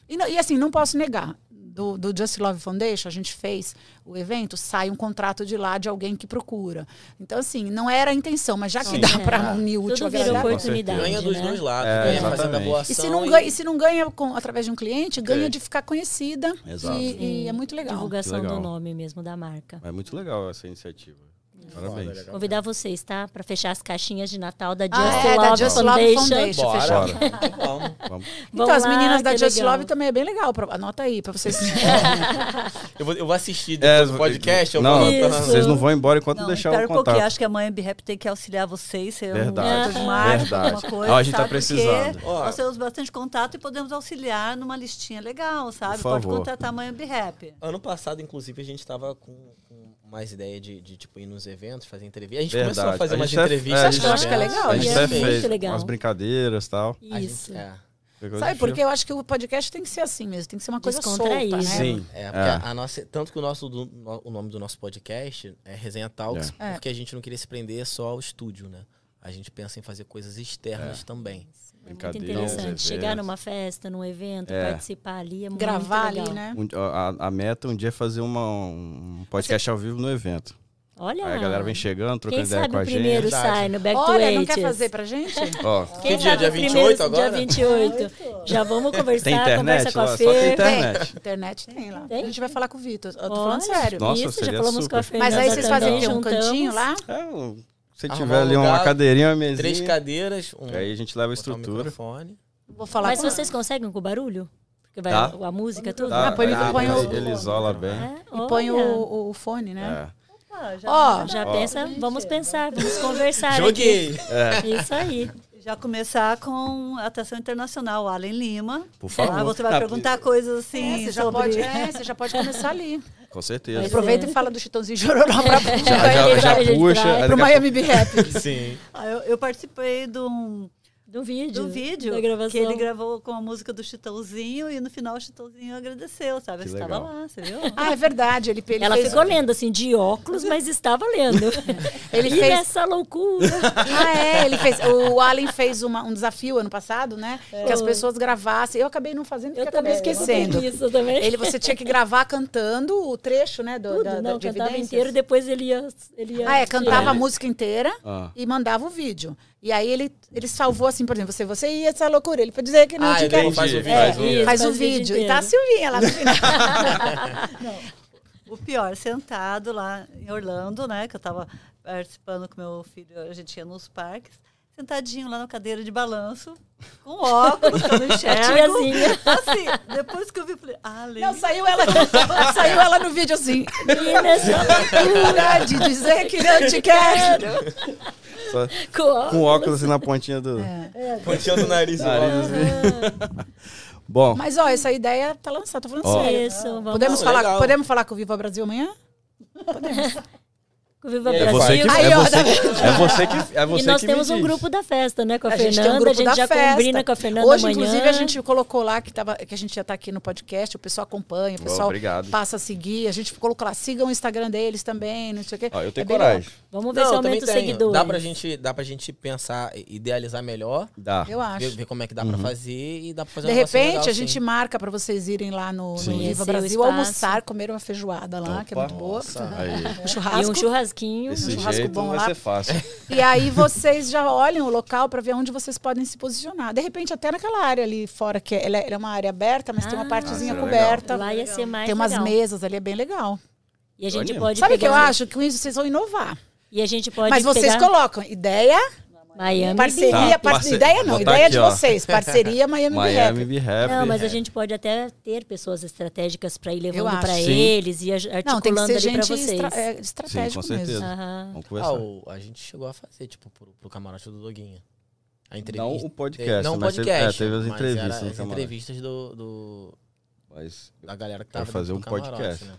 E, e, assim, não posso negar. Do, do Just Love Foundation, a gente fez o evento, sai um contrato de lá de alguém que procura. Então, assim, não era a intenção, mas já que Sim. dá É. para unir o útil oportunidade. Ganha dos né? dois lados. É, ganha fazendo a boa E ação. se não ganha, e se não ganha com, através de um cliente, ganha É. de ficar conhecida. Exato. E, e é muito legal. Divulgação legal. do nome mesmo da marca. É muito legal essa iniciativa. Parabéns. Foda. Convidar vocês, tá? Para fechar as caixinhas de Natal da Just Ah, é, Love da Just Love Foundation. Foundation. Bora. fechado. Vamos. Vamos. Então, as lá, meninas da Just legal. Love também é bem legal. pra- anota aí, para vocês. *laughs* Eu vou, eu vou assistir É, depois do podcast. Eu não, vou vocês não vão embora enquanto Não, deixar o contato. Acho que a BRAP tem que auxiliar vocês. Ser Verdade, um marketing, verdade. alguma coisa, a gente tá sabe? precisando. Porque nós temos bastante contato e podemos auxiliar numa listinha legal, sabe? Por Pode contratar amanhã BRAP. Ano passado, inclusive, a gente tava com, com mais ideia de, de, tipo, ir nos eventos, fazer entrevista. A gente Verdade. começou a fazer A umas até- entrevistas. é, a nos gente- Eu acho que é legal, A gente isso é fez legal. umas brincadeiras e tal. A gente- Isso. é. Sabe, porque eu acho que o podcast tem que ser assim mesmo, tem que ser uma coisa solta, né? Sim. É, porque É. A nossa, tanto que o, nosso, do- o nome do nosso podcast é Resenha Talks, É. porque a gente não queria se prender só ao estúdio, né? A gente pensa em fazer coisas externas também. É muito Brincadeiras, interessante. Chegar numa festa, num evento, É. participar ali é muito Gravar legal. ali, né? Um- a, a meta um dia é fazer uma, um podcast ao vivo no evento. Olha. Aí a galera vem chegando, trocando Quem ideia com o a primeiro gente. Verdade. sai no Back to Olha, não quer fazer pra gente? *laughs* Ó, Quem Que dia? Dia o 28 primeiro- agora? Dia 28. Já vamos conversar, tem internet conversa com a Só tem internet. Internet tem lá. Tem? A gente vai falar com o Vitor. Eu tô falando Olha, sério. Nossa, Isso, já falamos com a super. Mas aí vocês fazem? Um cantinho lá? É, um- se Arrumar tiver um ali uma lugar, cadeirinha, uma mesinha, Três cadeiras, um, aí a gente leva a um estrutura. microfone. Vou falar Mas com vocês conseguem com barulho? Porque vai Tá. a música, tudo? Tá, Ah, põe- aí põe ele, o- ele isola bem. É, E põe o, o fone, né? É. Ah, já, Ó, Já Ó. pensa, vamos pensar, vamos conversar. Joguei! aqui. Isso aí. Já começar com a atração internacional, Allen Lima. Por favor. Ah, você vai Ah, perguntar coisas assim É, você, já sobre... pode, é, *laughs* você já pode começar ali. Com certeza. Aproveita e fala do Chitãozinho Chororó pra, *laughs* Já, já, já puxa. traz aí pro daqui a Miami Be Happy. *laughs* Sim. Ah, eu, eu participei de um, Do vídeo. do vídeo Da gravação. que ele gravou com a música do Chitãozinho e no final o Chitãozinho agradeceu, sabe? Que Você estava legal. lá, você viu? Ah, é verdade. Ele, ele Ela fez, ficou lendo assim, de óculos, mas estava lendo. *laughs* Ele e fez- nessa loucura. Ah, é, ele fez. O Allen fez uma- um desafio ano passado, né? Que as pessoas gravassem. Eu acabei não fazendo porque Eu acabei também esquecendo. Isso também. Ele, você tinha que gravar cantando o trecho, né? Do, Tudo, da, não, de cantava evidências. inteiro, depois ele ia... Ele ia Ah, é, cantava a Ele- música inteira Ah. e mandava o vídeo. E aí ele, ele salvou assim, por exemplo, você, você ia essa loucura. Ele pode dizer que não Ah, te ele quer. faz o vídeo. É, Faz o- faz, Isso, faz o vídeo. E tá a Silvinha lá no final. O pior, sentado lá em Orlando, né? Que eu estava participando com meu filho, a gente ia nos parques, sentadinho lá na cadeira de balanço, com óculos, que eu não *laughs* enxergo. Tiazinha. Assim, depois que eu vi, falei, ah, Lê, Não, saiu ela, *laughs* saiu ela no vídeo assim. Loucura de dizer que não te quero. Só com óculos. com óculos assim na pontinha do Pontinha do nariz. nariz. assim. Bom, Mas, ó, essa ideia tá lançada, tô falando Ó. sério. Isso, vamos Podemos Não, falar, legal. podemos falar com o Viva Brasil amanhã? *laughs* com Viva E aí, é Brasil. você que, Aí, é você, tá que- é você que é você E nós que temos um diz. grupo da festa, né? Com a, A gente Fernanda. tem um grupo a gente da já festa. combina com a Fernanda Hoje, amanhã. inclusive, a gente colocou lá que, tava, que a gente ia estar aqui no podcast, o pessoal acompanha, o pessoal obrigado. passa a seguir. A gente colocou lá, sigam o Instagram deles também, não sei o quê. Ó, eu tenho É bem coragem. Vamos ver Não, se aumenta os tenho. seguidores. Dá pra, gente, dá pra gente pensar, idealizar melhor, Dá. Eu acho. ver, ver como é que dá pra fazer e dá pra fazer De um repente, legal, a gente sim. marca para vocês irem lá no, no. Viva Brasil, almoçar, comer uma feijoada lá, que é muito boa. *laughs* Um churrasco. E um churrasquinho. Esse churrasco jeito bom vai lá. ser fácil. E aí vocês já olham o local para ver onde vocês podem se posicionar. De repente, até naquela área ali fora, que é- ela é, é uma área aberta, mas tem uma Ah, partezinha será coberta. Lá ia ser mais Tem umas legal. mesas ali, é bem legal. E a gente Olha. pode Sabe o que eu acho? Que com isso vocês vão inovar. E a gente pode Mas vocês pegar colocam ideia, Miami parceria, Tá, parce- ideia não, botar ideia aqui, de ó. vocês, parceria Miami, Be Miami Happy. Be Happy. Não, mas a gente pode até ter pessoas estratégicas para ir levando para Sim. eles e aj- Não, tem que articulando ser ali para gente vocês. estra é, Sim, estratégico com certeza. mesmo. Aham. Vamos Ah, conversar. o- a gente chegou a fazer, tipo, pro, pro camarote do Doguinha. A Não entrevista. o podcast, não o mas teve- podcast. é, teve as mas entrevistas as entrevistas do, do- Mas da galera que tava fazer um camarote, podcast. né?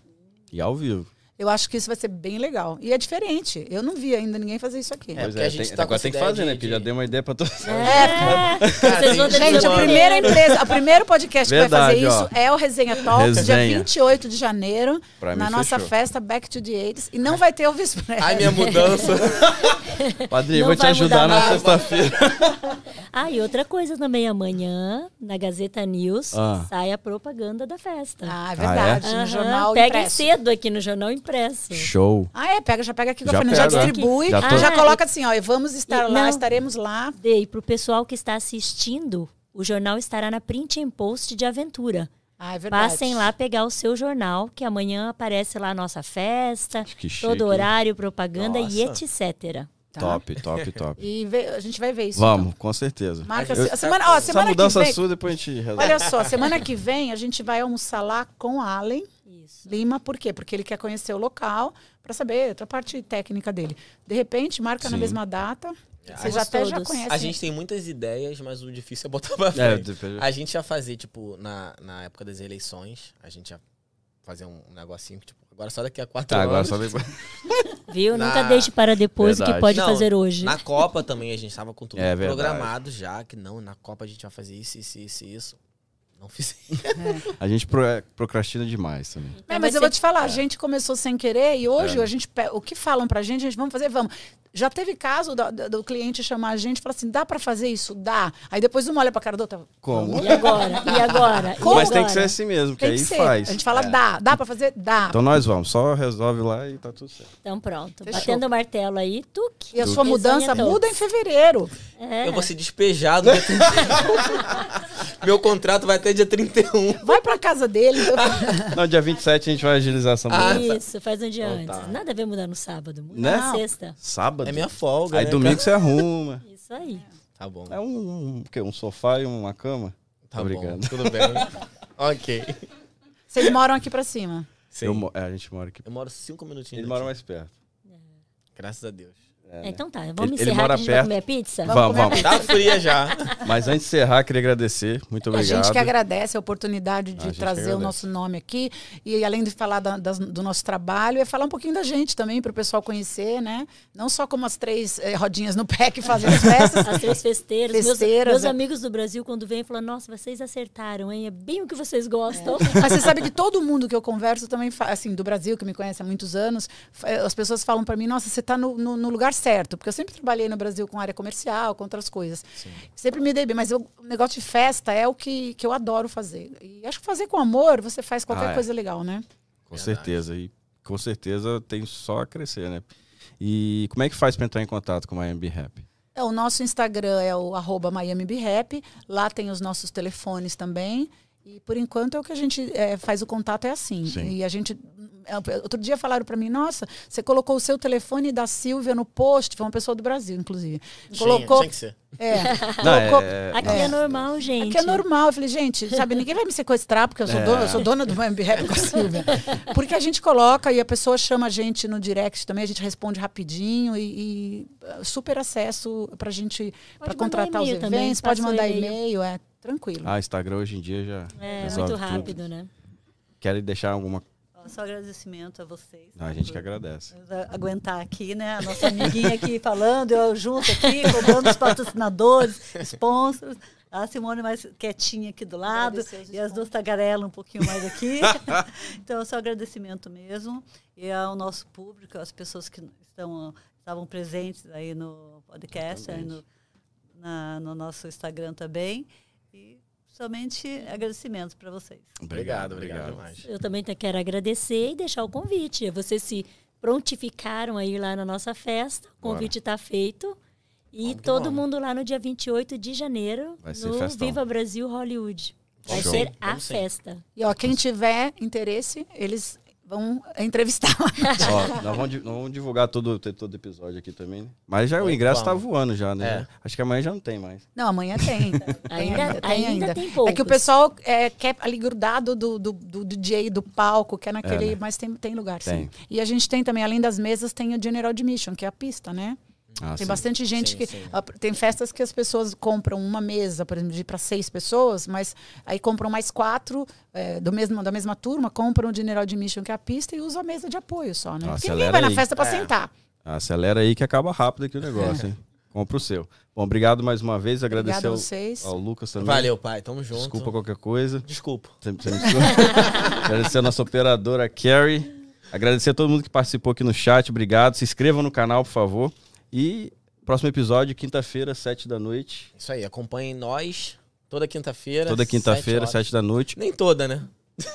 e ao vivo. Eu acho que isso vai ser bem legal. E é diferente. Eu não vi ainda ninguém fazer isso aqui. É, pois porque a é, gente tem, tá agora tem que fazer, de- né? Porque de- já deu uma ideia pra todos. *laughs* É, *laughs* vocês vão ter Gente, a primeira empresa, o primeiro podcast que vai Verdade, fazer ó. isso é o Resenha Talk, dia Resenha. 28 de janeiro, Pra na nossa fechou. festa Back to the 80s. E não vai ter o Express. *laughs* Ai, minha mudança. Padrinho, Não vou te ajudar na sexta-feira. Ah, e outra coisa também, amanhã, na Gazeta News, Ah. sai a propaganda da festa. Ah, é verdade. Aham, No jornal Peguem cedo aqui no jornal impresso. Show. Ah, é, pega, já pega aqui com a Já Fernanda, já distribui, Já já, tô- coloca assim, ó, e vamos estar E lá, não. estaremos lá. Dei para o pessoal que está assistindo, o jornal estará na print and post de aventura. Ah, é verdade. Passem lá pegar o seu jornal, que amanhã aparece lá a nossa festa, Que todo horário, propaganda e Nossa. etc. Tá? Top, top, top. *laughs* E vê- a gente vai ver isso. Vamos, com certeza. então. Marca, Eu- a semana, ó, Essa semana que mudança vem, sua, depois a gente resolve. olha só, semana que vem a gente vai almoçar lá com o Allen Isso. Lima, por quê? Porque ele quer conhecer o local para saber outra parte técnica dele. De repente, marca na Sim. mesma data. É, Vocês Vamos até já todos. conhecem. A gente tem muitas ideias, mas o difícil é botar pra É, frente. depois- A gente ia fazer, tipo, na, na época das eleições, a gente ia fazer um, negocinho que, tipo, agora só daqui a quatro Tá, agora anos. só depois. *laughs* Viu? Na- Nunca deixe para depois o que Verdade. pode Não, fazer hoje. Na Copa também a gente tava com tudo É verdade. programado já, que não, na Copa a gente vai fazer isso, isso, isso, isso. Não fiz. A gente pro- é, procrastina demais também. É, mas eu vou te falar, a gente começou sem querer e hoje É. a gente o que falam pra gente, a gente vamos fazer, vamos. Já teve caso do, do- do cliente chamar a gente e falar assim: dá pra fazer isso? Dá. Aí depois uma olha pra cara do outro. Como? E agora? E agora? Como? *laughs* Mas tem que ser assim mesmo, que Tem aí que faz. A gente fala, É. dá. Dá pra fazer? Dá. Então nós vamos, só resolve lá e tá tudo certo. Então pronto. Fechou. Batendo o martelo aí, tuque. e a sua mudança muda em fevereiro. É. Eu vou ser despejado dia 31. *laughs* Meu contrato vai até dia 31. Vai pra casa dele. *laughs* Não, dia 27 a gente vai agilizar essa Ah, mudança. Isso, faz um dia Então antes. tá. Nada a ver mudar no sábado. Muda Né? na sexta. Sábado. É minha folga. Aí né, domingo cara? você arruma. *laughs* Isso aí. Tá bom. É um, um, quê? um sofá e uma cama? Tá Tô bom. Tudo bem. *laughs* ok. Vocês moram aqui pra cima. Sim. Eu é, a gente mora aqui. Eu moro cinco minutinhos. Ele mora mais perto. Graças a Deus. É? Então tá, vamos Ele- ele encerrar mora que a gente vai perto. comer pizza? Vamos, vamos. Tá fria já. *laughs* Mas antes de encerrar, queria agradecer. Muito A obrigado. gente que agradece a oportunidade de A trazer o nosso nome aqui. E além de falar da- das- do nosso trabalho, é falar um pouquinho da gente também, para o pessoal conhecer, né? Não só como as três eh, rodinhas no pé que fazem as festas. *laughs* As três festeiras. Meus- Festeiras, meus é. amigos do Brasil, quando vêm, falam: Nossa, vocês acertaram, hein? É bem o que vocês gostam. Mas você sabe que todo mundo que eu converso também, assim, do Brasil, que me conhece há muitos anos, eh, as pessoas falam para mim, nossa, você está no, no- no lugar certo. Porque eu sempre trabalhei no Brasil com área comercial, com outras coisas. Sempre me dei bem, mas eu- o negócio de festa é o que, que eu adoro fazer. E acho que fazer com amor, você faz qualquer Ah, é. coisa legal, né? Com certeza. E com certeza tem só a crescer, né? E como é que faz para entrar em contato com a MB Rap? É, o nosso Instagram é o arroba Miami Be Happy. Lá tem os nossos telefones também. E por enquanto é o que a gente é, faz o contato é assim. Sim. E a gente. é, Outro dia falaram para mim, nossa, você colocou o seu telefone da Silvia no post, foi uma pessoa do Brasil, inclusive. Colocou. Tinha, tinha que ser. É, *laughs* Não, colocou- é, Aqui é, normal, gente. Aqui é normal. Eu falei, gente, sabe, ninguém vai me sequestrar, porque eu sou, É. dona, eu sou dona do Be Happy com a Silvia. *laughs* Porque a gente coloca e a pessoa chama a gente no direct também, a gente responde rapidinho e, e, uh, super acesso pra gente para mandar contratar os eventos, também, pode mandar e-mail. e-mail, é tranquilo. Ah, Instagram hoje em dia já É, muito tudo. rápido, né? Querem deixar alguma... Só agradecimento a vocês. Não, a tá, gente por que agradece. Aguentar aqui, né? A nossa amiguinha aqui falando, eu junto aqui, cobrando os patrocinadores, sponsors. A Simone mais quietinha aqui do lado. E as duas tagarelas um pouquinho mais aqui. *laughs* então, só agradecimento mesmo. E ao nosso público, às pessoas que estão, estavam presentes aí no podcast, aí no, na- no nosso Instagram também. Somente agradecimentos para vocês. Obrigado, obrigado demais. Eu também quero agradecer e deixar o convite. Vocês se prontificaram a ir lá na nossa festa. O convite está feito. E Vamos todo vamos. mundo lá no dia 28 de janeiro, no festão. Viva Brasil Hollywood. Vai Show. ser a Vamos sim. festa. E ó, quem tiver interesse, eles vão entrevistar. Ó, nós, vamos, nós vamos divulgar todo, todo episódio aqui também, né? Mas já o ingresso tá voando já, né? É. Acho que amanhã já não tem mais. Não, amanhã tem. Ainda- tem *laughs* ainda tem É que o poucos. pessoal é, quer ali grudado do, do, do DJ, do palco, quer naquele. É, né? Mas tem, tem lugar, Tem. sim. E a gente tem também, além das mesas, tem o General Admission, que é a pista, né? Ah, Tem sim. bastante gente Sim, que. sim. ah, Tem festas que as pessoas compram uma mesa, por exemplo, para seis pessoas, mas aí compram mais quatro é, do mesmo, da mesma turma, compram o General Admission, que é a pista, e usam a mesa de apoio só, né? Ah, Porque ninguém vai na aí. festa para É. sentar. Acelera aí que acaba rápido aqui o negócio, hein? Compra o seu. Bom, obrigado mais uma vez. Agradecer ao, vocês. ao Lucas também. Valeu, pai. Tamo junto. Desculpa qualquer coisa. Desculpa. Sempre- sempre desculpa. *laughs* Agradecer a nossa operadora Carrie. Agradecer a todo mundo que participou aqui no chat. Obrigado. Se inscrevam no canal, por favor. E próximo episódio, quinta-feira, sete da noite. Isso aí, acompanhem nós toda quinta-feira. Toda quinta-feira, sete da noite. Nem toda, né?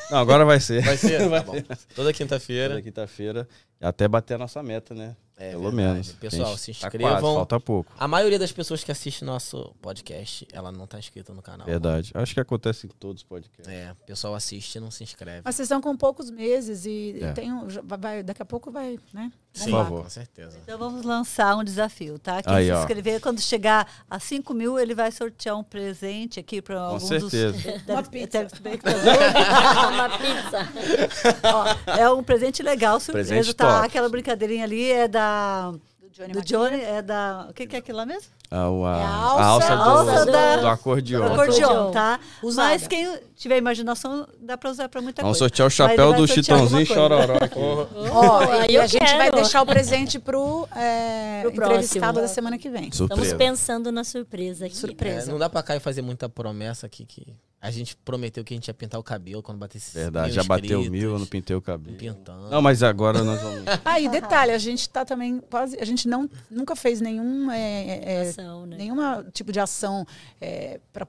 Não, agora vai ser. Vai ser? *laughs* Vai Tá bom. Toda quinta-feira. Toda quinta-feira. Até bater a nossa meta, né? É Pelo verdade. menos. Pessoal, gente se tá inscrevam. quase, falta pouco. A maioria das pessoas que assistem nosso podcast, ela não tá inscrita no canal. Verdade. Acho que acontece em todos os podcasts. É, o pessoal assiste e não se inscreve. Mas vocês estão com poucos meses e É. tem um, vai, daqui a pouco vai, né? Sim, Por favor. com certeza. Então vamos lançar um desafio, tá? Quem Aí, se ó. inscrever, quando chegar a 5 mil, ele vai sortear um presente aqui para alguns certeza. dos *laughs* Uma pizza. telespectadores. *laughs* Uma pizza. Ó, é um presente legal, surpresa, Presente tá? top. Aquela brincadeirinha ali é da Do Johnny do. Johnny, é da o que, que é aquilo lá mesmo? A, o- a, É a a alça- a do, alça da- do acordeon. Acordeon, Acordeon. tá? Usada. Mas quem tiver imaginação, dá pra usar pra muita Vamos coisa. sortear o chapéu vai do Chitãozinho e. Chororó. aqui. Ó, Aí e a gente vai quero. deixar o presente pro é, Pro entrevistado próximo. da semana que vem. Estamos Surpresa. pensando na surpresa aqui. É, Surpresa. não dá pra cá e fazer muita promessa aqui que a gente prometeu que a gente ia pintar o cabelo quando batesse Verdade, mil já bateu mil, eu não pintei o cabelo. Pintando. Não, mas agora nós vamos. *laughs* Ah, e detalhe, a gente tá também quase. A gente não, nunca fez nenhum. é, é, Ação, né? nenhuma tipo de ação é, para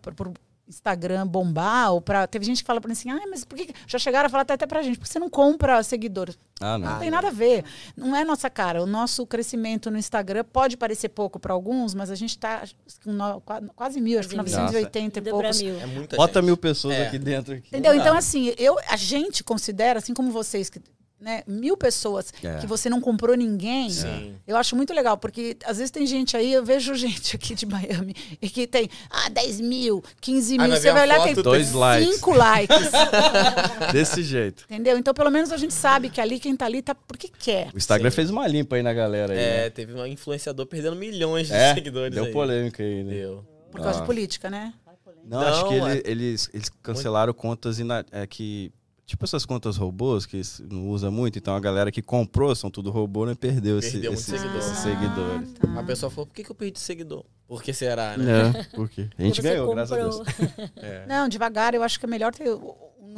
Instagram bombar ou para teve gente que fala para mim assim, ah, mas por que que-" já chegaram a falar até, até pra gente, por que você não compra seguidor? Ah, não. Não tem nada a ver. Não é nossa cara. O nosso crescimento no Instagram pode parecer pouco para alguns, mas a gente está com no- qua- quase mil, acho que Quase 980 e Indo pra poucos. mil. É muita Bota gente. mil pessoas É. aqui dentro. Aqui. Entendeu? Então, assim, eu, a gente considera, assim como vocês, que, né, mil pessoas É. que você não comprou ninguém. Sim. Eu acho muito legal, porque às vezes tem gente aí, eu vejo gente aqui de Miami, *laughs* e que tem ah, 10 mil, 15 Aí mil. vai Você vai olhar tem tem Dois likes. 5 likes. *laughs* Desse jeito. entendeu? Então, pelo menos a gente sabe que ali quem tá ali tá porque quer. O Instagram Sim. fez uma limpa aí na galera. Aí, É, né? teve um influenciador perdendo milhões de É, seguidores deu aí. polêmica aí, né? Deu. Por causa Ah. de política, né? Não, Não, acho que ele- é- eles, eles cancelaram contas ina- é, que. Tipo essas contas robôs que não usa muito, então a galera que comprou são tudo robô, né? Perdeu, esse, Perdeu esse- seguidor. esses Ah, seguidores. tá. A pessoa falou, por que, que eu perdi seguidor? Por que será, né? É, por quê? A gente ganhou, graças a Deus. comprou. *laughs* É. Não, devagar, eu acho que é melhor ter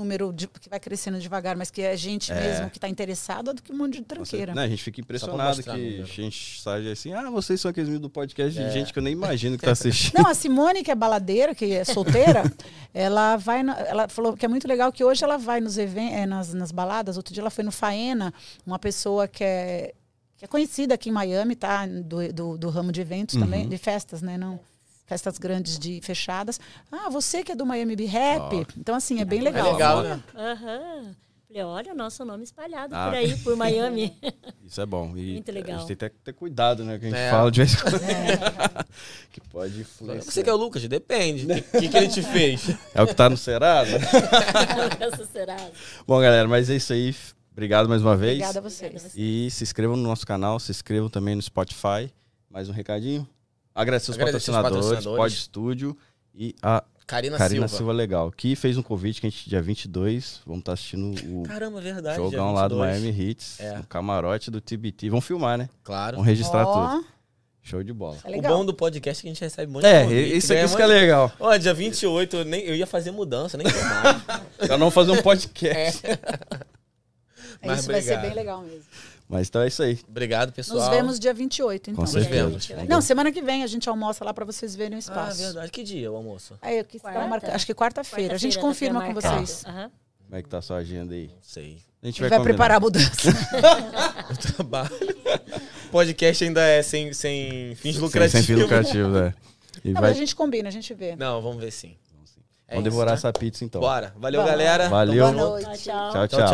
número de- que vai crescendo devagar, mas que é gente É. mesmo que tá interessada do que um monte de tranqueira. Não, a gente fica impressionado mostrar que a gente sai assim, ah, vocês são aqueles mil do podcast de É. gente que eu nem imagino que tá *laughs* assistindo. Não, a Simone, que é baladeira, que é solteira, *laughs* ela vai. na- ela falou que é muito legal que hoje ela vai nos eventos, nas, nas baladas. Outro dia ela foi no Faena, uma pessoa que é, que é conhecida aqui em Miami, tá? Do, do, do ramo de eventos também, de festas, né? Não. Festas grandes de fechadas. Ah, você que é do Miami Be Rap. Então, assim, é bem É legal. legal, né? Aham. Falei, olha o nosso nome espalhado Ah. por aí, por Miami. *laughs* Isso é bom. E Muito legal. A gente tem que ter cuidado, né? Que a gente É. fala de vez em quando. *laughs* que pode influenciar. Você que é o Lucas? Depende. O que, que ele te fez? *laughs* É o que tá no Serasa? Essa será. Bom, galera, mas é isso aí. Obrigado mais uma vez. Obrigada a vocês. E se inscrevam no nosso canal, se inscrevam também no Spotify. Mais um recadinho. Agradecer os Agradecer patrocinadores, patrocinadores. Pod Studio e a Karina, Karina Silva. Silva. Legal, que fez um convite que a gente, dia 22, vamos estar assistindo o Caramba, verdade. jogão lá do 22. Miami Hits, É. no camarote do TBT. Vamos filmar, né? Claro. Vamos registrar Ó, tudo. Show de bola. é O bom do podcast é que a gente recebe um monte de É, convite, isso, ganha isso que é um monte- legal. Ó, dia 28, eu, nem, eu ia fazer mudança, nem tô mais. *laughs* Pra não fazer um podcast. Mas Isso vai ser obrigado. bem legal mesmo. Mas então é isso aí. Obrigado, pessoal. Nos vemos dia 28, então. Com Nos certeza. vemos. Não, semana que vem a gente almoça lá para vocês verem o Ah, espaço. verdade. Que dia o almoço? Quarta? marca- acho que quarta-feira. a gente Quarta-feira, confirma tá com vocês. Aham. Como é que tá a sua agenda aí? Não sei. A gente vai, vai preparar a mudança. *laughs* Eu trabalho. podcast ainda é sem, sem fins Sem- lucrativos. Sem, fim lucrativo, é. E Não, vai... mas a gente combina, a gente vê. Não, vamos ver sim. É Vamos isso, devorar tá? essa pizza então. Bora. Valeu, Vamos. galera. Valeu. Junto. noite. Tchau. Tchau, Tchau, tchau.